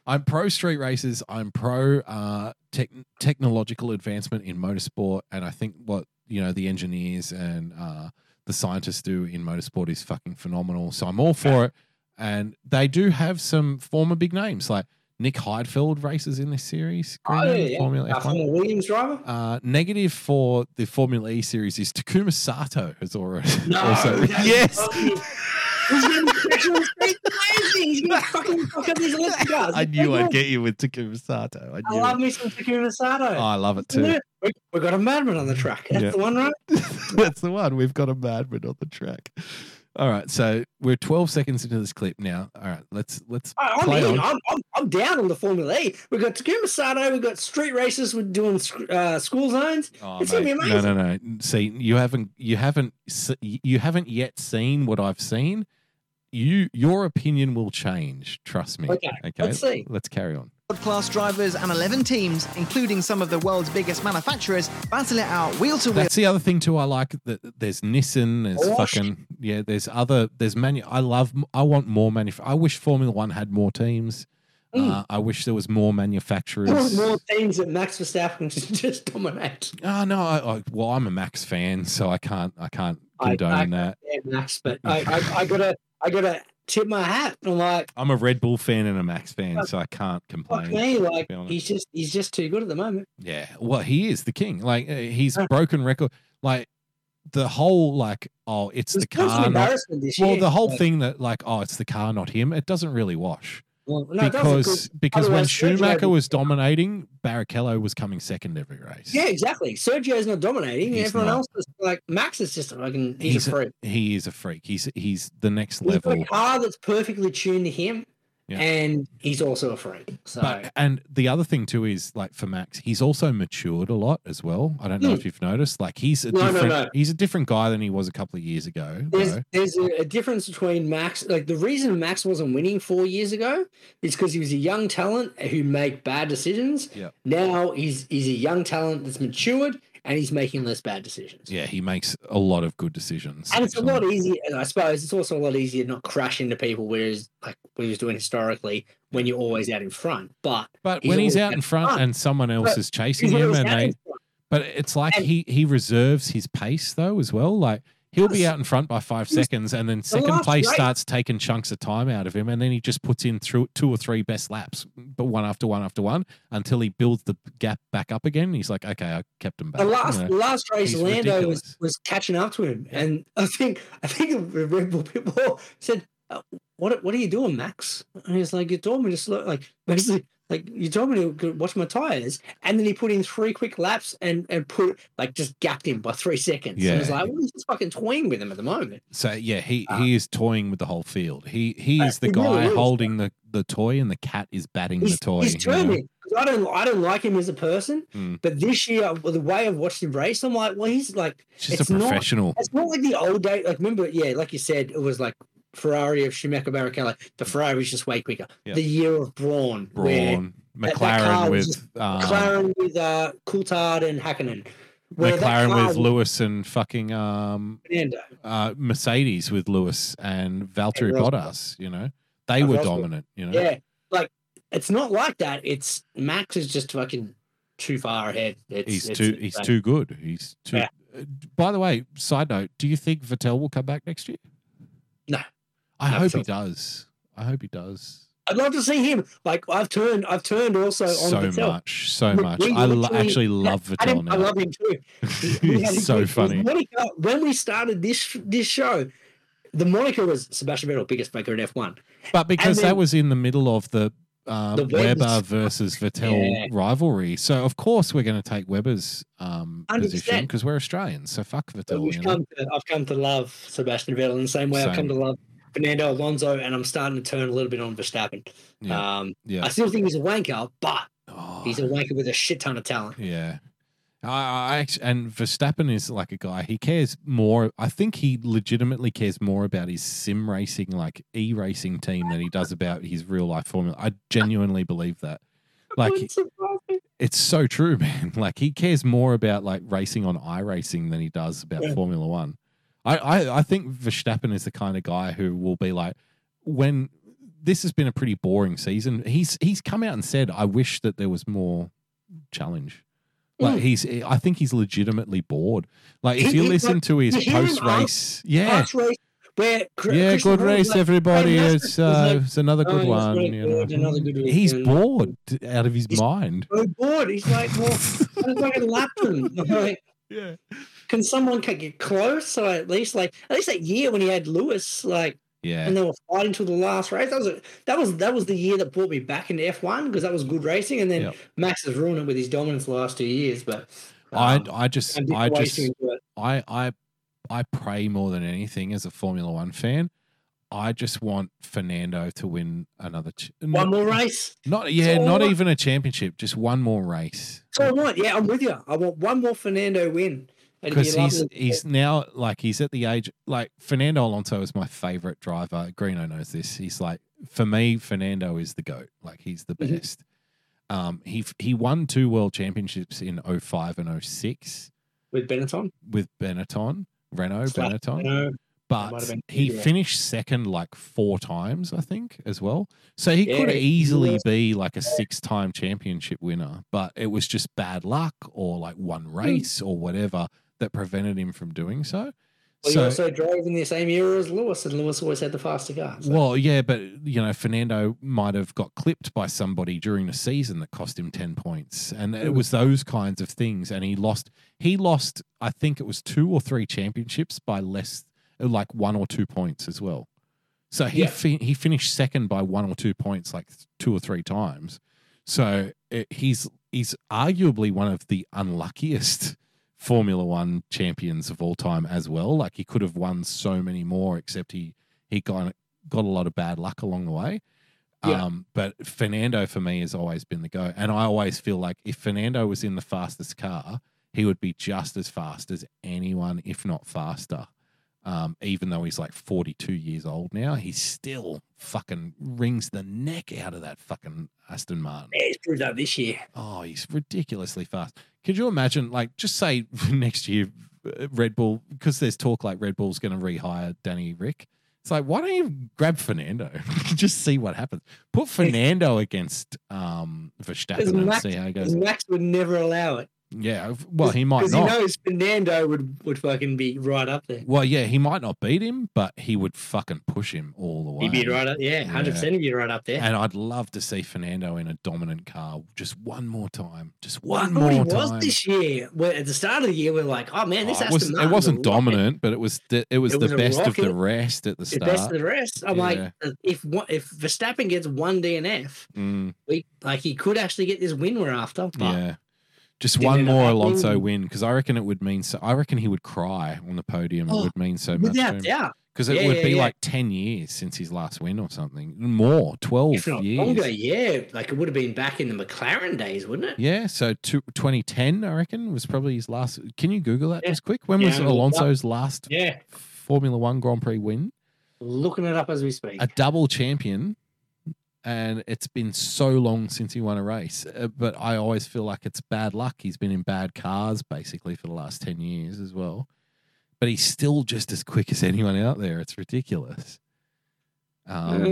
I'm pro street races. I'm pro uh, tech technological advancement in motorsport, and I think what you know the engineers and uh, the scientists do in motorsport is fucking phenomenal. So I'm all for it. And they do have some former big names like Nick Heidfeld races in this series. Oh, yeah, yeah. Formula Uh, F1. from Williams driver. Uh, negative for the Formula E series is Takuma Sato has already. No, also, yes, fucking- He's going to be crashing the street amazing. He's going to fucking fuck up these electric cars. I knew I'd get you with Takuma Sato. I I love it. me some Takuma Sato. Oh, I love it too. We- We've got a madman on the track. That's Yeah. the one, right? That's the one. We've got a madman on the track. All right, so we're 12 seconds into this clip now. All right, let's let's I- I'm play in. on. I'm, I'm, I'm down on the Formula E. We've got Takuma Sato. We've got street races. We're doing uh, school zones. Oh, it's gonna be mate. No, no, no. See, you haven't you haven't you haven't yet seen what I've seen. You your opinion will change. Trust me. Okay. Okay, let's see. Let's carry on. World class drivers and 11 teams, including some of the world's biggest manufacturers, battle it out wheel to wheel. That's the other thing too. I like that there's Nissan, there's Porsche. fucking yeah, there's other there's many. I love. I want more manuf. I wish Formula One had more teams. Mm. Uh, I wish there was more manufacturers. More teams that Max Verstappen can just dominate. Oh no! I, I, well, I'm a Max fan, so I can't. I can't I- condone I- that. Yeah, Max, but I, I, I gotta, I gotta tip my hat. I'm like, I'm a Red Bull fan and a Max fan, so I can't complain. me, like he's just, he's just too good at the moment. Yeah, well, he is the king. Like uh, he's broken record. Like the whole like, oh, it's It's the car. Not, embarrassment this well, year. the whole Like, thing that like, oh, it's the car, not him. It doesn't really wash. Well, no, it doesn't, because because when Schumacher was dominating, Barrichello was coming second every race. Yeah, exactly. Sergio's not dominating. He's Everyone not. else is like Max is just fucking. He's, He's a a- freak. he is a freak. He's he's the next He's level. a car that's perfectly tuned to him, Yeah. and he's also a freak. So But and the other thing too is like for Max, he's also matured a lot as well. I don't know Hmm. if you've noticed. Like he's a No, no, different no. he's a different guy than he was a couple of years ago. there's there's a, a difference between Max. Like the reason Max wasn't winning four years ago is because he was a young talent who made bad decisions. Yeah. Now he's he's a young talent that's matured and he's making less bad decisions. Yeah, he makes a lot of good decisions. And it's a lot um, easier, and I suppose it's also a lot easier not crash into people, whereas like we was doing historically when you're always out in front. But But he's when he's out in front front. and someone else But is chasing him, and they, but it's like And- he he reserves his pace though as well. Like he'll be out in front by five seconds, and then second place race- starts taking chunks of time out of him, and then he just puts in through two or three best laps, but one after one after one, until he builds the gap back up again. He's like, okay, I kept him back. The you last know. last race, Lando ridiculous. was, was catching up to him, and I think I think the Red Bull people said, uh, "What what are you doing, Max?" And he's like, "You told me to slow, like basically." Like you told me to watch my tires, and then he put in three quick laps and and put like just gapped him by three seconds. Yeah, and he's like, well, he's just fucking toying with him at the moment. So yeah, he Uh, he is toying with the whole field. He he is the he really guy is. holding the the toy, and the cat is batting the toy. he's know? I don't I don't like him as a person, Mm. but this year the way I've watched him race, I'm like, well, he's like just it's a not- professional. It's not like the old day. Like remember, yeah, like you said, it was like Ferrari of Schumacher Barrichello. The Ferrari was just way quicker. Yeah. The year of Brawn, where Brawn, that- that McLaren with just- um, McLaren with uh, Coulthard and Hakkinen. McLaren with Lewis and fucking um, uh, Mercedes with Lewis and Valtteri Rosberg. Bottas. You know, they And were dominant. You know, Yeah, like it's not like that. It's Max is just fucking too far ahead. It's, he's it's too he's insane. too good. He's too. Yeah. Uh, By the way, side note: Do you think Vettel will come back next year? No. I hope he does. I hope he does. I'd love to see him. Like I've turned, I've turned also on so much, so much. I lo- actually love Vettel didn't- I love him too. He's so funny. moniker- when we started this this show, the moniker was Sebastian Vettel, biggest faker in F1. But because then- that was in the middle of the um, The Webber versus Vettel Yeah. rivalry. So of course we're going to take Webber's um, position because we're Australians. So fuck Vettel. We've come to, I've come to love Sebastian Vettel in the same way I've come to love Fernando Alonso, and I'm starting to turn a little bit on Verstappen. Yeah. Um, yeah. I still think he's a wanker, but Oh, he's a wanker with a shit ton of talent. Yeah. I, I actually, and Verstappen is like a guy. He cares more. I think he legitimately cares more about his sim racing, like e racing team, than he does about his real life formula. I genuinely believe that. Like Wouldn't surprise me. it's so true, man. Like he cares more about like racing on iRacing than he does about Yeah. Formula One. I, I I think Verstappen is the kind of guy who will be like when this has been a pretty boring season. He's he's come out and said, "I wish that there was more challenge." Like Mm. he's, I think he's legitimately bored. Like if He- you he- listen like, to his you hear him post race, yeah, race where Cr- yeah, Christian good race, like, everybody. "Hey, It's uh, like, it's another "Oh, good it's one. very you good, know. another good He's weekend." bored out of his He's- mind. so bored. He's like, well, I just fucking lapped him. Like, Yeah, can someone get close? So at least, like, at least that year when he had Lewis, like, yeah. and they were fighting till the last race. That was a, that was that was the year that brought me back into F one because that was good racing. And then Yep. Max has ruined it with his dominance the last two years. But I um, I just I just enjoy it. I I I pray more than anything as a Formula One fan. I just want Fernando to win another. Ch- one more race. Not yeah, So not even a championship, just one more race. So I want, yeah, I'm with you. I want one more Fernando win. Because he's he's now like he's at the age like Fernando Alonso is my favorite driver. Greeno knows this. He's like for me, Fernando is the goat. Like he's the Mhm. best. Um, he he won two world championships in 05 and 06 with Benetton. with Benetton, Renault Slash Benetton. Renault. but might have been he yeah. finished second like four times, I think, as well. So he Yeah, could easily be like a six-time championship winner, but it was just bad luck or like one Hmm. race or whatever that prevented him from doing so. Well, so he also drove in the same era as Lewis, and Lewis always had the faster car. so- well, yeah, but you know, Fernando might have got clipped by somebody during the season that cost him ten points, and it Mm. was those kinds of things. And he lost. He lost. I think it was two or three championships by less, like one or two points as well. So he Yeah. fi- he finished second by one or two points, like two or three times. So it, he's he's arguably one of the unluckiest Formula One champions of all time as well. Like he could have won so many more, except he he got got a lot of bad luck along the way. Yeah. Um, but Fernando for me has always been the go, and I always feel like if Fernando was in the fastest car, he would be just as fast as anyone, if not faster. Um, even though he's like 42 years old now, he still fucking wrings the neck out of that fucking Aston Martin. Yeah, he's proved that this year. Oh, he's ridiculously fast. Could you imagine, like, just say next year, uh, Red Bull, because there's talk like Red Bull's going to rehire Danny Rick. It's like, why don't you grab Fernando? just see what happens. Put Fernando against um, Verstappen and Max- see how it goes. Max would never allow it. Yeah, well, he might Because not. he knows Fernando would, would fucking be right up there. well, yeah, he might not beat him, but he would fucking push him all the way. He'd be right up, yeah, hundred percent. He'd be right up there. And I'd love to see Fernando in a dominant car just one more time. Just one more he was this year. Where at the start of the year, we're like, oh man, this Oh, it, was, it wasn't dominant, but it was the, it was It the was best of the rest at the start. The best of the rest. I'm Yeah. like, uh, if if Verstappen gets one DNF, Mm, we like he could actually get this win we're after. But yeah, just Didn't one more happening. Alonso win because I reckon it would mean so. I reckon he would cry on the podium. Oh, it would mean so much Yeah, to him doubt, because it Yeah, would yeah, be yeah. like ten years since his last win or something. More, twelve years. longer, yeah, like it would have been back in the McLaren days, wouldn't it? Yeah, so two, 2010, I reckon, was probably his last. Can you Google that just quick? When was. Alonso's last Yeah, Formula One Grand Prix win? looking it up as we speak. a double champion, and it's been so long since he won a race. Uh, but I always feel like it's bad luck. He's been in bad cars basically for the last 10 years as well. But he's still just as quick as anyone out there. It's ridiculous. Um,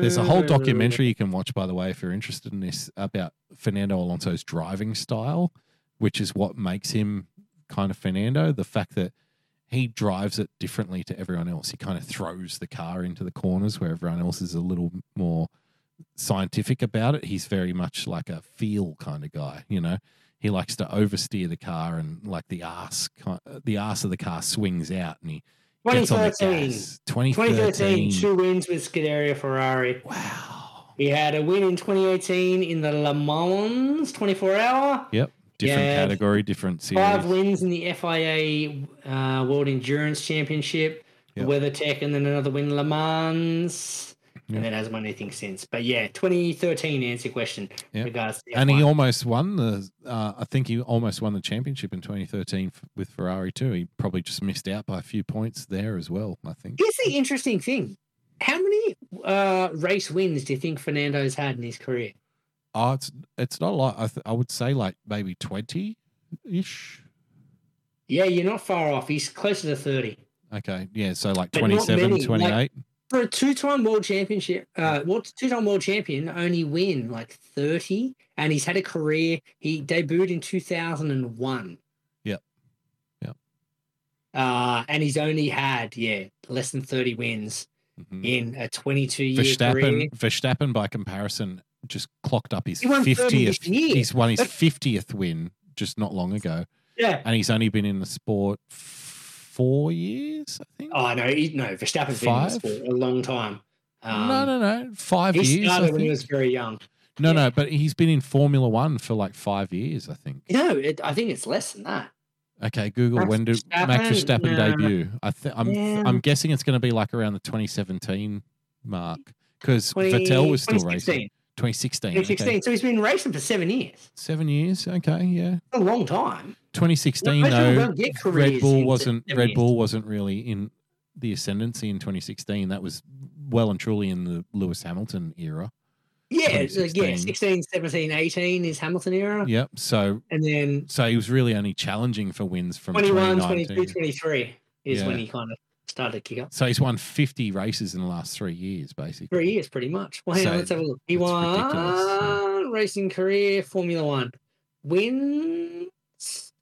there's a whole documentary you can watch, by the way, if you're interested in this, about Fernando Alonso's driving style, which is what makes him kind of Fernando. The fact that he drives it differently to everyone else. He kind of throws the car into the corners where everyone else is a little more scientific about it. He's very much like a feel kind of guy, you know. He likes to oversteer the car and like the ass, the ass of the car swings out and he gets on the 2013. 2013, 2013. two wins with Scuderia Ferrari. Wow. He had a win in 2018 in the Le Mans 24 hour. Yep. Different category, different series. Five wins in the FIA uh, World Endurance Championship, Yep. WeatherTech, and then another win Le Mans. Yep. And then hasn't won anything since. But yeah, 2013 answer question. Yep. Regards And he almost won the. Uh, I think he almost won the championship in 2013 f- with Ferrari too. He probably just missed out by a few points there as well. I think. Here's the interesting thing. How many uh, race wins do you think Fernando's had in his career? Oh, it's it's not a lot. I th- I would say like maybe 20 ish. Yeah, you're not far off. He's closer to 30. Okay, yeah. So like But 27, many, like- 28. For a two-time world championship, uh, well, two-time world champion, only win like 30, and he's had a career. He debuted in 2001. Yep. Yep. Uh, and he's only had yeah less than 30 wins Mhm. in a 22-year career. Verstappen, Verstappen by comparison just clocked up his He won 30 50th. this. He's won his 50th win just not long ago, Yeah. and he's only been in the sport four years, I think. Oh no, he, no, Verstappen's been in for a long time. Um, no, no, no, five He years. I started when he was very young. No, yeah. no, but he's been in Formula One for like five years, I think. No, it, I think it's less than that. Okay, Google Max when did Max Verstappen? Nah. debut? I th- I'm Yeah. I'm guessing it's going to be like around the 2017 mark because Vettel was still racing. 2016. 2016. Okay. So he's been racing for seven years. Seven years. Okay, yeah. A long time. 2016 Most people though, don't get careers Red Bull wasn't Red years. Bull wasn't really in the ascendancy in 2016. That was well and truly in the Lewis Hamilton era. Yeah, yeah, 2016. 16, 17, 18 is Hamilton era. Yep. So And then so he was really only challenging for wins from 21, 2019. 22, 23 is when he kind of started to kick up. So he's won 50 races in the last three years, basically. Three years, pretty much. Well, hang on, let's have a look. He won ridiculous, racing career, Formula One. Wins.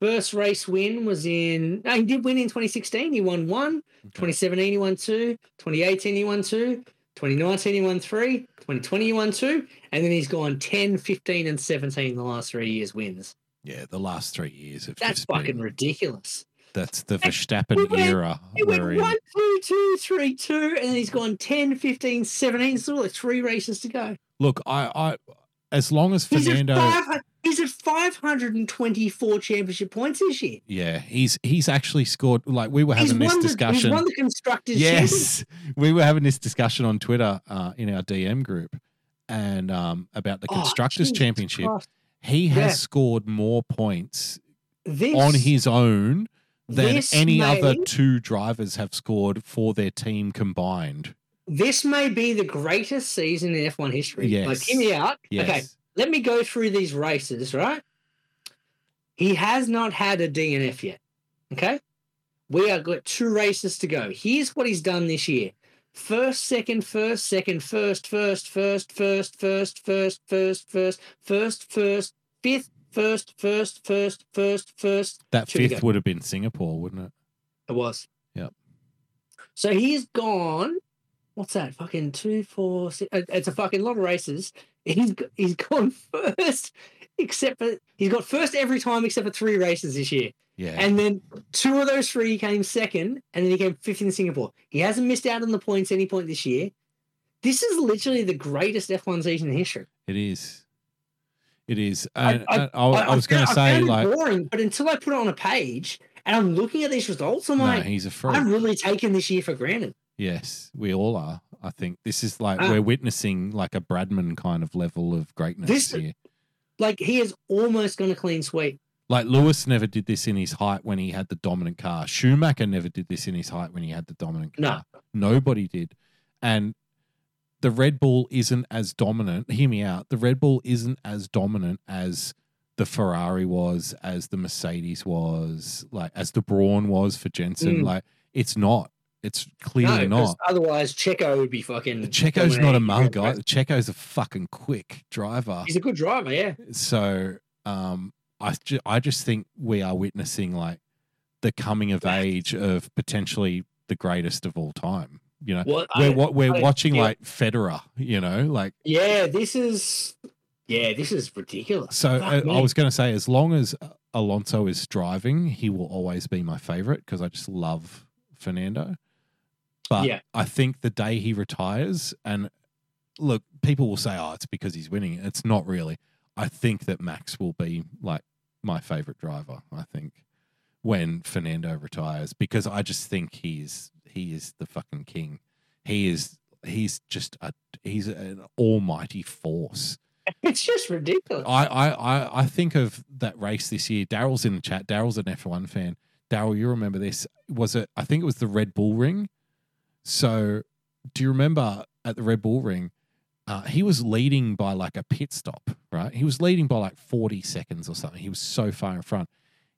First race win was in. No, he did win in 2016. He won one. 2017, he won two. 2018, he won two. 2019, he won three. 2020, he won two. And then he's gone 10, 15, and 17 the last three years wins. Yeah, the last three years have That's just been- fucking ridiculous. That's the we Verstappen went- era. He went in. one, two, two, three, two, and then he's gone 10, 15, 17. Still like three races to go. Look, I, I, as long as He's Fernando, at, five, he's at 524 championship points this year. yeah, he's he's actually scored. Like we were having this the, he's discussion. won the constructors. championship. Yes, we were having this discussion on Twitter uh, in our DM group, and um, about the Oh, constructors Jesus championship. Christ. He has Yeah. scored more points This, on his own than this any other two drivers have scored for their team combined. this may be the greatest season in F1 history. Like, Yes. hear me out. Yes. Okay, let me go through these races, right? He has not had a DNF yet. Okay. We are got two races to go. Here's what he's done this year. First, second, first, second, first, first, first, first, first, first, first, first, first, first, fifth, first, first, first, first, first. That to fifth would have been Singapore, wouldn't it? It was. Yep. So he's gone. What's that? Fucking two, four, six. uh, It's a fucking lot of races. He's he's gone first, except for he's got first every time except for three races this year. Yeah. And then two of those three he came second, and then he came fifth in Singapore. He hasn't missed out on the points any point this year. This is literally the greatest F1 season in history. It is. It is. I- And, I- and I, I, was going to say, like, boring, but until I put it on a page and I'm looking at these results, I'm no, like, he's a freak. I've really taken this year for granted. Yes, we all are. I think this is like Ah. we're witnessing like a Bradman kind of level of greatness This- here. Like he is almost going to clean sweep. Like Lewis never did this in his height when he had the dominant car. Schumacher never did this in his height when he had the dominant No. car. Nobody did. And the Red Bull isn't as dominant. Hear me out. The Red Bull isn't as dominant as the Ferrari was, as the Mercedes was, like as the Brawn was for Jensen. Mm. Like it's not. It's clearly no, not. Otherwise, Checo would be fucking. Checo's not a mug guy. Checo's a fucking quick driver. He's a good driver, yeah. So um, I ju- I just think we are witnessing like the coming of age of potentially the greatest of all time. You know, Well, we're I- what we're I- watching yeah. like Federer. You know, like yeah, this is. Yeah, this is ridiculous. so. Fuck uh, I was going to say, as long as Alonso is driving, he will always be my favorite because I just love Fernando. But Yeah. I think the day he retires, and look, people will say, "Oh, it's because he's winning." It's not really. I think that Max will be like my favorite driver. I think when Fernando retires because I just think he's he is the fucking king. He is he's just a he's an almighty force. It's just ridiculous. I I I, think of that race this year. Daryl's in the chat. Daryl's an F1 fan. Daryl, you remember this? Was it? I think it was the Red Bull Ring. So, do you remember at the Red Bull Ring? Uh, he was leading by like a pit stop, right? He was leading by like forty seconds or something. He was so far in front.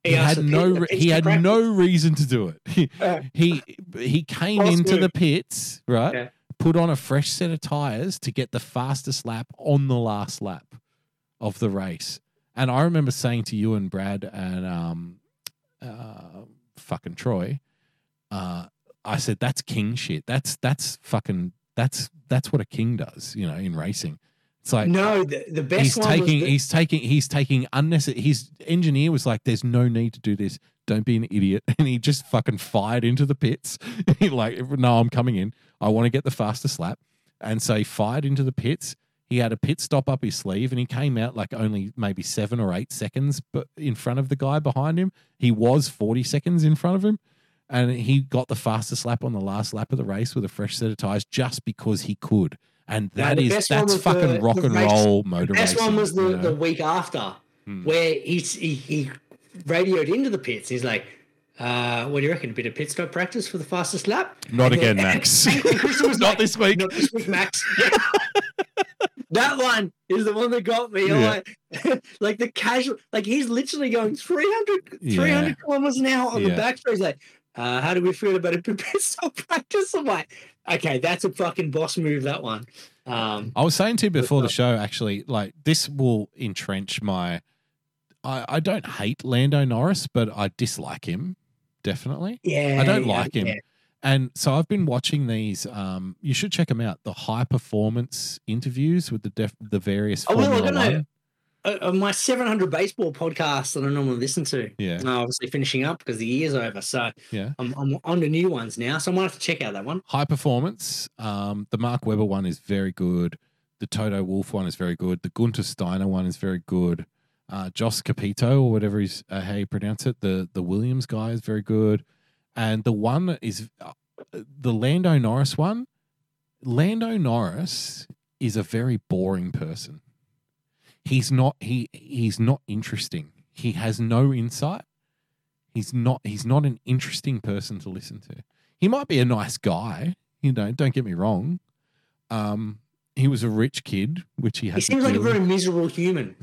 He, had no. re- he had practice. no reason to do it. He Uh, he he came into the pits, right? Yeah. Put on a fresh set of tires to get the fastest lap on the last lap of the race. And I remember saying to you and Brad and um, uh, fucking Troy, uh, I said that's king shit. That's that's fucking that's that's what a king does, you know, in racing. It's like no, ah, the, the best he's one taking was the, he's taking he's taking unnecessary his engineer was like there's no need to do this. Don't be an idiot. And he just fucking fired into the pits. Like no i'm coming in. I want to get the fastest lap and so he fired into the pits. He had a pit stop up his sleeve and he came out like only maybe seven or eight seconds but in front of the guy behind him. He was 40 seconds in front of him. And he got the fastest lap on the last lap of the race with a fresh set of tires just because he could and that the is that's fucking the- rock the and race- roll motor the best racing, one was the, you know? the week after, Hmm. where he's, he he radioed into the pits. He's like, uh, "What do you reckon? A bit of pit stop practice for the fastest lap?" Not And again, then- Max. and Christian was Not like, this week. Not this week, Max. that one is the one that got me. Yeah. Like, like the casual, like he's literally going 300, 300 Yeah. kilometers an hour on the Yeah. back straight. He's like, uh, how do we feel about a pit stop practice? I'm like, okay, that's a fucking boss move. That one. Um, I was saying to you before the show, actually, like this will entrench my. I, I don't hate Lando Norris, but I dislike him definitely, yeah, I don't yeah, like him. yeah. and so I've been watching these. Um, you should check them out. The high performance interviews with the def, the various Oh, well, I Formula. One. Uh, uh, my 700 baseball podcast that I normally listen to. Yeah. uh, obviously finishing up because the year's over. So Yeah. I'm, I'm on to new ones now. So I might have to check out that one. High performance. Um, the Mark Webber one is very good. The Toto Wolff one is very good. The Gunter Steiner one is very good. Uh, Joss Capito or whatever is uh, how you pronounce it. The the Williams guy is very good, and the one is uh, the Lando Norris one. Lando Norris is a very boring person. He's not he he's not interesting. He has no insight. He's not he's not an interesting person to listen to. He might be a nice guy, you know, don't get me wrong. Um he was a rich kid, which he had. He seems like a very miserable human.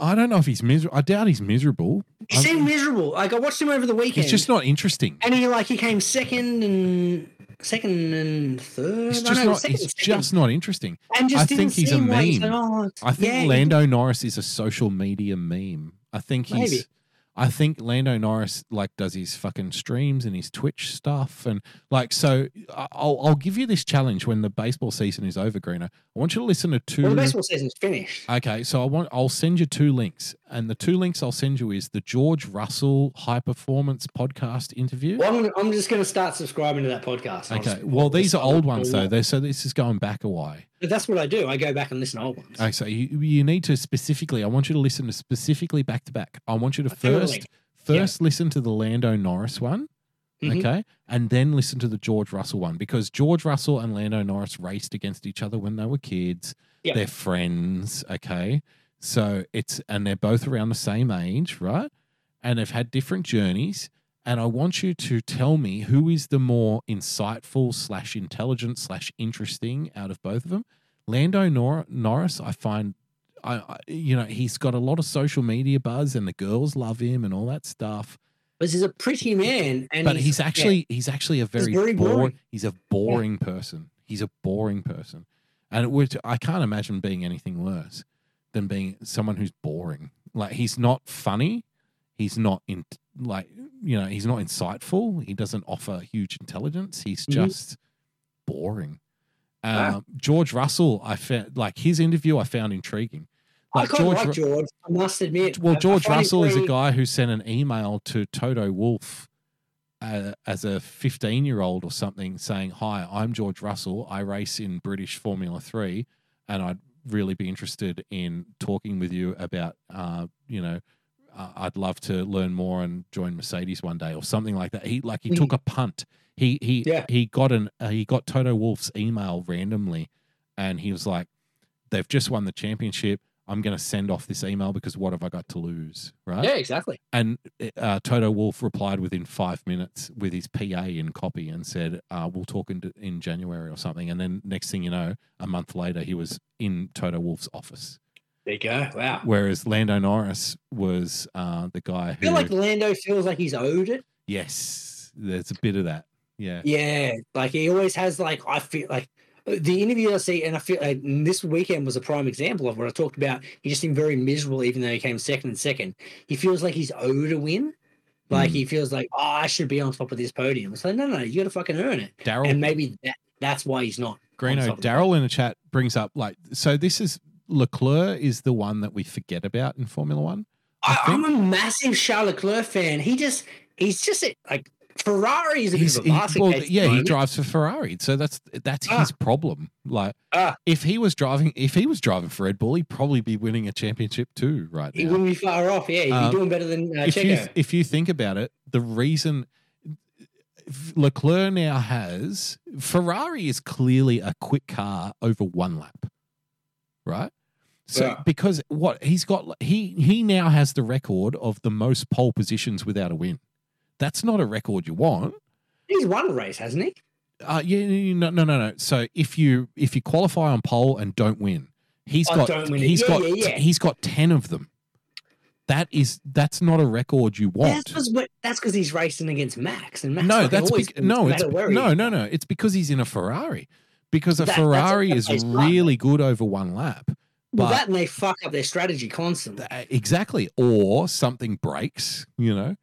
I don't know if he's miserable. I doubt he's miserable. He seemed miserable. Like I watched him over the weekend. he's just not interesting. and he like he came second and second and third. It's I just know, not. second, It's second. just not interesting. and just I think he's a meme. like, oh, I think yeah, Lando Norris is a social media meme. I think he's. Maybe. I think Lando Norris like does his fucking streams and his Twitch stuff and like so. I'll I'll give you this challenge when the baseball season is over, Greener. I want you to listen to two. Well, the baseball season's finished. Okay, so I want I'll send you two links, and the two links I'll send you is the George Russell High Performance Podcast interview. Well, I'm, I'm just going to start subscribing to that podcast. Okay, just- well these are old ones though. They're, so this is going back a while. But that's what I do. I go back and listen to old ones. Okay, so you, you need to specifically. I want you to listen to specifically back to back. I want you to I'll send you a first first listen to the Lando Norris one, Mhm. okay, and then listen to the George Russell one because George Russell and Lando Norris raced against each other when they were kids. Yep. They're friends, okay. So it's and they're both around the same age, right? And they've had different journeys. And I want you to tell me who is the more insightful slash intelligent slash interesting out of both of them. Lando Nor- Norris, I find, I, I you know he's got a lot of social media buzz, and the girls love him and all that stuff. But he's a pretty man, and but he's actually he's actually a very, very boring. boring. He's a boring person. He's a boring person, and it would I can't imagine being anything worse than being someone who's boring. Like he's not funny. He's not in like you know he's not insightful. He doesn't offer huge intelligence. He's Mhm. just boring. Wow. Um, George Russell, I found like his interview. I found intriguing. I Like quite like George. I must admit. well, I- I George Russell is a guy who sent an email to Toto Wolff uh, as a 15 year old or something saying, Hi, I'm George Russell. I race in British Formula 3. and I'd really be interested in talking with you about, uh, you know, uh, I'd love to learn more and join Mercedes one day or something like that. He like he took a punt. He he Yeah. he got an uh, he got Toto Wolff's email randomly, and he was like, "They've just won the championship. I'm going to send off this email because what have I got to lose?" Right? Yeah, exactly. And uh, Toto Wolff replied within five minutes with his PA in copy and said, uh, "We'll talk in, in January or something." And then next thing you know, a month later, he was in Toto Wolff's office. There you go. Wow. Whereas Lando Norris was uh, the guy I who, feel like Lando feels like he's owed it. yes, there's a bit of that. Yeah, Yeah, like he always has. Like I feel like the interview I see, and I feel like this weekend was a prime example of what I talked about. He just seemed very miserable, even though he came second and second. He feels like he's owed a win. Like Mm. he feels like, oh, I should be on top of this podium. It's like, no, no, you got to fucking earn it. Daryl And maybe that that's why he's not. Greeno, top of the Daryl in the chat brings up like so. This is Leclerc is the one that we forget about in Formula One. I I, I'm a massive Charles Leclerc fan. He just, he's just like Ferrari is a He's, he- well, yeah, he drives for Ferrari, so that's that's Ah. his problem. Like, Ah. if he was driving, if he was driving for Red Bull, he'd probably be winning a championship too right Now. He wouldn't be far off. Yeah, he'd Um, be doing better than uh, if you Checo. if you think about it, the reason Leclerc now has Ferrari is clearly a quick car over one lap, right? So Yeah. because what he's got, he he now has the record of the most pole positions without a win. That's not a record you want. He's won a race, hasn't he? Uh, yeah, no, no, no, no. So if you if you qualify on pole and don't win, he's Oh, got he's Yeah, got yeah, yeah. he's got ten of them. That is that's not a record you want. That's because he's racing against Max, and Max no, that's bec- no, it's no, no, no. It's because he's in a Ferrari. Because a That- a- Ferrari that is really good over one lap. Well, But that and they fuck up their strategy constantly. exactly, or something breaks, you know,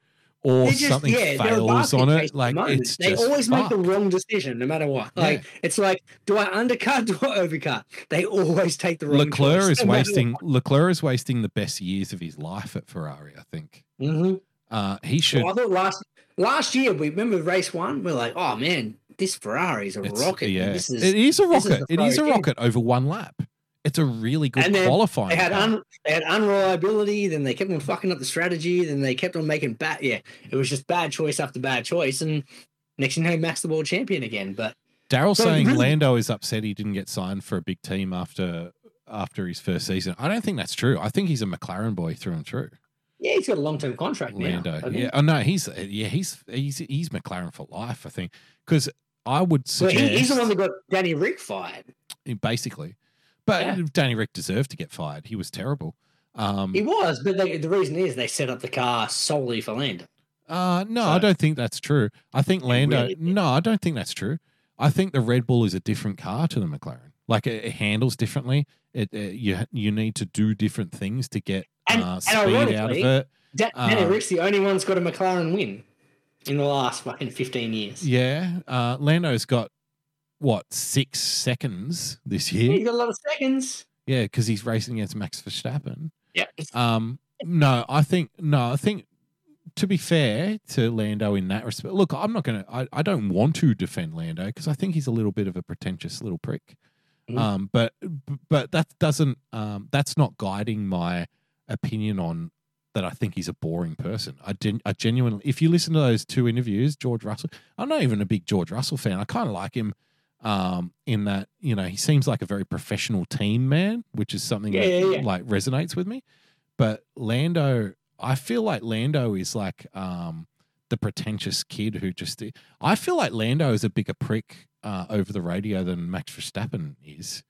or just- something yeah, fails on it. Like it's they always make the wrong decision, no matter what. Like it's like, do I undercut? Do I overcut? They always take the wrong. Leclerc choice, is no wasting what. Leclerc is wasting the best years of his life at Ferrari. I think Mhm. uh, he should. Well, I thought last last year we remember race one. We're like, oh man, this Ferrari is a it's- rocket. yeah, This is, it is a rocket. the it is a rocket over one lap. It's a really good And qualifying. They had un, they had unreliability. Then they kept on fucking up the strategy. Then they kept on making bad. Yeah, it was just bad choice after bad choice. And next thing you know, Max the world champion again. But Daryl So saying really- Lando is upset he didn't get signed for a big team after after his first season. I don't think that's true. I think he's a McLaren boy through and through. yeah, he's got a long term contract now. Lando, I yeah. Oh no, he's yeah, he's he's he's McLaren for life. I think because I would suggest he, he's the one that got Danny Rick fired. basically, but Yeah. Danny Rick deserved to get fired. He was terrible. Um, He was, but they, the reason is they set up the car solely for Lando. Uh, no, I don't think that's true. I think Lando. really no, I don't think that's true. I think the Red Bull is a different car to the McLaren. Like it, it handles differently. It, it you you need to do different things to get And- uh, and speed out of it. Da- Danny Um, Rick's the only one that's got a McLaren win in the last fucking fifteen years. Yeah, uh, Lando's got what six seconds this He's year. got a lot of seconds. Yeah, because he's racing against Max Verstappen. Yeah, Um, no, I think no, I think to be fair to Lando in that respect. Look, I'm not gonna. I, I don't want to defend Lando because I think he's a little bit of a pretentious little prick. Mhm. Um, but but that doesn't. Um, that's not guiding my opinion on that. I think he's a boring person. I, gen- I genuinely. If you listen to those two interviews, George Russell. I'm not even a big George Russell fan. I kind of like him. Um, in that you know he seems like a very professional team man, which is something Yeah, that yeah, yeah. like resonates with me. But Lando, I feel like Lando is like um, the pretentious kid who just. I feel like Lando is a bigger prick uh, over the radio than Max Verstappen is,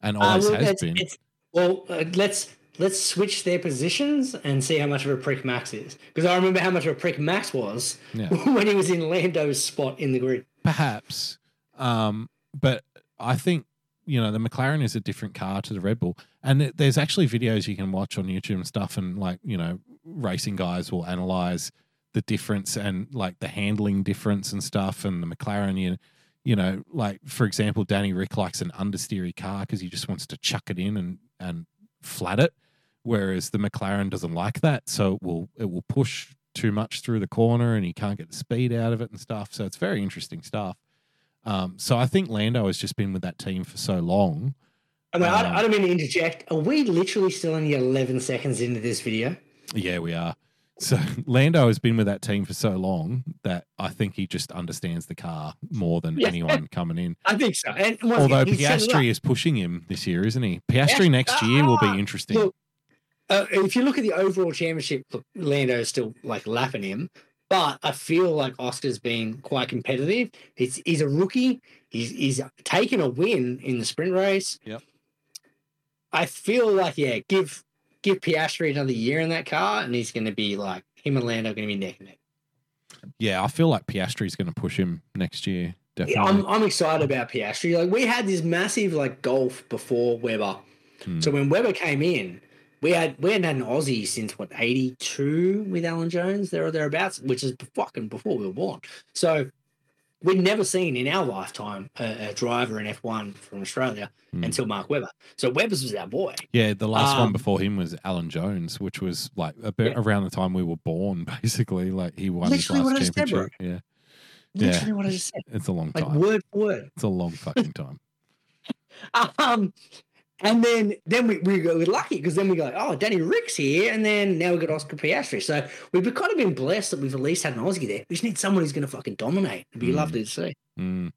and Uh, always well, has it's- been. it's- well, uh, let's let's switch their positions and see how much of a prick Max is. Because I remember how much of a prick Max was Yeah. when he was in Lando's spot in the grid. Perhaps, um, but I think you know the McLaren is a different car to the Red Bull, and th- there's actually videos you can watch on YouTube and stuff, and like you know racing guys will analyze the difference and like the handling difference and stuff, and the McLaren you you know like for example Danny Rick likes an understeery car because he just wants to chuck it in and and flat it, whereas the McLaren doesn't like that, so it will it will push too much through the corner and he can't get the speed out of it and stuff. So it's very interesting stuff. Um, so I think Lando has just been with that team for so long I mean, Um, I, I don't mean to interject. Are we literally still only 11 seconds into this video? Yeah, we are. So Lando has been with that team for so long that I think he just understands the car more than Yeah. anyone coming in. I think so. And Although again, he set it up. Piastri is pushing him this year, isn't he? Piastri Piastri- next year will Ah, be interesting. Look, uh, if you look at the overall championship, look, Lando is still like lapping him, but I feel like Oscar's been quite competitive. He's he's a rookie. He's he's taken a win in the sprint race. Yep. I feel like yeah, give give Piastri another year in that car, and he's going to be like him and Lando are going to be neck and neck. Yeah, I feel like Piastri's going to push him next year. Definitely. Yeah, I'm I'm excited about Piastri. Like we had this massive like golf before Webber. Hmm. So when Webber came in, we had we hadn't had an Aussie since what eighty two with Alan Jones there or thereabouts, which is fucking before we were born. So we'd never seen in our lifetime a, a driver in F one from Australia Hmm. until Mark Webber. So Webber's was our boy. yeah, the last one Um, before him was Alan Jones, which was like a bit Yeah. around the time we were born, basically. Like he won Literally his last just said, bro. championship. Yeah, Yeah. Literally what I just said. it's a long Like time. word for word. It's a long fucking time. Um, and then then we, we got lucky because then we go, oh, Danny Rick's here, and then now we've got Oscar Piastri. So we've kind of been blessed that we've at least had an Aussie there. We just need someone who's going to fucking dominate. It'd be Mm. lovely to see. Mm.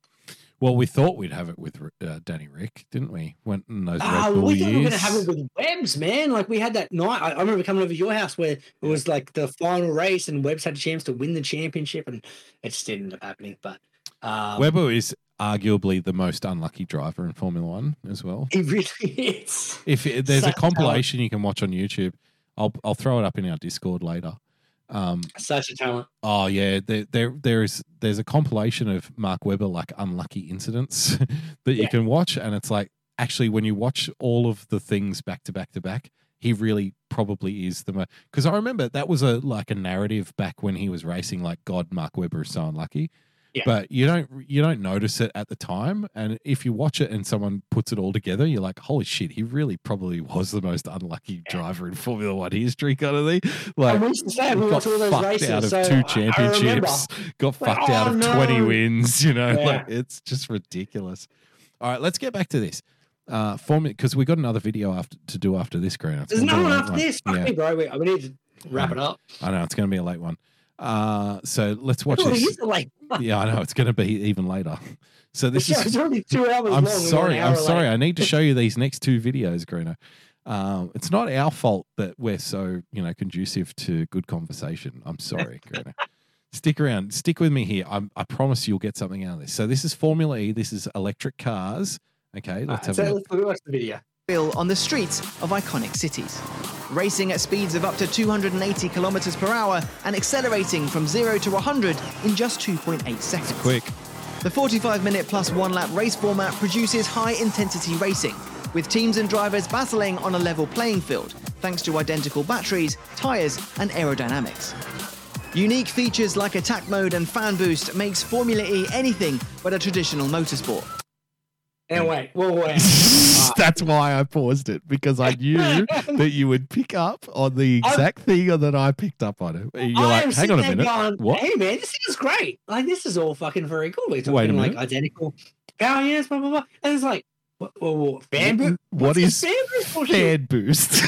Well, we thought we'd have it with uh, Danny Rick, didn't we? When in those Ah, Red Bull we thought we were going to have it with Webbs, man. Like we had that night. I, I remember coming over to your house where it was like the final race, and Webbs had a chance to win the championship, and it just didn't end up happening. But um, Webber is arguably the most unlucky driver in Formula One as well. he really is. If it, there's a Such talent. compilation you can watch on YouTube, I'll I'll throw it up in our Discord later. Um, Such a talent. oh yeah, there there there is there's a compilation of Mark Webber like unlucky incidents that you can watch, and it's like actually when you watch all of the things back to back to back, he really probably is the most. Because I remember that was a like a narrative back when he was racing. Like God, Mark Webber is so unlucky. Yeah. But you don't you don't notice it at the time, and if you watch it and someone puts it all together, you're like, "Holy shit! He really probably was the most unlucky driver in Formula One history." Kind of thing. Like, used to say we got fucked races. out of so two I- I championships, got Like, fucked out oh, of no. 20 wins, you know, Yeah. like it's just ridiculous. All right, let's get back to this. Uh, formula because we got another video after to do after this, Grant. There's no one after one. this. Fuck Yeah, me, bro. We, we need to wrap it up. I know it's going to be a late one. Uh, so let's watch Oh, it this. like Yeah, I know it's going to be even later. So this show's is. already two hours long. I'm sorry. I'm sorry. I need to show you these next two videos, Gruno. Um, it's not our fault that we're so you know conducive to good conversation. I'm sorry, Gruno. Stick around. Stick with me here. I'm, I promise you'll get something out of this. So this is Formula E. This is electric cars. Okay, let's have a so look. let's watch the video. Bill on the streets of iconic cities. Racing at speeds of up to 280 kilometers per hour and accelerating from 0 to 100 in just 2.8 seconds. Quick. The 45 minute plus one lap race format produces high intensity racing, with teams and drivers battling on a level playing field, thanks to identical batteries, tyres, and aerodynamics. Unique features like attack mode and fan boost makes Formula E anything but a traditional motorsport. And wait, whoa, wait. That's why I paused it because I knew that you would pick up on the exact thing that I picked up on it. You're I like, hang on a minute. Going, what? Hey man, this is great. Like this is all fucking very cool. We're talking like identical power units, blah blah blah. And it's like, what fan boost? What What's fan boost? Fan boost.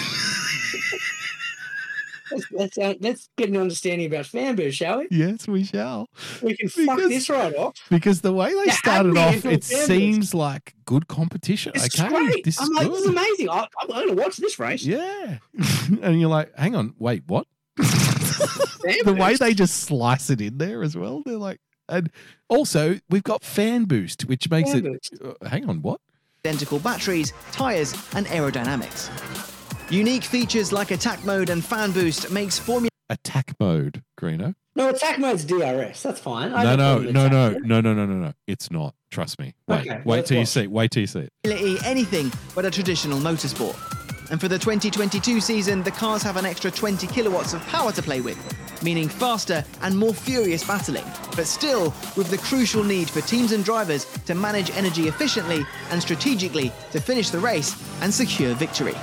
Let's, let's, uh, let's get an understanding about fan boost, shall we? yes, we shall. We can fuck this right off. Because the way they Yeah, started off, it fan seems like good competition. It's okay, great. this is I'm like, good. this is amazing. I, I'm going to watch this race. Yeah. and you're like, hang on, wait, what? The way they just slice it in there as well. They're like, and also we've got fan boost, which makes Fan it. boost. uh, hang on, what? identical batteries, tyres, and aerodynamics. Unique features like attack mode and fan boost makes Formula Attack mode, Greeno. No, attack mode's DRS. That's fine. I No, no, no, no, no, no, no, no, no. It's not. Trust me. Wait, Okay, wait let's till you see. it. Wait till you see it. E anything but a traditional motorsport. And for the 2022 season, the cars have an extra 20 kilowatts of power to play with, meaning faster and more furious battling, but still with the crucial need for teams and drivers to manage energy efficiently and strategically to finish the race and secure victory.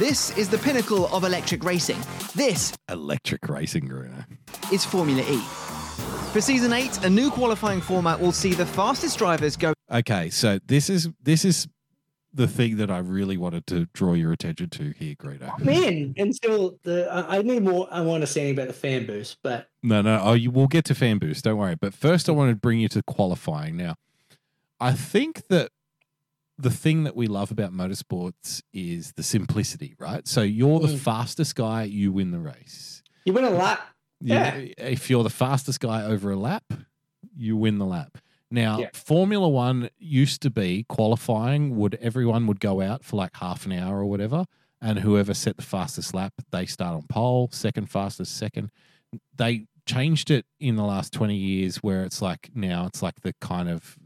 This is the pinnacle of electric racing. This Electric racing, Greeno. is Formula E. For season 8, a new qualifying format will see the fastest drivers go Okay, so this is this is the thing that I really wanted to draw your attention to here, Greedo. Man, until the I I need more. I want to say about the fan boost, but No, no. Oh, you will get to fan boost. Don't worry. But first, I want to bring you to qualifying. Now, I think that the thing that we love about motorsports is the simplicity, right? So you're the Mm. fastest guy, you win the race. you win a. You- Yeah. If you're the fastest guy over a lap, you win the lap. Now, Yeah. Formula One used to be qualifying. Would everyone would go out for like half an hour or whatever, and whoever set the fastest lap, they start on pole. Second fastest, second. They changed it in the last twenty years, where it's like now it's like the kind of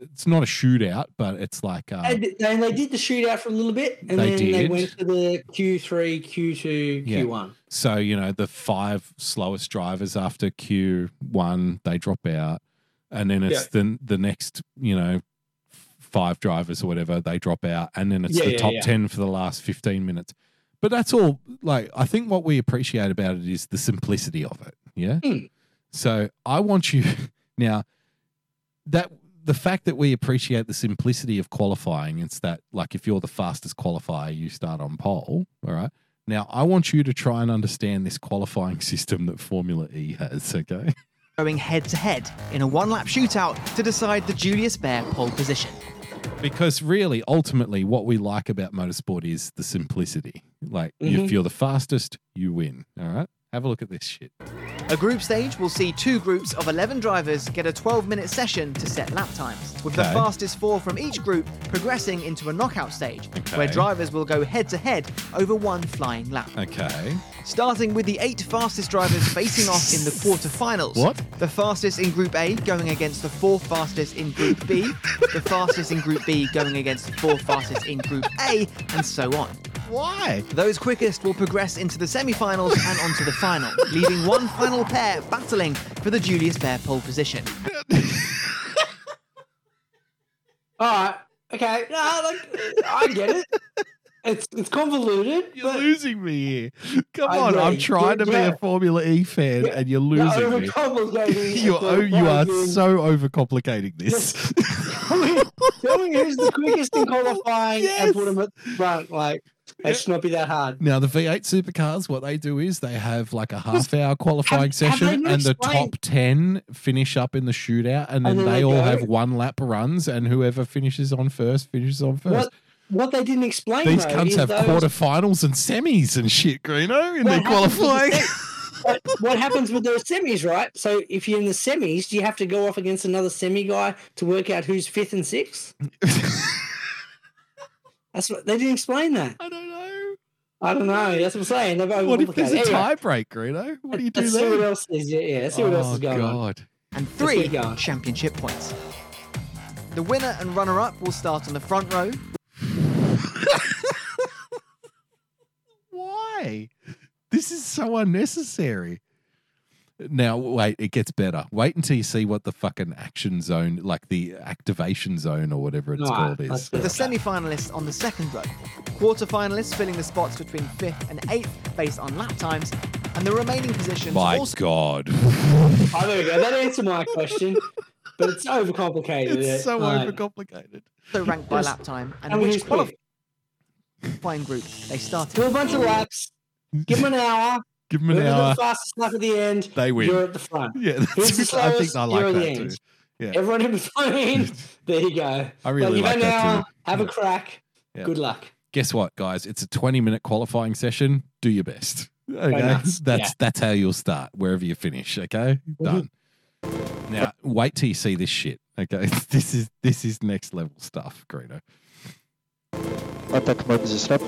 it's not a shootout, but it's like uh, And, and they did the shootout for a little bit, and They then they went to the Q three, Q two, Q one. So, you know, the five slowest drivers after Q1, they drop out. And then it's the, the next, you know, five drivers or whatever, they drop out. And then it's Yeah, the yeah, top yeah. 10 for the last 15 minutes. But that's all, like, I think what we appreciate about it is the simplicity of it. Yeah. Mm. So I want you now that the fact that we appreciate the simplicity of qualifying, it's that, like, if you're the fastest qualifier, you start on pole. All right. Now, I want you to try and understand this qualifying system that Formula E has, okay? Going head to head in a one lap shootout to decide the Julius Baer pole position. Because really, ultimately, what we like about motorsport is the simplicity. Like, if Mhm. you're the fastest, you win. All right? Have a look at this shit. A group stage will see two groups of 11 drivers get a 12 minute session to set lap times, with the Okay. fastest four from each group progressing into a knockout stage, where drivers will go head to head over one flying lap. Okay. Starting with the eight fastest drivers facing off in the quarterfinals. What? The fastest in Group A going against the four fastest in Group B, the fastest in Group B going against the four fastest in Group A, and so on. Why? Those quickest will progress into the semi-finals and onto the final, leaving one final pair battling for the Julius Baer pole position. All right. Okay. No, like I get it. It's it's convoluted. You're losing me here. Come I on, I'm agree. trying to be Yeah. a Formula E fan, Yeah. and you're you're losing me. You, it. oh, you are so overcomplicating this. Tell me, tell me who's the quickest in qualifying Yes. and put them at the front. Like that should not be that hard. Now the V8 supercars, what they do is they have like a half-hour qualifying have session, not and the top ten finish up in the shootout, and then, then they, they all go? have one lap runs, and whoever finishes on first finishes on first. What what they didn't explain These though, cunts is have those- quarterfinals and semis and shit, Greeno, in what their happens with the qualifying. what, what happens with those semis, right? So if you're in the semis, do you have to go off against another semi guy to work out who's fifth and sixth? That's what they didn't explain that. I don't know. I don't know. That's what I'm saying. They've What if there's a overcomplicated. tie Greeno? What do you do Let's see what else is. Yeah, yeah. Let's see what oh, else Oh, is going on. Oh god. And three championship points. The winner and runner-up will start on the front row, Why? This is so unnecessary. Now, wait, it gets better. Wait until you see what the fucking action zone, like the activation zone or whatever it's All right, called, let's is. the semi-finalists on the second row, quarter-finalists filling the spots between fifth and eighth based on lap times, and the remaining positions My also God. Oh, there we go. That answered my question, but it's overcomplicated. It's so Like, overcomplicated. So ranked by lap time, and And which who's qualifying group they started. Do a bunch of laps. Give them an hour. Give them an hour. the fastest lap at the end, They win. you're at the front. Yeah, Who's that's, the I think slowest? I like that the too. Yeah. Everyone in between. there you go. I really like an that hour, too. Have Yeah. a crack. Yeah. Good luck. Guess what, guys? It's a 20 minute qualifying session. Do your best. Okay. That's that's how you'll start, wherever you finish. Okay. Mhm. Done. Now wait till you see this shit. Okay. This is this is next level stuff, Greeno. Attack mode is stop.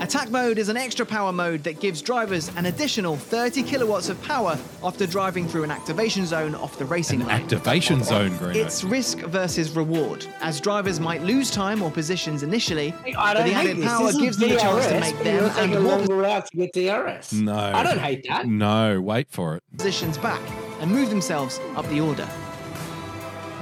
Attack mode is an extra power mode that gives drivers an additional 30 kilowatts of power after driving through an activation zone off the racing An line. activation zone, Greeno. It's risk versus reward, as drivers might lose time or positions initially, I but don't the added power This gives them a chance to make but them you're and a more longer route to get DRS. no. I don't hate that. No, wait for it. positions back and move themselves up the order.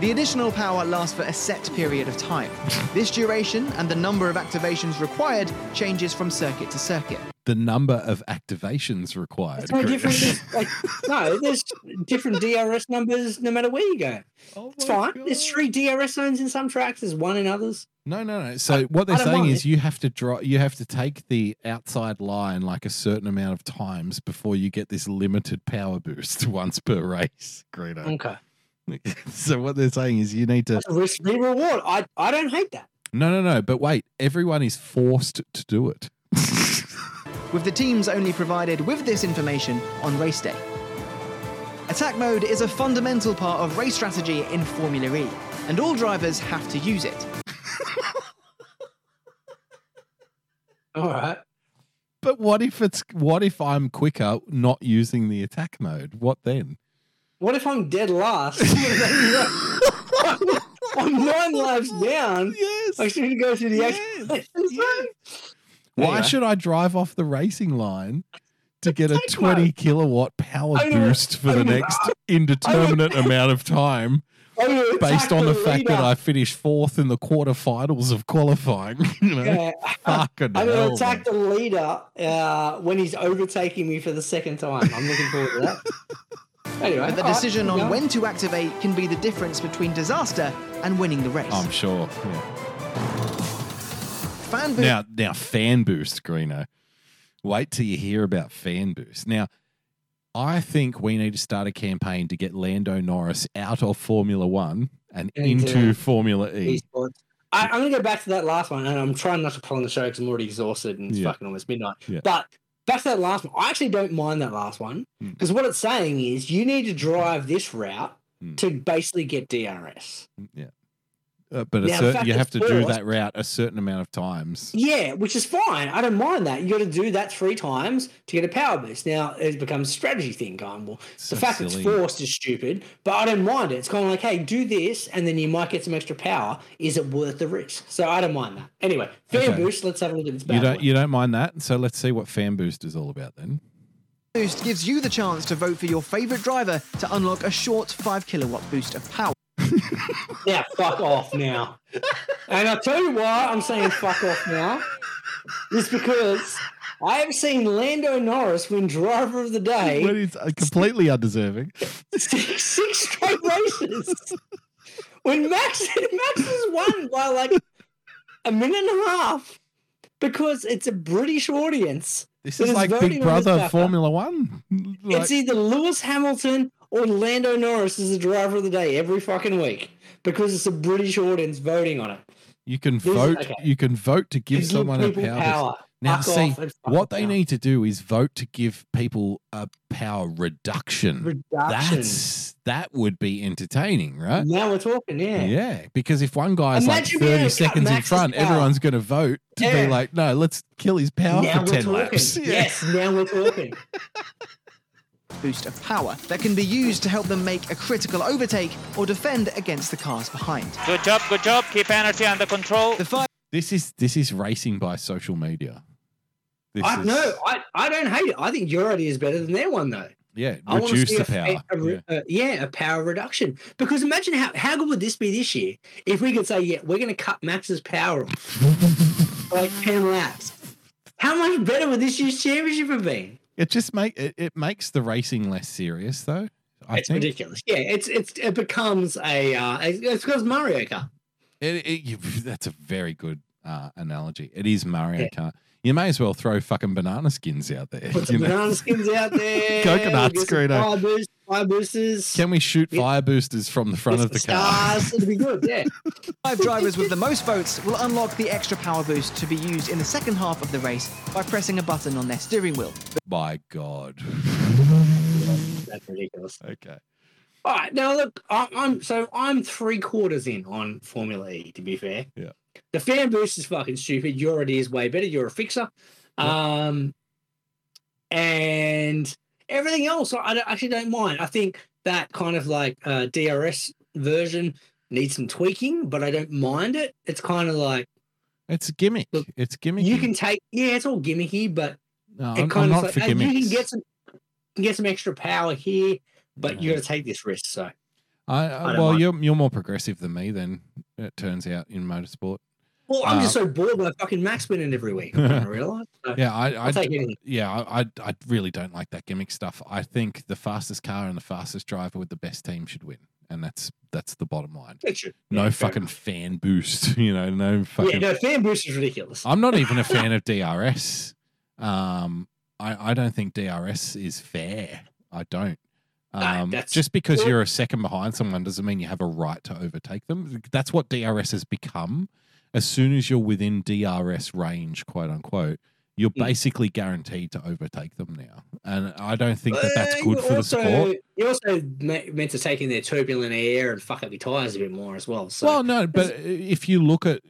The additional power lasts for a set period of time. This duration and the number of activations required changes from circuit to circuit. The number of activations required. It's no different. Like, no, there's different DRS numbers no matter where you go. Oh It's my fine. There's three DRS zones in some tracks. There's one in others. No, no, no. So what they're saying is it. you have to draw. You have to take the outside line like a certain amount of times before you get this limited power boost once per race. Greeno. Okay. so what they're saying is you need to. Risk free reward. I I don't hate that. No, no, no. But wait, everyone is forced to do it. with the teams only provided with this information on race day. Attack mode is a fundamental part of race strategy in Formula E, and all drivers have to use it. All right. But what if it's what if I'm quicker not using the attack mode? What then? What if I'm dead last? I'm nine laps down. Yes. I should go through the Yes. Why Anyway. should I drive off the racing line to get a 20 mode. kilowatt power know. boost for the next indeterminate amount of time based on the fact that. I finished fourth in the quarterfinals of qualifying? You know? Yeah. Fucking I'm gonna attack the leader uh, when he's overtaking me for the second time. I'm looking forward to that. Anyway, But the decision keep on when to activate can be the difference between disaster and winning the race. I'm sure. yeah. Fan boost Now, now, fan boost, Greeno. Wait till you hear about fan boost. Now, I think we need to start a campaign to get Lando Norris out of Formula One and Into into Formula E. esports. I, I'm going to go back to that last one, and I'm trying not to pull on the show because I'm already exhausted and it's Yeah. fucking almost midnight. Yeah. But back to that last one. I actually don't mind that last one Mm. because what it's saying is you need to drive this route Mm. to basically get DRS. Yeah. Uh, but Now, the certain, you have to do that route a certain amount of times. Yeah, which is fine. I don't mind that. You got to do that three times to get a power boost. Now it becomes a strategy thing, going well. So the fact silly. it's forced is stupid, but I don't mind it. It's kind of like, hey, do this, and then you might get some extra power. Is it worth the risk? So I don't mind that. Anyway, fan Okay. boost. Let's have a look at this. You don't boy. you don't mind that? So let's see what fan boost is all about then. boost gives you the chance to vote for your favorite driver to unlock a short 5 kilowatt boost of power. Yeah, fuck off now. and I'll tell you why I'm saying fuck off now. Is because I have seen Lando Norris win driver of the day When it's uh, completely undeserving. six, six straight races. when Max Max has won by like a minute and a half because it's a British audience. This is like Big Brother. Formula One. Like, it's either Lewis Hamilton or Lando Norris is the driver of the day every fucking week because it's a British audience voting on it. you can This vote. okay. You can vote to give To someone a people power. Now, Fuck see, off and fuck what they need to do is vote to give people a power reduction. Reduction. That's that would be entertaining, right? Now we're talking, yeah. Yeah, because if one guy's Imagine like 30 seconds in front, everyone's going to vote to Yeah. be like, no, let's kill his power Now for 10 talking. laps. Yeah. Yes, now we're talking. boost of power that can be used to help them make a critical overtake or defend against the cars behind. Good job, good job. Keep energy under control. The five This is this is racing by social media. This I, is, no, I, I don't hate it. I think your idea is better than their one, though. yeah, I wanna reduce see the a- power. a- a yeah. uh, yeah, a power reduction. Because imagine how, how good would this be this year if we could say, yeah, we're going to cut Max's power off like 10 laps. How much better would this year's championship have been? It just make it, it makes the racing less serious, though. I it's think ridiculous. Yeah, it's it's it becomes a uh, it's because Mario Kart. It, it, you, that's a very good uh, analogy. It is Mario Yeah. Kart. You may as well throw fucking banana skins out there. Put some you know? banana skins out there. Coconut we'll screener. Fire, boost, fire boosters. Can we shoot Yeah. fire boosters from the front get of the some car? stars. It'll be good. Yeah. Five drivers with the most votes will unlock the extra power boost to be used in the second half of the race by pressing a button on their steering wheel. My God. That's ridiculous. Okay. All right, now look, I, I'm so I'm three quarters in on Formula E. To be fair, Yeah. The fan boost is fucking stupid. Your idea is way better. You're a fixer, um, and everything else I don't- actually don't mind. I think that kind of like uh, DRS version needs some tweaking, but I don't mind it. It's kind of like It's a gimmick. Look, it's gimmicky. you can take, yeah, it's all gimmicky, but No, it I'm, kind I'm of not like, hey, you can get some, can get some extra power here, but you No. got to take this risk. So I, I I well, mind. you're you're more progressive than me. Then it turns out in motorsport. Well, I'm just Uh, so bored by fucking Max winning every week. I don't realize. So, Yeah, I, yeah, I, I I really don't like that gimmick stuff. I think the fastest car and the fastest driver with the best team should win, and that's that's the bottom line. No Yeah, fucking fan boost, you know. No fucking. Yeah, no, fan boost is ridiculous. I'm not even a fan of DRS. Um, I, I don't think DRS is fair. I don't. Um, that's- just because you're a second behind someone doesn't mean you have a right to overtake them. That's what DRS has become. As soon as you're within DRS range, quote unquote, you're Mm. basically guaranteed to overtake them now. And I don't think that that's Uh, good you for the also, sport. You're also me- meant to take in their turbulent air and fuck up your tires a bit more as well. So, well, no, but if you look at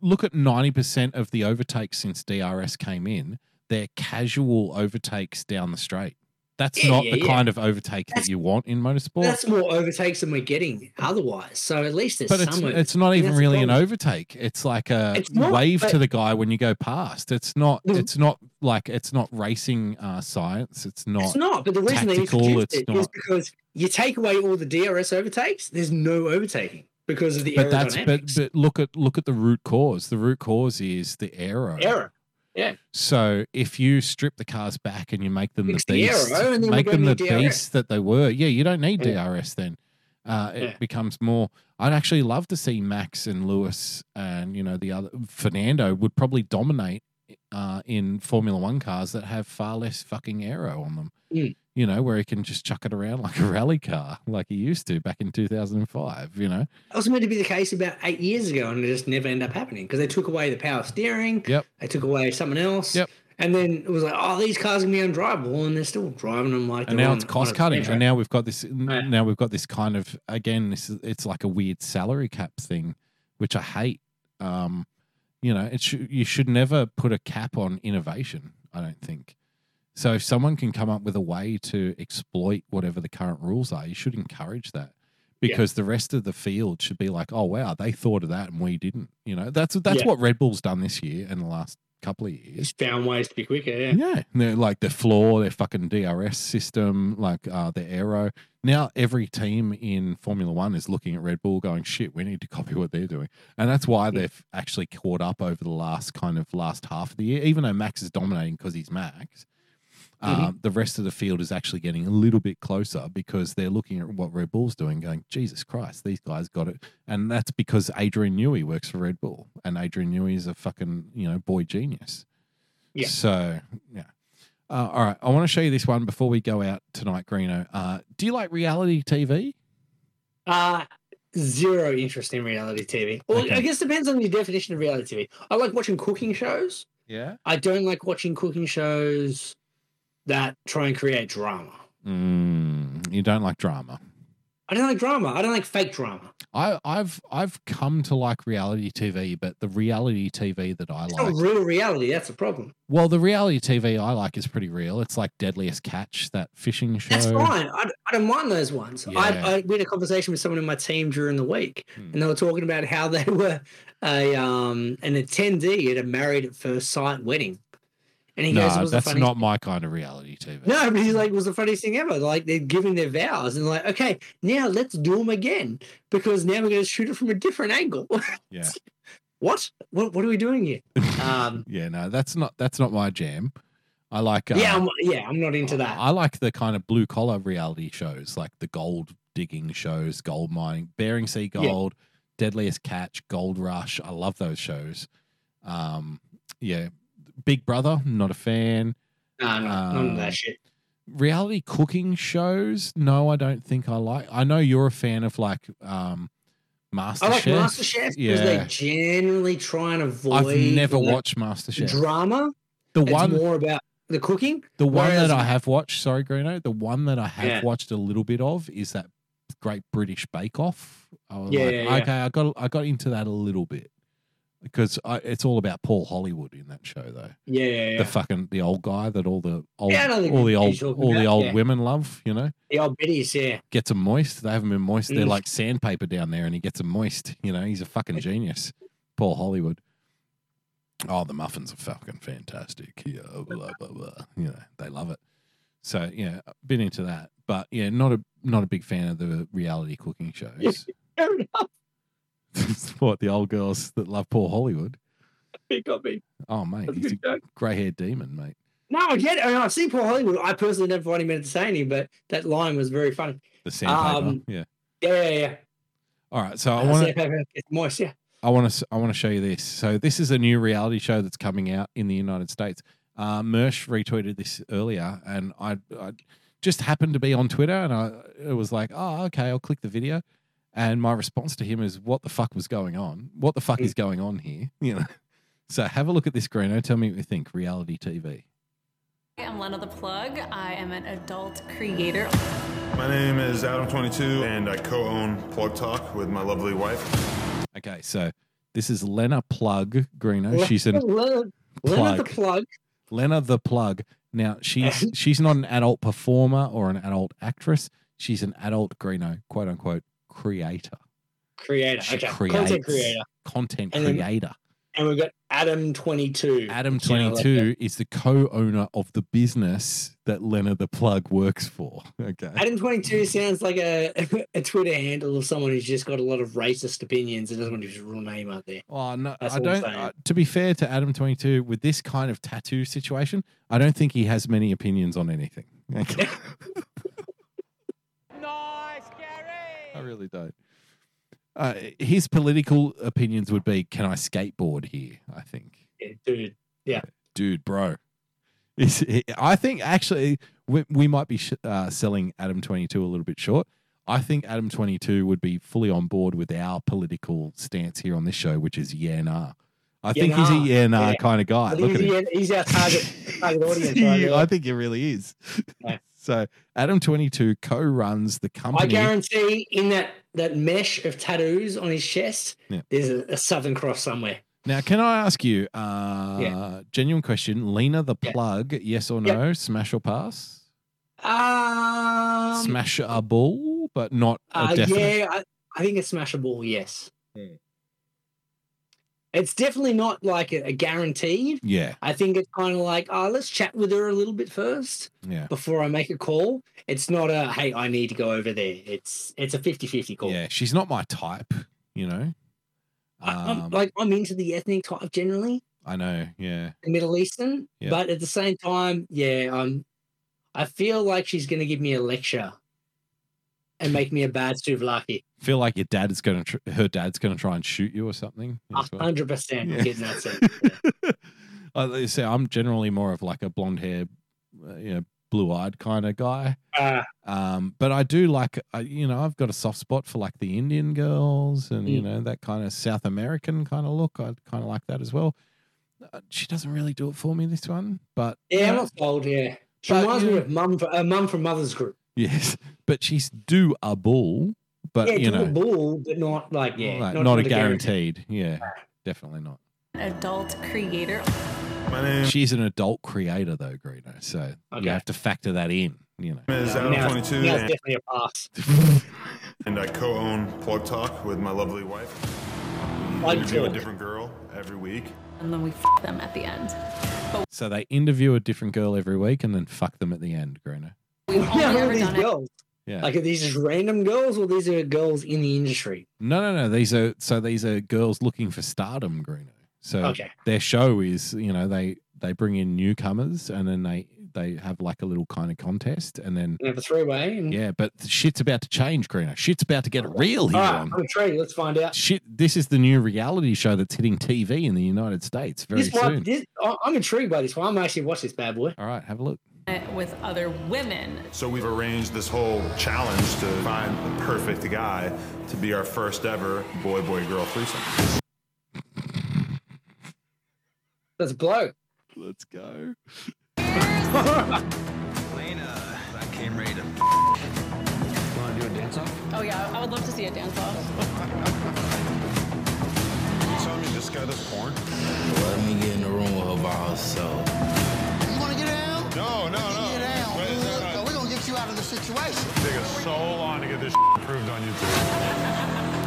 look at ninety percent of the overtakes since DRS came in, they're casual overtakes down the straight. That's Yeah, not yeah, the yeah. kind of overtake That's- that you want in motorsport. that's more overtakes than we're getting otherwise. So at least there's but it's some. it's not even really an overtake. It's like a It's not, wave to the guy when you go past. It's not. Mhm. It's not like it's not racing uh, science. It's not. It's not, but the reason they tactical, introduced it's it is not- because you take away all the DRS overtakes, there's no overtaking because of the But that's but, but look at look at the root cause. The root cause is the error. Error. So if you strip the cars back and you make them the the beast, then make them the DRS. beast that they were, yeah, you don't need Yeah. DRS then. Uh, it Yeah. becomes more. I'd actually love to see Max and Lewis and you know the other Fernando would probably dominate uh, in Formula One cars that have far less fucking aero on them. Mm. You know where he can just chuck it around like a rally car, like he used to back in two thousand and five. You know, That was meant to be the case about eight years ago, and it just never ended up happening because they took away the power steering. Yep. They took away something else. Yep. And then it was like, oh, these cars can be undrivable, and they're still driving them like. and now on- it's cost cutting, and now we've got this. Yeah. Now we've got this kind of again. This is it's like a weird salary cap thing, which I hate. Um, you know, it should you should never put a cap on innovation. I don't think. So if someone can come up with a way to exploit whatever the current rules are, you should encourage that. Because the rest of the field should be like, oh wow, they thought of that and we didn't. You know, that's that's Yeah. what Red Bull's done this year and the last couple of years. Found ways to be quicker. Yeah. Yeah, they're like their floor, their fucking DRS system, like uh, their aero. Now every team in Formula One is looking at Red Bull, going, "Shit, we need to copy what they're doing," and that's why they've actually caught up over the last kind of last half of the year. Even though Max is dominating because he's Max, uh, the rest of the field is actually getting a little bit closer because they're looking at what Red Bull's doing, going, "Jesus Christ, these guys got it," and that's because Adrian Newey works for Red Bull, and Adrian Newey is a fucking you know boy genius. Yeah. So yeah. Uh, all right, I want to show you this one before we go out tonight, Greeno. Uh, do you like reality TV? Uh zero interest in reality TV. Well, Okay. I guess it depends on your definition of reality TV. I like watching cooking shows. Yeah. I don't like watching cooking shows that try and create drama. Mm, you don't like drama. I don't like drama. I don't like fake drama. I, I've I've come to like reality TV, but the reality TV that I It's like, not real reality. That's the problem. well, the reality TV I like is pretty real. It's like Deadliest Catch, that fishing show. That's fine. I, I don't mind those ones. Yeah. I, I we had a conversation with someone in my team during the week, Hmm. and they were talking about how they were a um an attendee at a married at first sight wedding, and he goes, No, was that's funniest not my kind of reality TV. No, but he's like, it was the funniest thing ever. Like they're giving their vows and like, okay, now let's do them again because now we're going to shoot it from a different angle. Yeah. what? What? What are we doing here? Um, Yeah, no, that's not that's not my jam. I like uh, yeah, I'm, yeah, I'm not into that. I like the kind of blue collar reality shows, like the gold digging shows, gold mining, Bering Sea Yeah. Gold, Deadliest Catch, Gold Rush. I love those shows. Um, yeah, Big Brother, not a fan. No, no, none of um, that shit. Reality cooking shows, no, I don't think I like. I know you're a fan of like um, Master I like Chef. MasterChef because they Yeah. generally try and avoid. I've never watched MasterChef. drama. The It's one more about the cooking. The one that I have watched, sorry, Greeno, the one that I have Yeah. watched a little bit of is that Great British Bake Off. I was Yeah, like, yeah, yeah. okay, I got I got into that a little bit because I, it's all about Paul Hollywood in that show, though. Yeah, yeah, yeah. The fucking the old guy that all the old Yeah, I know the all the old all the old yeah. women love, you know. The old biddies, yeah. Gets them moist. They haven't been moist. They're Mm. like sandpaper down there, and he gets them moist. You know, he's a fucking genius, Paul Hollywood. Oh, the muffins are fucking fantastic. Yeah, blah blah blah. You know, they love it. So yeah, been into that. But yeah, not a not a big fan of the reality cooking shows. Fair enough. What the old girls that love Paul Hollywood? He got me. Oh mate, That's he's a good joke. grey haired demon, mate. No, I get it. I, mean, I see Paul Hollywood. I personally never find him entertaining, but that line was very funny. The sandpaper. Um, yeah. Yeah, yeah, yeah. All right. So I Uh, want to It's moist, yeah. I want to I want to show you this. So this is a new reality show that's coming out in the United States. Uh, Mersh retweeted this earlier, and I, I just happened to be on Twitter, and I it was like, oh, okay, I'll click the video, and my response to him is, "What the fuck was going on? What the fuck is mm. going on here?" You know. So have a look at this, Greeno. Tell me what you think. Reality TV. I'm Lena the Plug. I am an adult creator. My name is Adam22, and I co own Plug Talk with my lovely wife. Okay, so this is Lena Plug Greeno. She's an Leonard, Leonard the plug. plug. Lena the plug. Now she's she's not an adult performer or an adult actress. She's an adult Greeno, quote unquote, creator. Creator. She okay. Content creator. Content And then- creator. And we've got Adam twenty two. Adam twenty two is the co-owner of the business that Lena the plug works for. Okay. Adam twenty two sounds like a, a Twitter handle of someone who's just got a lot of racist opinions and doesn't want to his real name out there. Oh no, That's I don't. Uh, to be fair to Adam twenty two, with this kind of tattoo situation, I don't think he has many opinions on anything. Okay. Nice, Gary! I really don't. Uh, his political opinions would be, "Can I skateboard here?" I think, Yeah, dude. Yeah. dude, bro. Is- I think actually we, we might be sh- uh, selling Adam twenty two a little bit short. I think Adam twenty two would be fully on board with our political stance here on this show, which is yeah nah. I think he's a yeah nah yeah. kind of guy. Look think at him. he's, he's our target target audience. Right Yeah. I think it really is. Yeah. So Adam twenty two co-runs the company. I guarantee in that that mesh of tattoos on his chest, Yeah. there's a, a Southern Cross somewhere. Now, can I ask you, uh, genuine question, Lena the Yeah. plug, yes or Yep. no, smash or pass? Um, smash a ball, but not Uh, definite. yeah, I, I think it's smashable. Yes, Hmm. It's definitely not like a, a guaranteed. Yeah, I think it's kind of like, oh, let's chat with her a little bit first yeah, before I make a call. It's not a hey, I need to go over there. It's it's a 50-50 call. yeah. She's not my type, you know. I, I'm, Um, like I'm into the ethnic type generally, I know, yeah, the Middle Eastern, Yeah. but at the same time, yeah, I'm. I feel like she's going to give me a lecture and make me a bad souvlaki. feel like your dad is gonna, tr- her dad's gonna try and shoot you or something. A hundred percent Yeah. getting that sense. yeah. I say I'm generally more of like a blonde hair, uh, you know, blue eyed kind of guy. Uh, Um, but I do like, uh, you know, I've got a soft spot for like the Indian girls and, you Mm. know, that kind of South American kind of look. I kind of like that as well. Uh, she doesn't really do it for me, this one, but yeah, I'm not sold. Yeah, she reminds me of mum, a mum from Mother's Group. Yes, but she's do a bull, but yeah, you do a know, bull, but not like yeah, like, not, not, a guarantee. guaranteed. Yeah, definitely not. Adult creator. My name She's an adult creator though, Greeno. So you have to factor that in, you know. is Now, now it's Adam22, and, definitely a pass. and I co own Plug Talk with my lovely wife. We Plug interview a different girl every week. And then we f them at the end. So they interview a different girl every week and then fuck them at the end, Greeno. We've Yeah, who are these done it. girls? Yeah. Like, are these just random girls, or these are girls in the industry? No, no, no. These are so these are girls looking for stardom, Greeno. So Okay. their show is, you know, they they bring in newcomers and then they they have like a little kind of contest and then We have a three way. And... yeah, but shit's about to change, Greeno. Shit's about to get real here. Ah, all right, on- I'm intrigued. Let's find out. Shit, this is the new reality show that's hitting TV in the United States very This one, soon. this, I- I'm intrigued by this one. I'm actually watch this bad boy. All right, have a look. It with other women. So we've arranged this whole challenge to find the perfect guy to be our first ever boy boy girl threesome. Let's bloke. Let's go. Elena, I came ready to. You want to do a dance off? Oh yeah, I would love to see a dance off. You telling me this guy does porn? Let me get in the room with her by herself. No, no, no. Get down. Wait, good. no, no. We're going to get you out of the situation. Take us so long to get this approved on YouTube.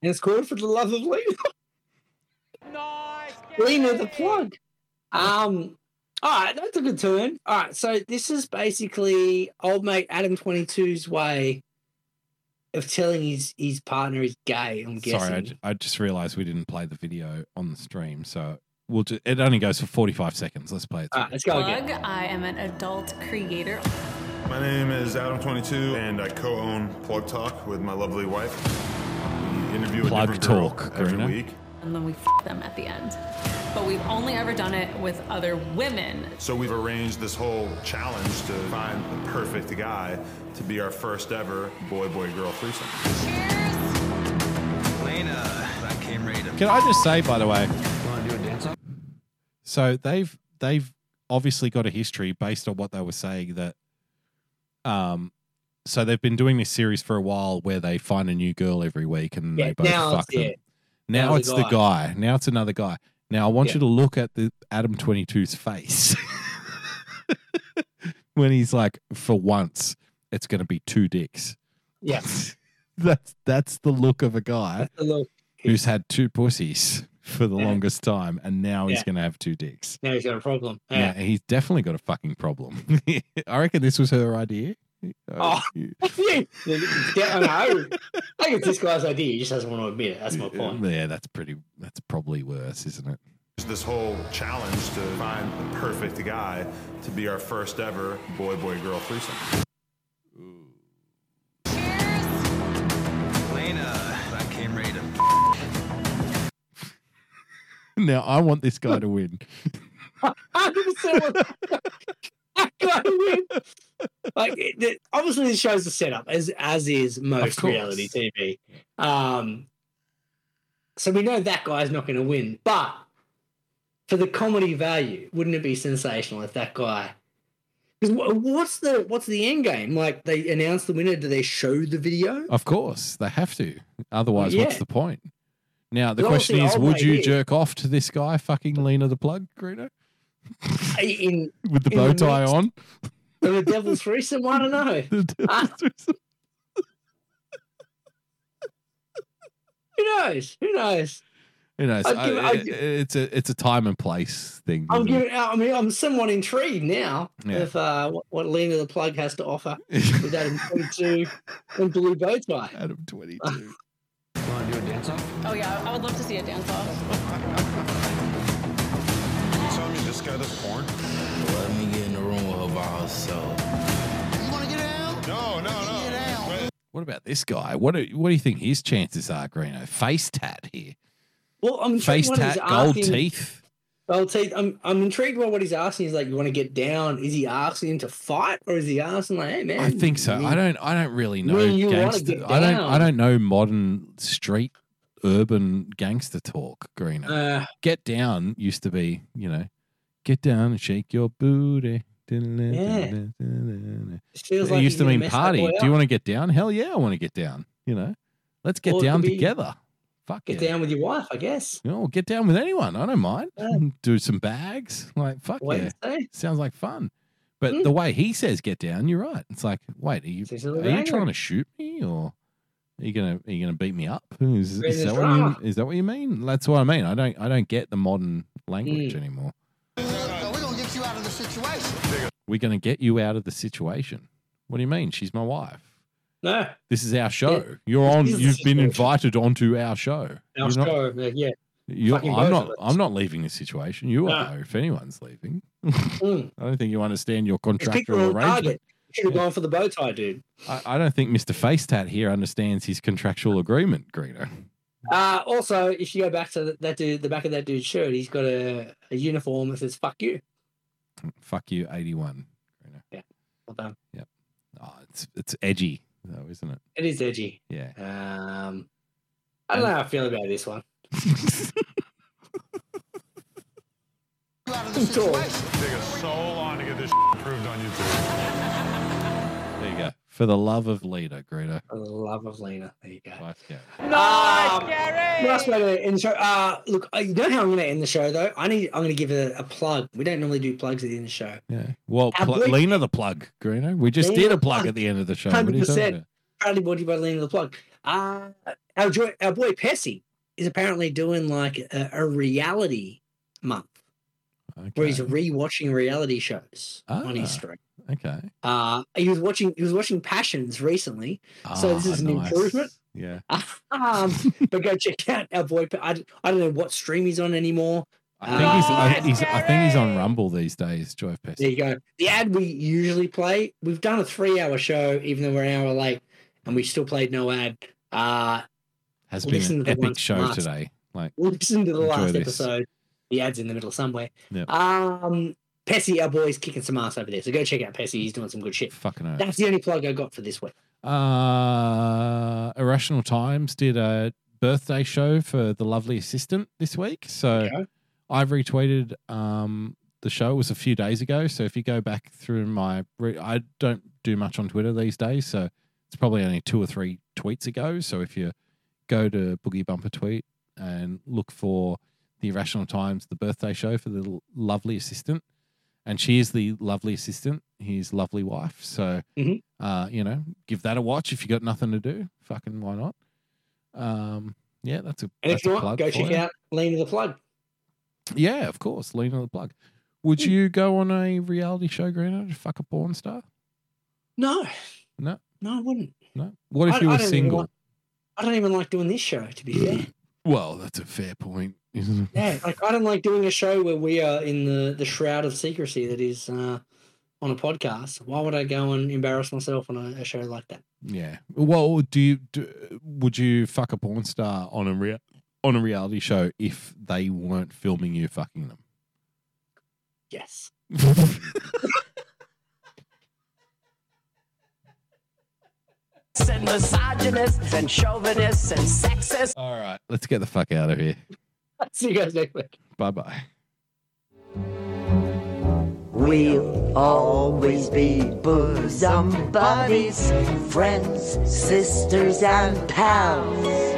It's called for the love of Lena. Nice, Lena the plug. Um, All right, that's a good turn. All right, so this is basically old mate Adam 22's way of telling his his partner is gay. I'm guessing. Sorry, I, I just realized we didn't play the video on the stream, so we'll just, it only goes for 45 seconds. Let's play it. All right, ah, let's go Plug. again. I am an adult creator. My name is Adam22, and I co-own Plug Talk with my lovely wife. We interview a Plug different girl Talk, every Karina. week. And then we f them at the end. But we've only ever done it with other women. So we've arranged this whole challenge to find the perfect guy to be our first ever boy-boy girl threesome. Lena, uh, I came ready to. Can I just say, by the way, Want to do a dance off? so they've they've obviously got a history based on what they were saying that um so they've been doing this series for a while where they find a new girl every week and Yeah, they both now fuck them. yeah. Now Now it's the the guy. guy. Now it's another guy. Now I want Yeah. you to look at the Adam 22's face. when he's like, for once, it's gonna be two dicks. Yes, That's that's the look of a guy look. who's had two pussies for the Yeah. longest time, and now he's going to have two dicks. Now he's got a problem. Yeah, Yeah. he's definitely got a fucking problem. I reckon this was her idea. Uh, oh. you- yeah. I know. I think it's this guy's idea. He just doesn't want to admit it. That's my point. Yeah, that's pretty. That's probably worse, isn't it? This whole challenge to find the perfect guy to be our first ever boy-boy girl threesome. Lena, Now I want this guy to win. hundred percent. I gotta win. Like it- it- obviously, this shows the setup as as is most reality TV. Um, so we know that guy's not going to win, but for the comedy value, wouldn't it be sensational if that guy? Because what's the what's the end game? Like they announce the winner, do they show the video? Of course, they have to. Otherwise, what's the point? Now the question is: Would you is- jerk off to this guy, fucking Lena the plug, Greeno, In with the bow the tie on? the devil's threesome, I don't know. Ah. Who knows? Who knows? Who knows? Give- it- give- it's a it's a time and place thing. I'm giving. I mean, I'm somewhat intrigued now Yeah. with uh, what, what Lena the Plug has to offer with Adam 22 and Blue Bow Tie. Adam 22. Dance off? Oh yeah, I would love to see a dance off. You telling me this guy does porn? Let me get in the room with her by herself. You want to get down? No, no, no. Get down. What about this guy? What do, what do you think his chances are, Greeno? Face tat here. Well, I'm Face tat, gold asking- teeth. Gold teeth. I'm I'm intrigued by what he's asking. He's like, you want to get down? Is he asking him to fight, or is he asking like, hey man? I think so. you- I don't. I don't really know When you gangster. get I don't. I don't know modern street urban gangster talk. Greeno. Uh, get down used to be, you know, get down and shake your booty. Yeah. It like used to mean party. Do you want to get down? Hell yeah, I want to get down. You know, let's get Or down be- together. Fuck get yeah. down with your wife? I guess. No, get down with anyone. I don't mind. Yeah. Do some bags. Like fuck yeah. Sounds like fun. But Mm. the way he says get down, you're right. It's like, wait, are you are you trying to shoot me or are you gonna are you gonna beat me up? Is, is that what you, is that what you mean? That's what I mean. I don't I don't get the modern language Mm. anymore. So we're going to get you out of the situation. We're gonna get you out of the situation. What do you mean? She's my wife. No, This is our show. You're on. This is the You've been invited onto our show. our You're not- show. uh, yeah. you're- I'm not. I'm not leaving the situation. You No. are. If anyone's leaving, Mm. I don't think you understand your It's picked the contractual arrangement. target. Should have gone for the bow tie, dude. I, I don't think Mr. Facetat here understands his contractual agreement, Greeno. Uh, also, if you go back to that dude, the back of that dude's shirt, he's got a, a uniform that says "fuck you." Fuck you, 81. Greeno. Yeah, well done. Yep. Oh, it's it's edgy though, isn't it? It is edgy. Yeah. Um, I don't know how I feel about this one. Out of the Cool. situation. Take us so long to get this approved on YouTube. There you go. For the love of leader, Greeno. For the love of Lena. There you go. Life go. Nice, Um, Gary! Last way to end the show. Uh, look, uh, you know how I'm going to end the show though. I need. I'm going to give a, a plug. We don't normally do plugs at the end of the show. Yeah. Well, pl- boy- Lena the plug, Greeno. We just Lena did a plug plug. at the end of the show. What are you talking 100%. about? Proudly brought to you by Lena the plug. Uh, our joy, our boy Pessy is apparently doing like a, a reality month. Where he's Okay. rewatching reality shows on his Ah. stream. Okay. Uh, he was watching he was watching Passions recently, so this Ah, is an nice. improvement. Yeah. um, but go check out our boy. I, I, don't know what stream he's on anymore. I think he's, I, Uh, he's I think he's on Rumble these days, Joy of Pest. There you go. The ad we usually play. We've done a three-hour show, even though we're an hour late, and we still played no ad. Uh, Has been an epic show last- today. Like Listen to the last this. episode. The ad's in the middle somewhere. Yep. Um, Pessy, our boy's kicking some ass over there. So go check out Pessy. He's doing some good shit. fucking. That's the only plug I got for this week. Uh, Irrational Times did a birthday show for the lovely assistant this week. So. I've retweeted um, the show. It was a few days ago. So if you go back through my, re- I don't do much on Twitter these days. So it's probably only two or three tweets ago. So if you go to Boogie Bumper tweet and look for the Irrational Times, the birthday show for the lovely assistant, and she is the lovely assistant, his lovely wife. So, Mhm. uh, you know, give that a watch if you got nothing to do. Fucking why not? Um, yeah, that's a And that's if you a want, plug go check you. out Lean of the Plug. Yeah, of course. Lean on the plug. Would Hmm. you go on a reality show, Greeno, to fuck a porn star? No, No, no, I wouldn't. no. What if I- you were single? like- I don't even like doing this show, to be fair. Well, that's a fair point. Isn't it? Yeah, like I don't like doing a show where we are in the the shroud of secrecy that is uh, on a podcast. Why would I go and embarrass myself on a, a show like that? Yeah. Well, do you do, would you fuck a porn star on a rea- on a reality show if they weren't filming you fucking them? Yes. And misogynists and chauvinists and sexists. All right, let's get the fuck out of here. See you guys next week. Bye bye. We'll always be bosom buddies, friends, sisters, and pals.